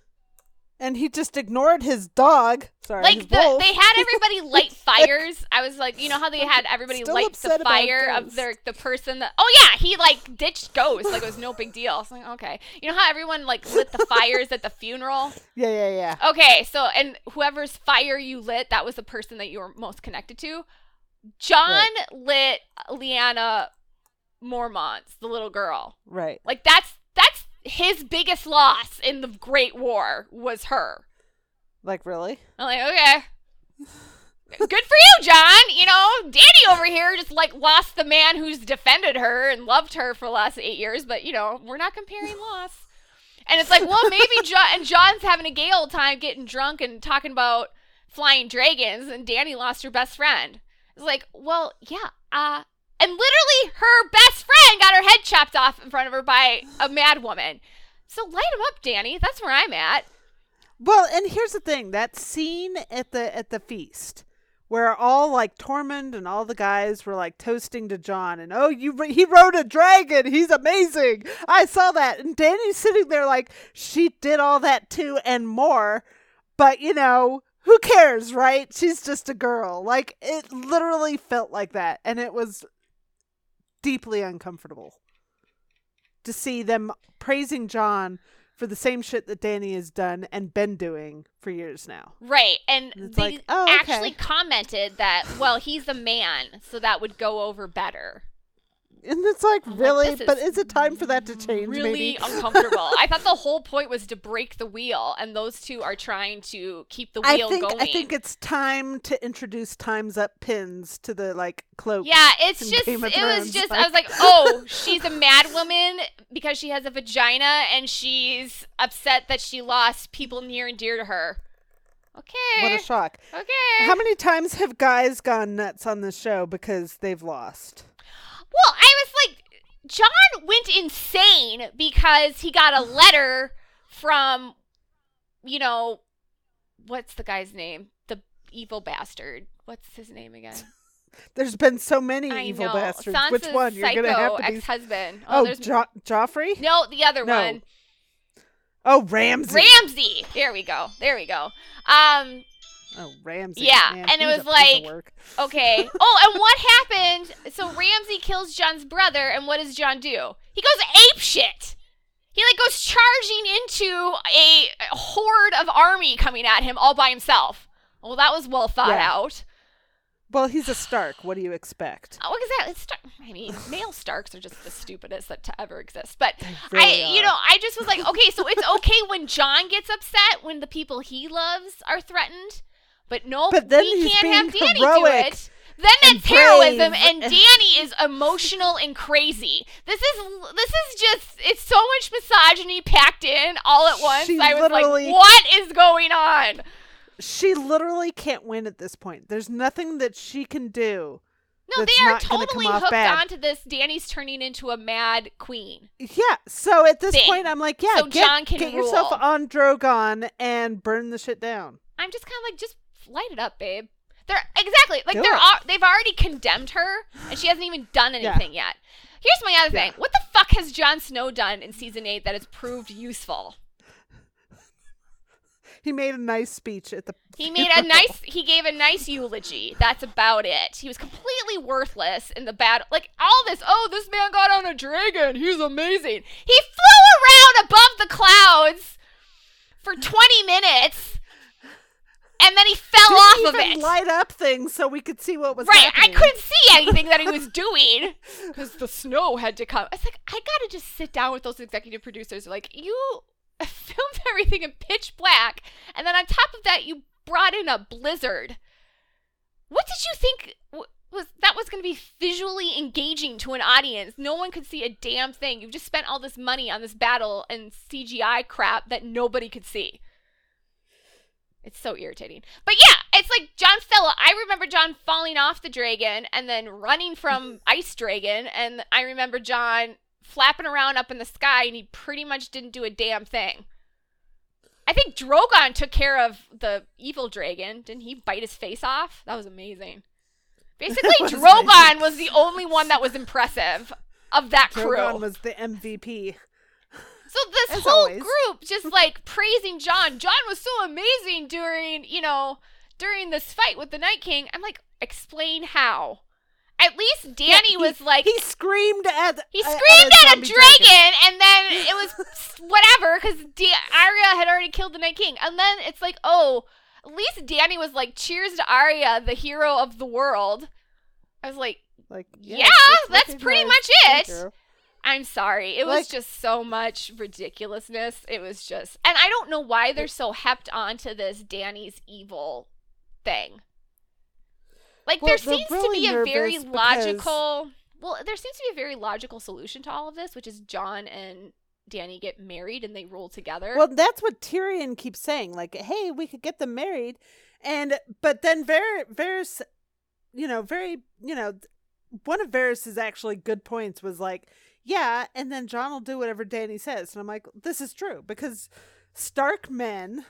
and he just ignored his dog. Sorry, like the, they had everybody light [LAUGHS] fires. I was like, you know how they had everybody Still light the fire of their the person that. Oh yeah, he like ditched ghosts. like it was no big deal. I was like, okay, you know how everyone like lit the fires at the funeral. [LAUGHS] yeah, yeah, yeah. Okay, so and whoever's fire you lit, that was the person that you were most connected to. Jon lit Lyanna Mormont, the little girl. Right. Like that's that's his biggest loss in the Great War was her. Like really? I'm like, okay. Good for you, Jon. You know, Dany over here just like lost the man who's defended her and loved her for the last eight years, but you know, we're not comparing loss. And it's like, well, maybe [LAUGHS] Jon and Jon's having a gay old time getting drunk and talking about flying dragons, and Dany lost her best friend. It's like, well, yeah, uh, and literally her best friend got her head chopped off in front of her by a mad woman. So light him up, Dany. That's where I'm at. Well, and here's the thing: that scene at the at the feast, where all like Tormund and all the guys were like toasting to Jon, and oh, you he rode a dragon, he's amazing. I saw that, and Dany's sitting there like she did all that too and more, but you know. Who cares, right? She's just a girl. Like it literally felt like that and it was deeply uncomfortable to see them praising Jon for the same shit that Dany has done and been doing for years now. Right. And It's they like, oh, okay. actually commented that, well, he's a man, so that would go over better. And it's like, I'm really? this but is is it time for that to change? really maybe? [LAUGHS] uncomfortable. I thought the whole point was to break the wheel, and those two are trying to keep the I wheel think going. I think it's time to introduce times up pins to the like cloak. yeah, it's just, it of was just, like- I was like, oh, [LAUGHS] she's a mad woman because she has a vagina and she's upset that she lost people near and dear to her. Okay. What a shock. okay. How many times have guys gone nuts on this show because they've lost? Well, I was like, Jon went insane because he got a letter from, you know, what's the guy's name? The evil bastard. What's his name again? [LAUGHS] There's been so many I evil know. bastards. Sansa's Which one? You're gonna have to be. ex-husband. Oh, there's jo- Joffrey? no, the other No. one, Oh, Ramsay. Ramsay. There we go. There we go. Um. Oh, Ramsay. Yeah, Man, and it was a piece of like- Okay. [LAUGHS] Oh, and what happened? So Ramsay kills Jon's brother, and what does Jon do? He goes ape shit. He like goes charging into a horde of army coming at him all by himself. Well, that was well thought Yeah. out. Well, he's a Stark. What do you expect? [SIGHS] Oh, exactly. It's Star- I mean, male Starks are just the stupidest that to ever exist. But really I, you know, I just was like, okay, so it's okay [LAUGHS] when Jon gets upset when the people he loves are threatened, but no, But then we can't have Dany do it. Then and that's heroism, brave and Dany is emotional and crazy. This is this is just it's so much misogyny packed in all at once. She I was like, what is going on? She literally can't win at this point. There's nothing that she can do. No, they are totally hooked bad. onto this. Dany's turning into a mad queen. Yeah. So at this Thing. point, I'm like, yeah, So get, Jon can get yourself on Drogon and burn the shit down. I'm just kind of like, just light it up, babe. They're exactly like Do they're it. al- they've already condemned her, and she hasn't even done Yeah. anything yet. Here's my other Yeah. thing: What the fuck has Jon Snow done in season eight that has proved useful? He made a nice speech at the. He [LAUGHS] made a nice. He gave a nice eulogy. That's about it. He was completely worthless in the battle. Like all this. Oh, this man got on a dragon. He's amazing. He flew around above the clouds for 20 minutes, and then he fell Didn't off of even it. light up things so we could see what was happening. Right, happening. I couldn't see anything that he was [LAUGHS] doing because the snow had to come. It's like I gotta just sit down with those executive producers. Like you [LAUGHS] filmed everything in pitch black, and then on top of that, you brought in a blizzard. What did you think w- was that was going to be visually engaging to an audience? No one could see a damn thing. You've just spent all this money on this battle and CGI crap that nobody could see. It's so irritating. But yeah, it's like Jon fell. I remember Jon falling off the dragon and then running from [LAUGHS] Ice Dragon. And I remember Jon flapping around up in the sky and he pretty much didn't do a damn thing. I think Drogon took care of the evil dragon. Didn't he bite his face off? That was amazing. Basically, [LAUGHS] was Drogon was the only one that was impressive of that crew. Drogon was the MVP. So this As whole always. group just like [LAUGHS] praising Jon. Jon was so amazing during, you know, during this fight with the Night King. I'm like, explain how. At least Dany Yeah, he- was like he screamed at he uh, at- screamed at a zombie dragon, and then [LAUGHS] it was whatever because D- Arya had already killed the Night King, and then it's like, oh, at least Dany was like, "Cheers to Arya, the hero of the world." I was like, Like, Yeah, let's that's pretty much it. hero. I'm sorry. It was just so much ridiculousness. It was just, and I don't know why they're so hepped onto this Dany's evil thing. Like Well, there seems really to be a very nervous because- logical. Well, there seems to be a very logical solution to all of this, which is Jon and Dany get married and they rule together. Well, that's what Tyrion keeps saying. Like, hey, we could get them married, and but then Var Varys, you know, very, you know, one of Varys's actually good points was like, yeah, and then Jon will do whatever Dany says, and I'm like, this is true because Stark men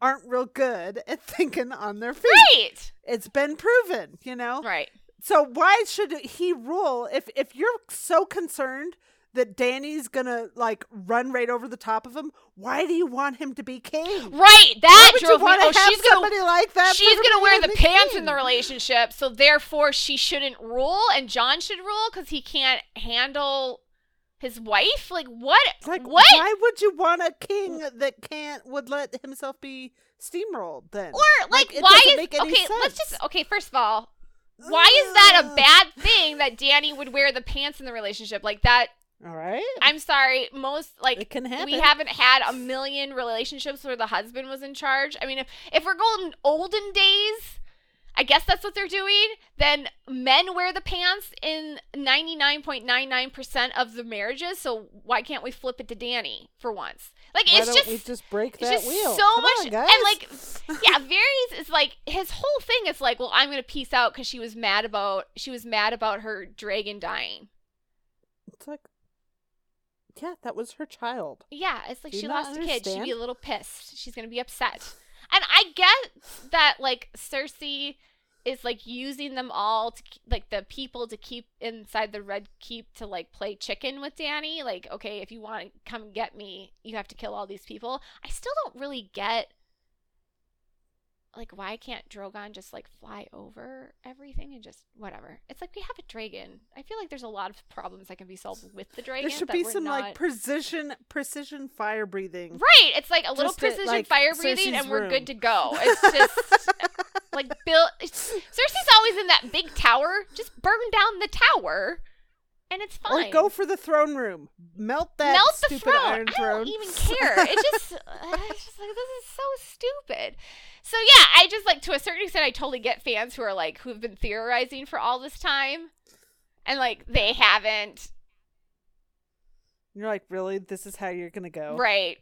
aren't real good at [LAUGHS] thinking on their feet. right, It's been proven, you know. right. So why should he rule if if you're so concerned that Dany's gonna like run right over the top of him? Why do you want him to be king? Right, that drove me. Oh, she's gonna somebody like that? she's gonna wear the be pants in the relationship, so therefore she shouldn't rule, and Jon should rule because he can't handle his wife. Like what? It's like, what? why would you want a king that can't would let himself be steamrolled? Then, Or like, it why is okay? Let's just okay. First of all, why is that a bad thing that Dany would wear the pants in the relationship? Like that. All right, I'm sorry. Most like it can happen. we haven't had a million relationships where the husband was in charge. I mean, if if we're going olden days, I guess that's what they're doing. Then men wear the pants in 99.99% of the marriages. So why can't we flip it to Dany for once? Like Why it's just we just break it's that just wheel? so Come much on, guys. and like yeah, Varys is like his whole thing is like, well, I'm gonna peace out because she was mad about she was mad about her dragon dying. it's like, yeah, that was her child. Yeah, it's like Do she lost a kid. She'd be a little pissed. She's gonna be upset. And I get that like Cersei is like using them all to like the people to keep inside the red keep to like play chicken with Dany. Like, okay, if you want to come get me, you have to kill all these people. I still don't really get like why can't Drogon just like fly over everything and just whatever? It's like we have a dragon. I feel like there's a lot of problems that can be solved with the dragon. There should be some like precision precision fire breathing. Right. It's like a little Just at, precision like, fire breathing, Cersei's and we're room. good to go. It's just [LAUGHS] like Bill. It's, Cersei's always in that big tower, just burn down the tower, and it's fine. Or go for the throne room. Melt that Melt the stupid throne. iron I don't even [LAUGHS] care. It just, uh, it's just like this is so stupid. So yeah, I just like to a certain extent, I totally get fans who are like who've been theorizing for all this time, and like they haven't You're like, really? This is how you're gonna go? right.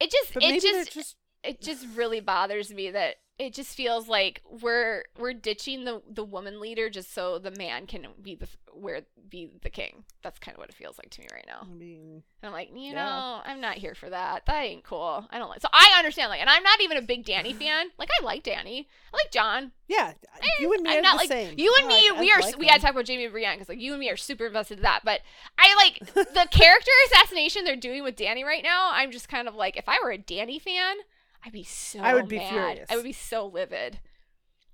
It just, But it just, just it just really bothers me that it just feels like we're we're ditching the the woman leader just so the man can be the where be the king. That's kind of what it feels like to me right now. I mean, And I'm like, you Yeah. know, I'm not here for that. That ain't cool. I don't like. So I understand, like, and I'm not even a big Dany [LAUGHS] fan. Like, I like Dany. I like Jon. yeah. Eh, You and me I'm are not the like same. you and I me. like- we I are. like we gotta talk about Jaime and Brienne because like you and me are super invested in that. But I like [LAUGHS] the character assassination they're doing with Dany right now. I'm just kind of like, if I were a Dany fan, I'd be so. I would be mad. furious. I would be so livid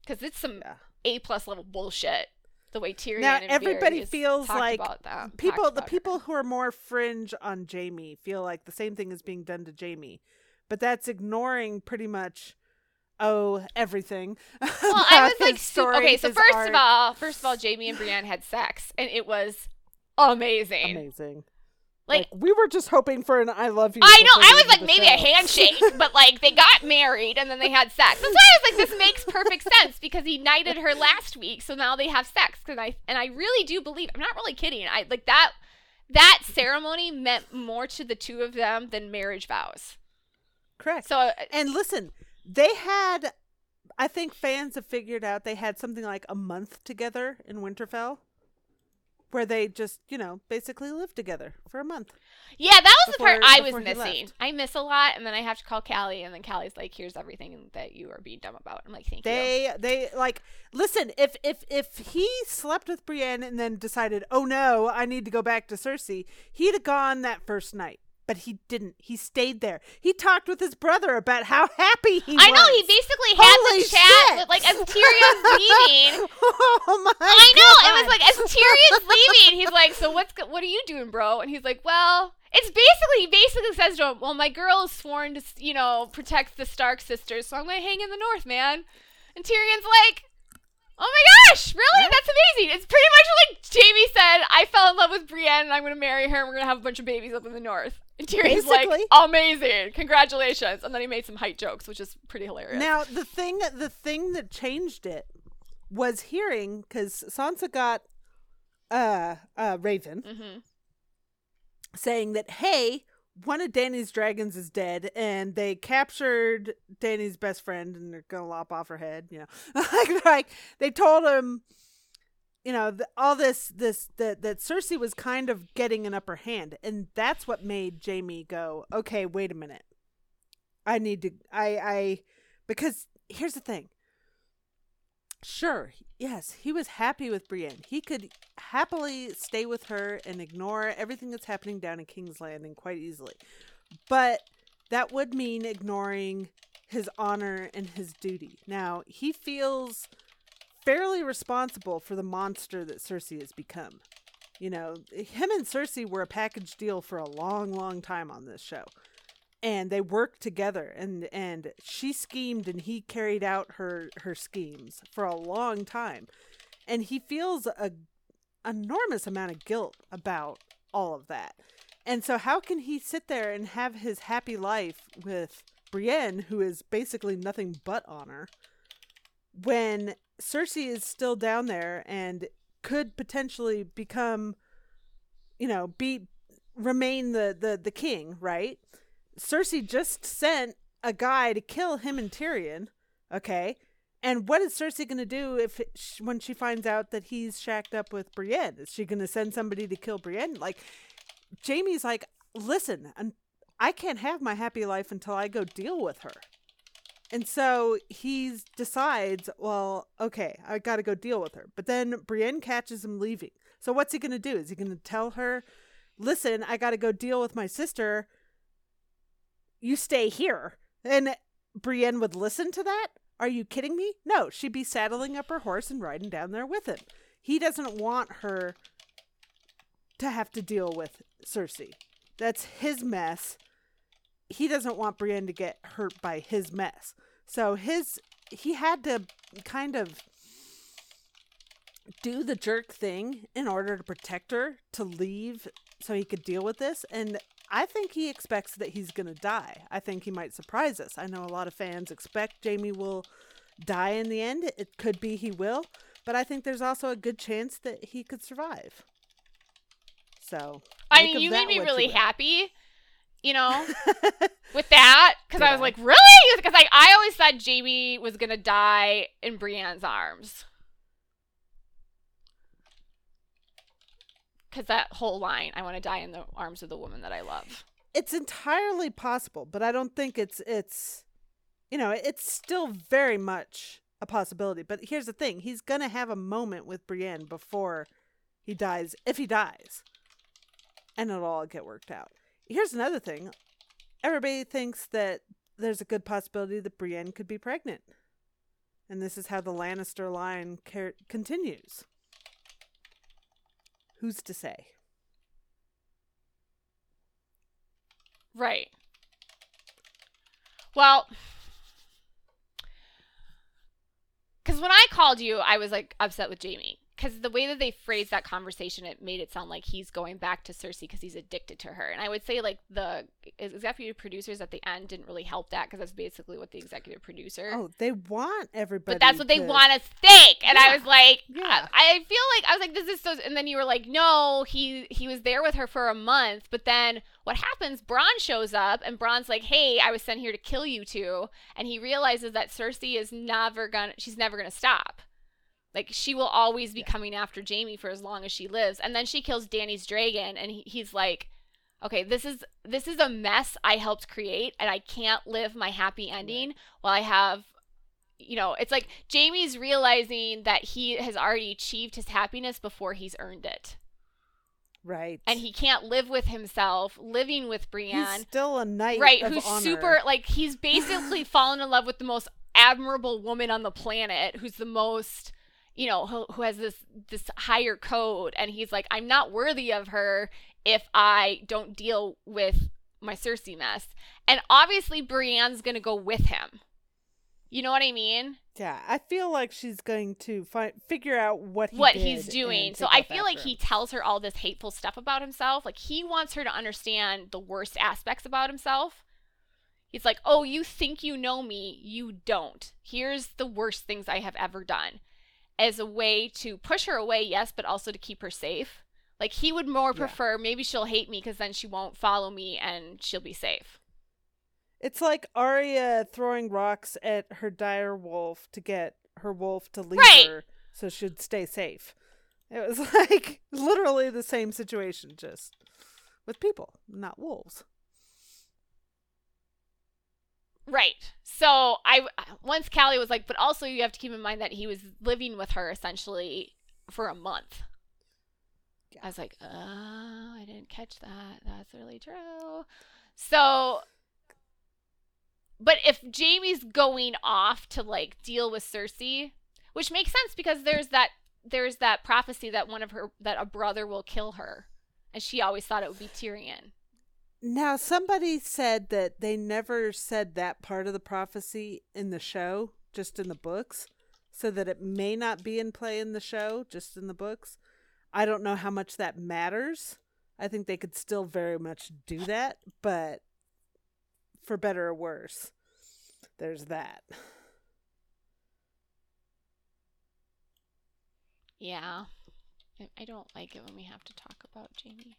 because it's some Yeah. A plus level bullshit. The way Tyrion Now, and everybody feels like that, people the about her. people who are more fringe on Jaime feel like the same thing is being done to Jaime. But that's ignoring pretty much oh everything. Well, I was like, story, okay. So first arc. of all, first of all, Jaime and Brienne had sex, and it was amazing. amazing. Like, Like, we were just hoping for an I love you. I know, I was like maybe a handshake, [LAUGHS] but like they got married and then they had sex. That's why I was like, this makes perfect sense because he knighted her last week, so now they have sex. Cause I and I really do believe I'm not really kidding. I like that that ceremony meant more to the two of them than marriage vows. Correct. So uh, And listen, they had I think fans have figured out they had something like a month together in Winterfell where they just, you know, basically lived together for a month. Yeah, that was the part I was missing. I miss a lot, and then I have to call Callie, and then Callie's like, "Here's everything that you are being dumb about." I'm like, "Thank you." They they like listen, if if if he slept with Brienne and then decided, "Oh no, I need to go back to Cersei." He'd have gone that first night. But he didn't. He stayed there. He talked with his brother about how [LAUGHS] happy he I was. I know he basically had Holy the chat with like as [LAUGHS] Tyrion's leaving. oh my god! I know it was like as Tyrion's leaving, he's like, "So what's what are you doing, bro?" And he's like, "Well." It's basically he basically says to him, "Well, my girl is sworn to, you know, protect the Stark sisters, so I'm gonna hang in the North, man." And Tyrion's like, "Oh my gosh, really? That's amazing!" It's pretty much like Jaime said, "I fell in love with Brienne, and I'm gonna marry her, and we're gonna have a bunch of babies up in the North." [LAUGHS] And Tyrion's like, Basically. "Amazing, congratulations!" And then he made some height jokes, which is pretty hilarious. Now the thing the thing that changed it was hearing because Sansa got uh uh Raven hmm saying that hey one of Dany's dragons is dead and they captured Dany's best friend and they're gonna lop off her head you know [LAUGHS] like like they told him you know th- all this this that that Cersei was kind of getting an upper hand and that's what made Jaime go okay wait a minute. I need to I I because here's the thing. Sure yes he was happy with Brienne. He could happily stay with her and ignore everything that's happening down in King's Landing quite easily. But that would mean ignoring his honor and his duty. Now he feels fairly responsible for the monster that Cersei has become. You know him and Cersei were a package deal for a long long time on this show. And they worked together and and she schemed and he carried out her her schemes for a long time. And he feels a enormous amount of guilt about all of that. And so how can he sit there and have his happy life with Brienne who is basically nothing but honor when Cersei is still down there and could potentially become you know be remain the the the king right Cersei just sent a guy to kill him and Tyrion. Okay. And what is Cersei going to do if it, when she finds out that he's shacked up with Brienne? Is she going to send somebody to kill Brienne? Like Jaime's like, "Listen, I can't have my happy life until I go deal with her." And so he decides, well, okay, I got to go deal with her. But then Brienne catches him leaving. So what's he going to do? Is he going to tell her, "Listen, I got to go deal with my sister." you stay here. And Brienne would listen to that? Are you kidding me? No, she'd be saddling up her horse and riding down there with him. He doesn't want her to have to deal with Cersei. That's his mess. He doesn't want Brienne to get hurt by his mess. So his he had to kind of do the jerk thing in order to protect her to leave so he could deal with this and I think he expects that he's going to die. I think he might surprise us. I know a lot of fans expect Jaime will die in the end. It could be he will, but I think there's also a good chance that he could survive. So, I mean, you made me really happy, you know, [LAUGHS] with that because I was like, really? Because like I always thought Jaime was gonna die in Brienne's arms. Because that whole line, I want to die in the arms of the woman that I love. it's entirely possible, but I don't think it's it's you know, it's still very much a possibility. But here's the thing, he's going to have a moment with Brienne before he dies if he dies. And it'll all get worked out. Here's another thing. Everybody thinks that there's a good possibility that Brienne could be pregnant. And this is how the Lannister line car- continues. Who's to say? Right. Well, because when I called you, I was like upset with Jaime. Because the way that they phrased that conversation, it made it sound like he's going back to Cersei because he's addicted to her. And I would say, like, the executive producers at the end didn't really help that because that's basically what the executive producer. Oh, they want everybody. but that's what they want us to think. And I was like, Yeah. I, I feel like I was like, this is so. And then you were like, no, he he was there with her for a month. But then what happens? Bronn shows up, and Bronn's like, hey, I was sent here to kill you two. And he realizes that Cersei is never gonna. She's never gonna stop. Like she will always be coming after Jaime for as long as she lives. And then she kills Dany's dragon, and he, he's like. Okay, this is this is a mess I helped create and I can't live my happy ending while I have you know, it's like Jaime's realizing that he has already achieved his happiness before he's earned it. Right. And he can't live with himself, living with He's Brienne. still a knight. Right, who's honor. super like he's basically [LAUGHS] fallen in love with the most admirable woman on the planet, who's the most you know, who, who has this this higher code and he's like I'm not worthy of her if I don't deal with my Cersei mess. And obviously Brienne's to go with him. You know what I mean? Yeah, I feel like she's going to find figure out what he what he's doing. So I feel like he tells her all this hateful stuff about himself. Like he wants her to understand the worst aspects about himself. He's like, "Oh, you think you know me, you don't. Here's the worst things I have ever done." As a way to push her away, yes, but also to keep her safe. Like he would more Yeah. prefer maybe she'll hate me because then she won't follow me and she'll be safe. It's like Arya throwing rocks at her dire wolf to get her wolf to leave Right. her so she'd stay safe. It was [LAUGHS] like literally the same situation, just with people, not wolves. Right. So I once Callie was like, but also you have to keep in mind that he was living with her essentially for a month. Yeah. I was like, oh, I didn't catch that. That's really true. So, but if Jaime's going off to like deal with Cersei, which makes sense because there's that there's that prophecy that one of her that a brother will kill her, and she always thought it would be Tyrion. Now, somebody said that they never said that part of the prophecy in the show, just in the books, so that it may not be in play in the show, just in the books. I don't know how much that matters. I think they could still very much do that, but for better or worse, there's that. Yeah, I- don't like it when we have to talk about Jaime.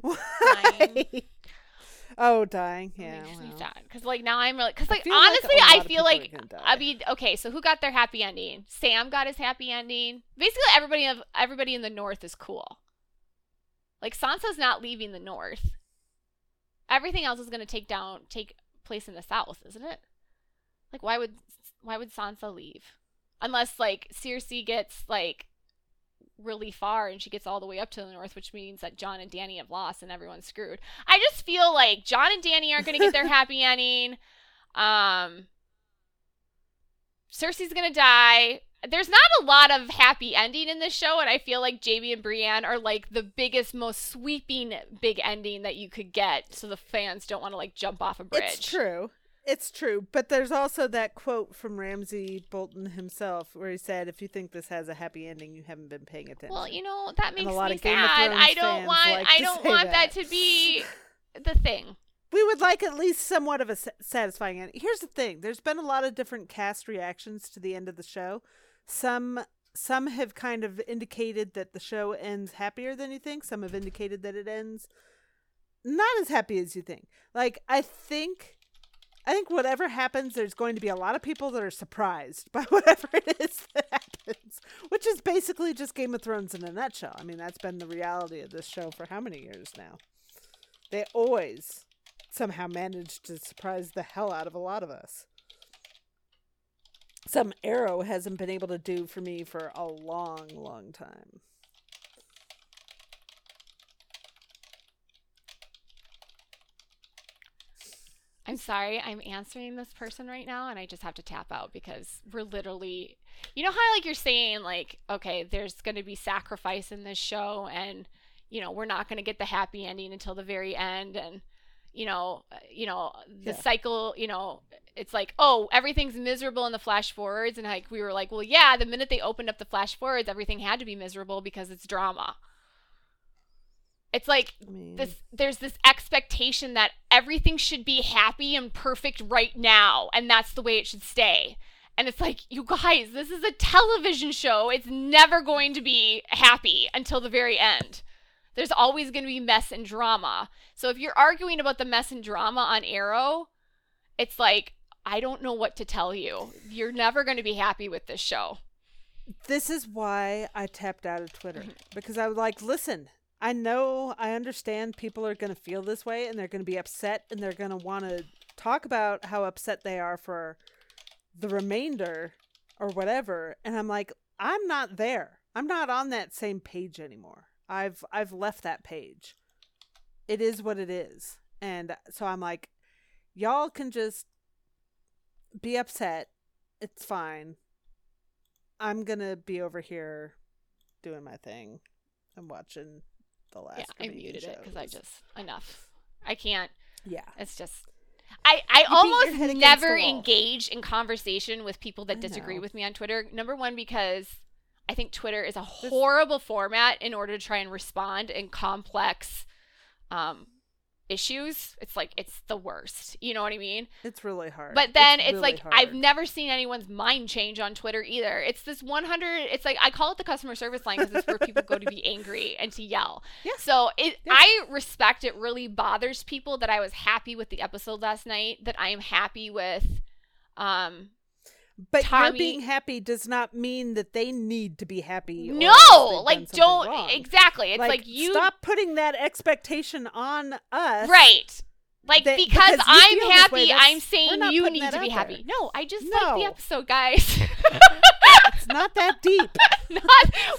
Why? [LAUGHS] oh, dying. It Yeah. makes well. because like now I'm really because like feel honestly a I feel like. I mean okay so who got their happy ending? Sam got his happy ending. Basically everybody of everybody in the North is cool. Like Sansa's not leaving the North. Everything else is gonna take down take place in the South, isn't it? Like why would why would Sansa leave? Unless like Cersei gets like really far and she gets all the way up to the north, which means that Jon and Dany have lost and everyone's screwed. I just feel like Jon and Dany aren't going to get their [LAUGHS] happy ending. Um, Cersei's going to die. There's not a lot of happy ending in this show, and I feel like Jamie and Brienne are like the biggest, most sweeping big ending that you could get, so the fans don't want to like jump off a bridge. It's true. It's true, but there's also that quote from Ramsay Bolton himself where he said, "If you think this has a happy ending, you haven't been paying attention." Well, you know that makes me of Game of sad. I don't want. like I don't want that. that. to be [LAUGHS] the thing. we would like at least somewhat of a satisfying end. Here's the thing: there's been a lot of different cast reactions to the end of the show. Some some have kind of indicated that the show ends happier than you think. Some have indicated that it ends not as happy as you think. Like I think I think whatever happens, there's going to be a lot of people that are surprised [LAUGHS] by whatever it is that happens, which is basically just Game of Thrones in a nutshell. I mean, that's been the reality of this show for how many years now? They always somehow manage to surprise the hell out of a lot of us. Some Arrow hasn't been able to do for me for a long, long time. I'm sorry, I'm answering this person right now, and I just have to tap out because we're literally, you know how like you're saying like, okay, there's going to be sacrifice in this show, and you know we're not going to get the happy ending until the very end, and you know, uh, you know the Yeah. cycle, you know, it's like oh everything's miserable in the flash forwards, and like we were like, well yeah, the minute they opened up the flash forwards, everything had to be miserable because it's drama. It's like this there's this expectation that everything should be happy and perfect right now and that's the way it should stay. And it's like you guys this is a television show. It's never going to be happy until the very end. There's always going to be mess and drama. So if you're arguing about the mess and drama on arrow it's like i don't know what to tell you. You're never going to be happy with this show. This is why I tapped out of Twitter mm-hmm. because I was like, listen, I know, I understand people are going to feel this way and they're going to be upset and they're going to want to talk about how upset they are for the remainder or whatever. And I'm like, I'm not there. I'm not on that same page anymore. I've I've left that page. It is what it is. And so I'm like, y'all can just be upset. It's fine. I'm gonna be over here doing my thing and watching the last. yeah i muted it because i just enough i can't yeah. It's just I I your almost never engage in conversation with people that disagree with me on Twitter. Number one because I think Twitter is a horrible format in order to try and respond in complex um issues. It's like it's the worst. You know what I mean? It's really hard. But then it's, really like hard. I've never seen anyone's mind change on Twitter either. It's this 100. It's like I call it the customer service line because it's where people go to be [LAUGHS] angry and to yell. Yeah. So it, Yeah. I respect. It really bothers people that I was happy with the episode last night. That I am happy with. Um. But Tommy- your being happy does not mean that they need to be happy. No, like don't wrong. exactly. It's like, you stop putting that expectation on us. right. Like that- because, because I'm happy, I'm saying you need to be happy. there. No, I just like the episode, guys. [LAUGHS] It's not that deep. [LAUGHS] Not,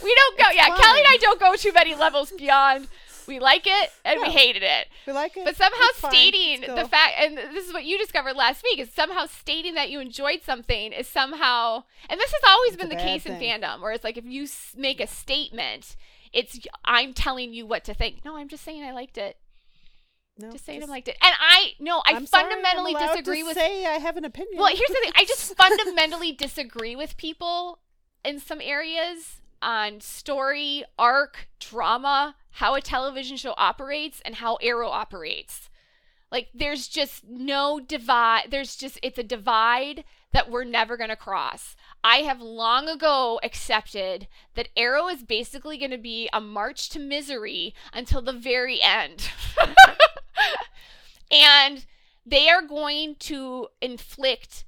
we don't go. It's yeah, Kelly and I don't go too many levels beyond. We like it and we hated it. We like it. But somehow It's stating the fact, and this is what you discovered last week, is somehow stating that you enjoyed something is somehow, and this has always It's been the case in fandom, where it's like if you make a statement, it's I'm telling you what to think. No, I'm just saying I liked it. No, Just saying just- I liked it, and I no, I I'm sorry, I'm fundamentally to disagree with Say I have an opinion. well, here's the thing. I just [LAUGHS] fundamentally disagree with people in some areas on story, arc, drama, how a television show operates, and how Arrow operates. Like, there's just no divide. There's just, it's a divide that we're never going to cross. I have long ago accepted that Arrow is basically going to be a march to misery until the very end. [LAUGHS] and they are going to inflict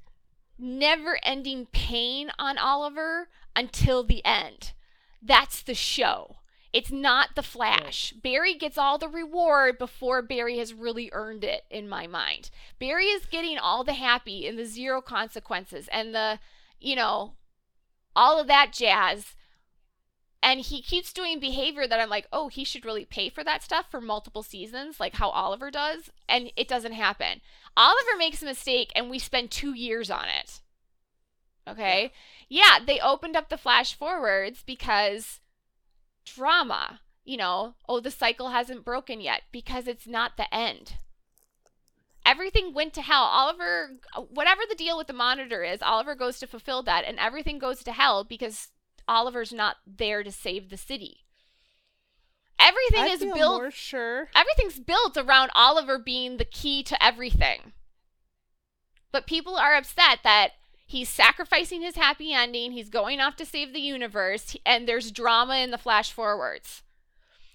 never ending pain on Oliver until the end. That's the show. It's not the Flash. Barry gets all the reward before Barry has really earned it, in my mind. Barry is getting all the happy and the zero consequences and the, you know, all of that jazz. And he keeps doing behavior that I'm like, oh, he should really pay for that stuff for multiple seasons, like how Oliver does. And it doesn't happen. Oliver makes a mistake and we spend two years on it. Okay? Yeah, they opened up the flash forwards because drama. You know, oh, the cycle hasn't broken yet because it's not the end. everything went to hell. Oliver, whatever the deal with the monitor is, Oliver goes to fulfill that, and everything goes to hell because Oliver's not there to save the city. Everything I is built. sure. Everything's built around Oliver being the key to everything. But people are upset that he's sacrificing his happy ending. He's going off to save the universe, and there's drama in the flash forwards.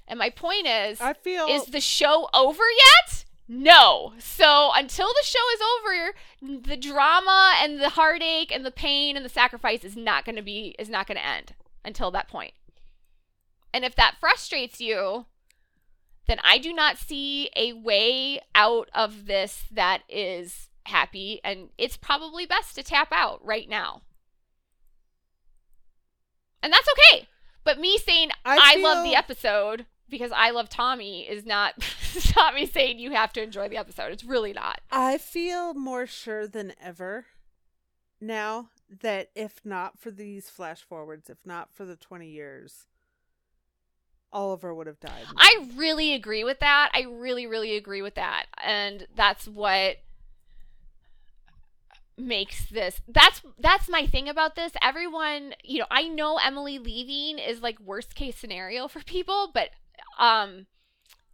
And my point is, I feel is the show over yet? No. So until the show is over, the drama and the heartache and the pain and the sacrifice is not going to be is not going to end until that point. And if that frustrates you, then I do not see a way out of this that is happy and it's probably best to tap out right now. And that's okay. But me saying I, I love the episode because I love Tommy is not [LAUGHS] not me saying you have to enjoy the episode. It's really not. I feel more sure than ever now that if not for these flash forwards, if not for the 20 years, Oliver would have died. I really agree with that. I really, really agree with that. And that's what makes this that's that's my thing about this everyone you know i know emily leaving is like worst case scenario for people but um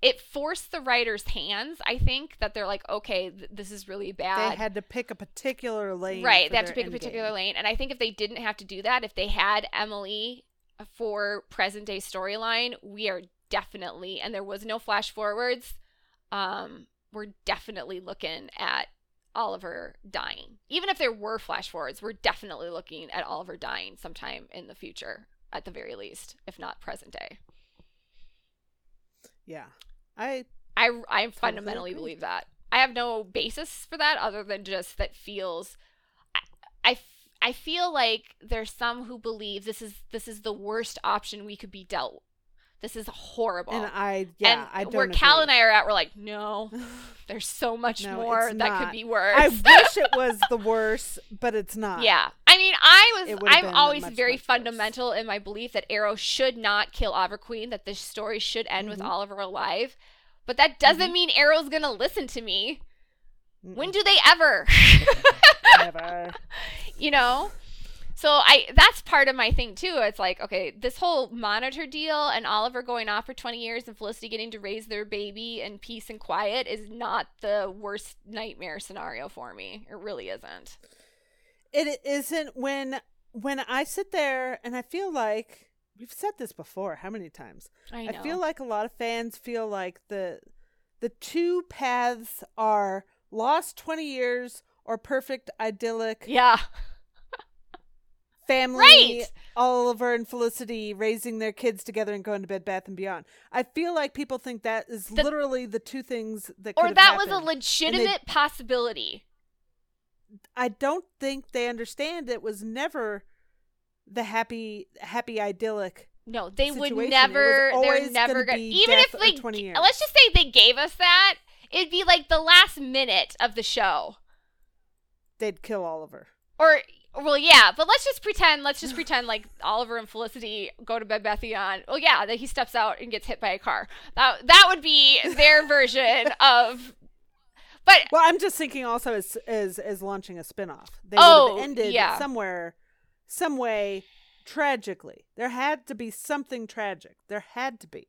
it forced the writers hands i think that they're like okay th- this is really bad they had to pick a particular lane. right they have to pick a particular game. lane and i think if they didn't have to do that if they had emily for present day storyline we are definitely and there was no flash forwards um we're definitely looking at oliver dying even if there were flash forwards we're definitely looking at oliver dying sometime in the future at the very least if not present day Yeah. I I I fundamentally agree. believe that. I have no basis for that other than just that feels. I, I feel like there's some who believe this is this is the worst option we could be dealt. This is horrible. and I yeah, and I don't where Cal and I are at, we're like, no, [SIGHS] there's so much No, more that could be worse. I wish it was the [LAUGHS] worst, but it's not. Yeah. I mean, I was I'm always much, very much worse. fundamental in my belief that Arrow should not kill Oliver Queen, that this story should end with Mhm. Oliver alive. But that doesn't Mhm. mean Arrow's going to listen to me. Mm-mm. When do they ever? Never. [LAUGHS] you know? So I that's part of my thing too. It's like, okay, this whole monitor deal and Oliver going off for 20 years and Felicity getting to raise their baby in peace and quiet is not the worst nightmare scenario for me. It really isn't. It isn't when when I sit there and I feel like we've said this before. How many times? I know. I feel like a lot of fans feel like the the two paths are lost 20 years or perfect idyllic yeah. Family Right. Oliver and Felicity raising their kids together and going to bed Bath and Beyond. I feel like people think that is The- literally the two things that Or that was a legitimate possibility. I don't think they understand it was never the happy happy idyllic No, they would situation. It was never. They're never gonna gonna. be Even if they, 20 years. let's just say they gave us that, it'd be like the last minute of the show. they'd kill Oliver. Or, well, yeah, but let's just pretend. Let's just pretend like [SIGHS] Oliver and Felicity go to Bed Bath Beyond. Oh yeah, that he steps out and gets hit by a car. That that would be their [LAUGHS] version of. But Well, I'm just thinking also as as as launching a spin-off. They Oh, would have ended yeah. somewhere some way tragically. There had to be something tragic. There had to be.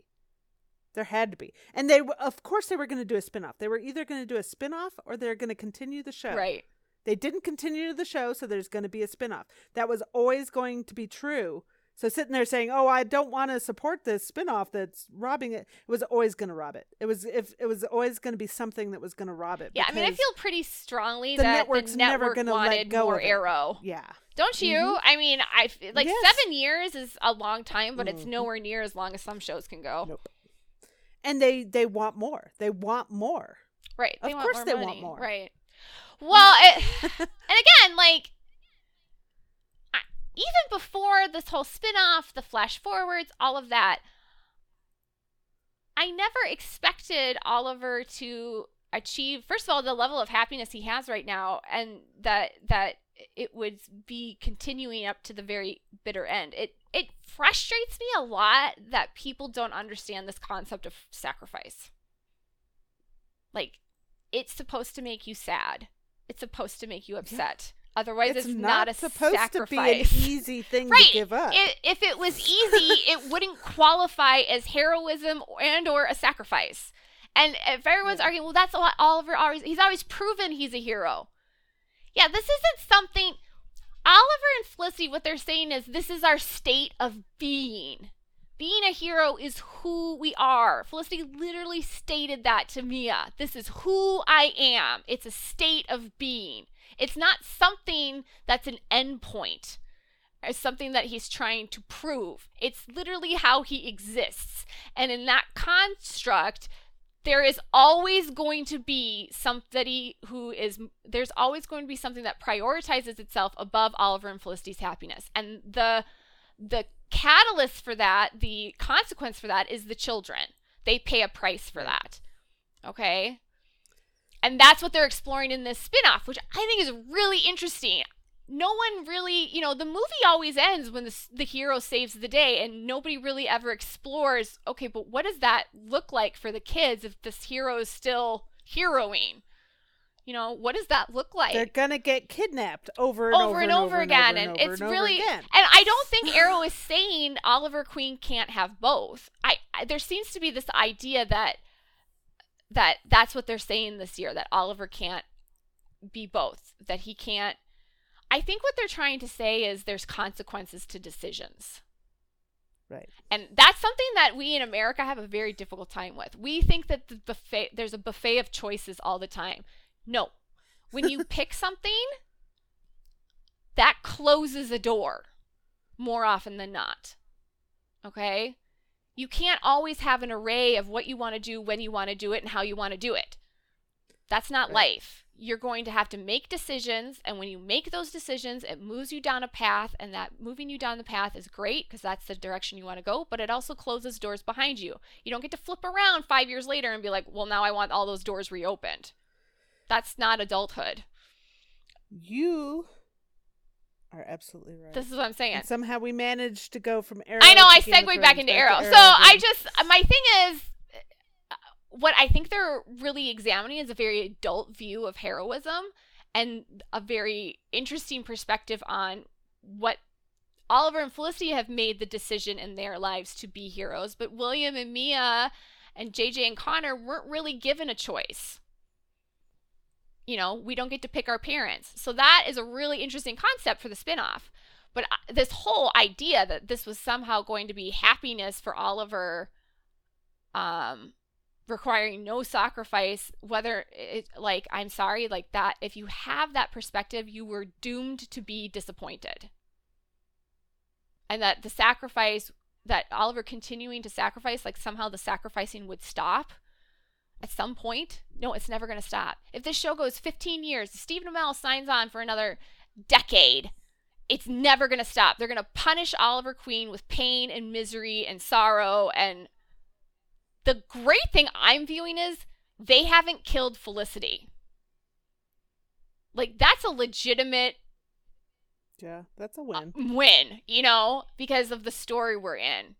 There had to be. And they of course they were going to do a spin-off. They were either going to do a spin-off or they're going to continue the show. right, They didn't continue the show, so there's going to be a spin-off. That was always going to be true. So sitting there saying, "Oh, I don't want to support this spin-off that's robbing it," it was always going to rob it. It was if it was always going to be something that was going to rob it. yeah. I mean, I feel pretty strongly that the that network's the network's never gonna let go more of it. Arrow. yeah. Don't you? Mhm. I mean, I like Yes. seven years is a long time, but it's Mhm. nowhere near as long as some shows can go. Nope. And they they want more. They want more. Right. Of want course more they want more. Right. Well, it, [LAUGHS] and again, like I, even before this whole spin-off, the flash forwards, all of that, I never expected Oliver to achieve first of all the level of happiness he has right now and that that it would be continuing up to the very bitter end. It it frustrates me a lot that people don't understand this concept of sacrifice. Like it's supposed to make you sad. It's supposed to make you upset. Otherwise, it's, it's not, a supposed sacrifice. to be an easy thing right. to give up. I- if it was easy, it wouldn't qualify as heroism and or a sacrifice. And if everyone's Yeah. arguing, well, that's what Oliver always he's always proven he's a hero. Yeah, this isn't something Oliver and Felicity, what they're saying is this is our state of being. Being a hero is who we are. Felicity literally stated that to Mia. This is who I am. It's a state of being. It's not something that's an endpoint or something that he's trying to prove. It's literally how he exists. And in that construct, there is always going to be somebody who is there's always going to be something that prioritizes itself above Oliver and Felicity's happiness. And the the catalyst for that, the consequence for that is the children. They pay a price for that. Okay? And that's what they're exploring in this spin-off, which I think is really interesting. No one really, you know, the movie always ends when the, the hero saves the day, and nobody really ever explores, okay, but what does that look like for the kids if this hero is still heroing? You know, what does that look like? They're gonna get kidnapped over and over, and over again, and, over it's and over really. again. And I don't think [LAUGHS] Arrow is saying Oliver Queen can't have both. I, I there seems to be this idea that that that's what they're saying this year that Oliver can't be both. That he can't. I think what they're trying to say is there's consequences to decisions. Right. And that's something that we in America have a very difficult time with. We think that the buffet there's a buffet of choices all the time. No. When you pick [LAUGHS] something, that closes a door more often than not. Okay? You can't always have an array of what you want to do, when you want to do it, and how you want to do it. That's not Right. life. You're going to have to make decisions, and when you make those decisions, it moves you down a path, and that moving you down the path is great because that's the direction you want to go, but it also closes doors behind you. You don't get to flip around five years later and be like, well, now I want all those doors reopened. That's not adulthood. You are absolutely right. This is what I'm saying. and somehow we managed to go from Arrow. I know I segued back into to Arrow. So I just my thing is uh, what I think they're really examining is a very adult view of heroism and a very interesting perspective on what Oliver and Felicity have made the decision in their lives to be heroes, but William and Mia and JJ and Connor weren't really given a choice. You know, we don't get to pick our parents. So that is a really interesting concept for the spinoff. But this whole idea that this was somehow going to be happiness for Oliver um requiring no sacrifice whether it like I'm sorry like that if you have that perspective you were doomed to be disappointed. And that the sacrifice that Oliver continuing to sacrifice like somehow the sacrificing would stop at some point. No, it's never going to stop. If this show goes 15 years, Stephen Amell signs on for another decade, it's never going to stop. They're going to punish Oliver Queen with pain and misery and sorrow. And the great thing I'm viewing is they haven't killed Felicity. Like, that's a legitimate Yeah, that's a uh, win. win, you know, because of the story we're in.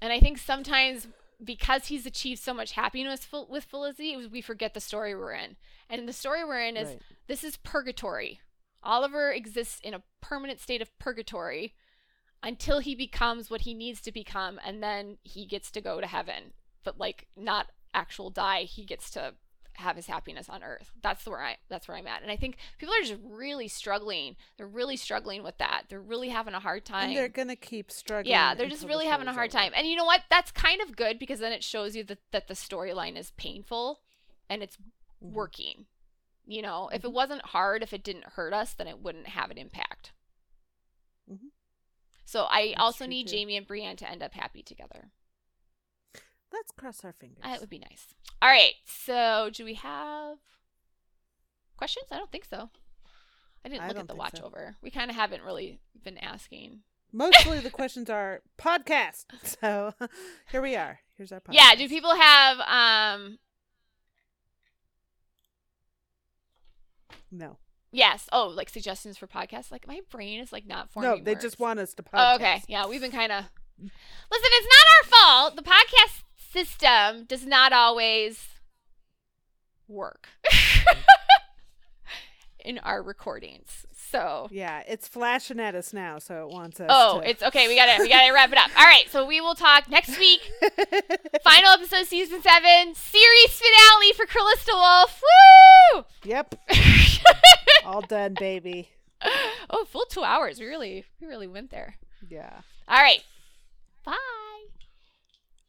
And I think sometimes because he's achieved so much happiness with Felicity, we forget the story we're in. And the story we're in is Right. this is purgatory. Oliver exists in a permanent state of purgatory until he becomes what he needs to become, and then he gets to go to heaven. But like not actual die, he gets to have his happiness on earth. That's where I that's where I'm at. And I think people are just really struggling. They're really struggling with that. They're really having a hard time. And they're gonna keep struggling. Yeah, they're just until the really having a hard over. time. And you know what? That's kind of good because then it shows you that, that the storyline is painful and it's Mhm. working. You know, if Mm-hmm. it wasn't hard, if it didn't hurt us, then it wouldn't have an impact. Mhm. So I That's also need too. Jaime and Brienne to end up happy together. Let's cross our fingers. That would be nice. All right. So do we have questions? I don't think so. I didn't I look at the watch so. over. We kind of haven't really been asking. Mostly the [LAUGHS] questions are podcast. [LAUGHS] So here we are. Here's our podcast. Yeah. Do people have um No. Yes. Oh, like suggestions for podcasts. Like my brain is like not forming. No, they words. just want us to podcast. Oh, okay. Yeah, we've been kind of. Listen, it's not our fault. The podcast system does not always work [LAUGHS] in our recordings. So Yeah, it's flashing at us now, so it wants us. Oh, to... it's okay. We gotta we gotta wrap it up. All right, so we will talk next week. [LAUGHS] Final episode, season seven, series finale for Callista Wolf. Woo! Yep, [LAUGHS] all done, baby. oh, full two hours. We really we really went there. Yeah. All right. Bye.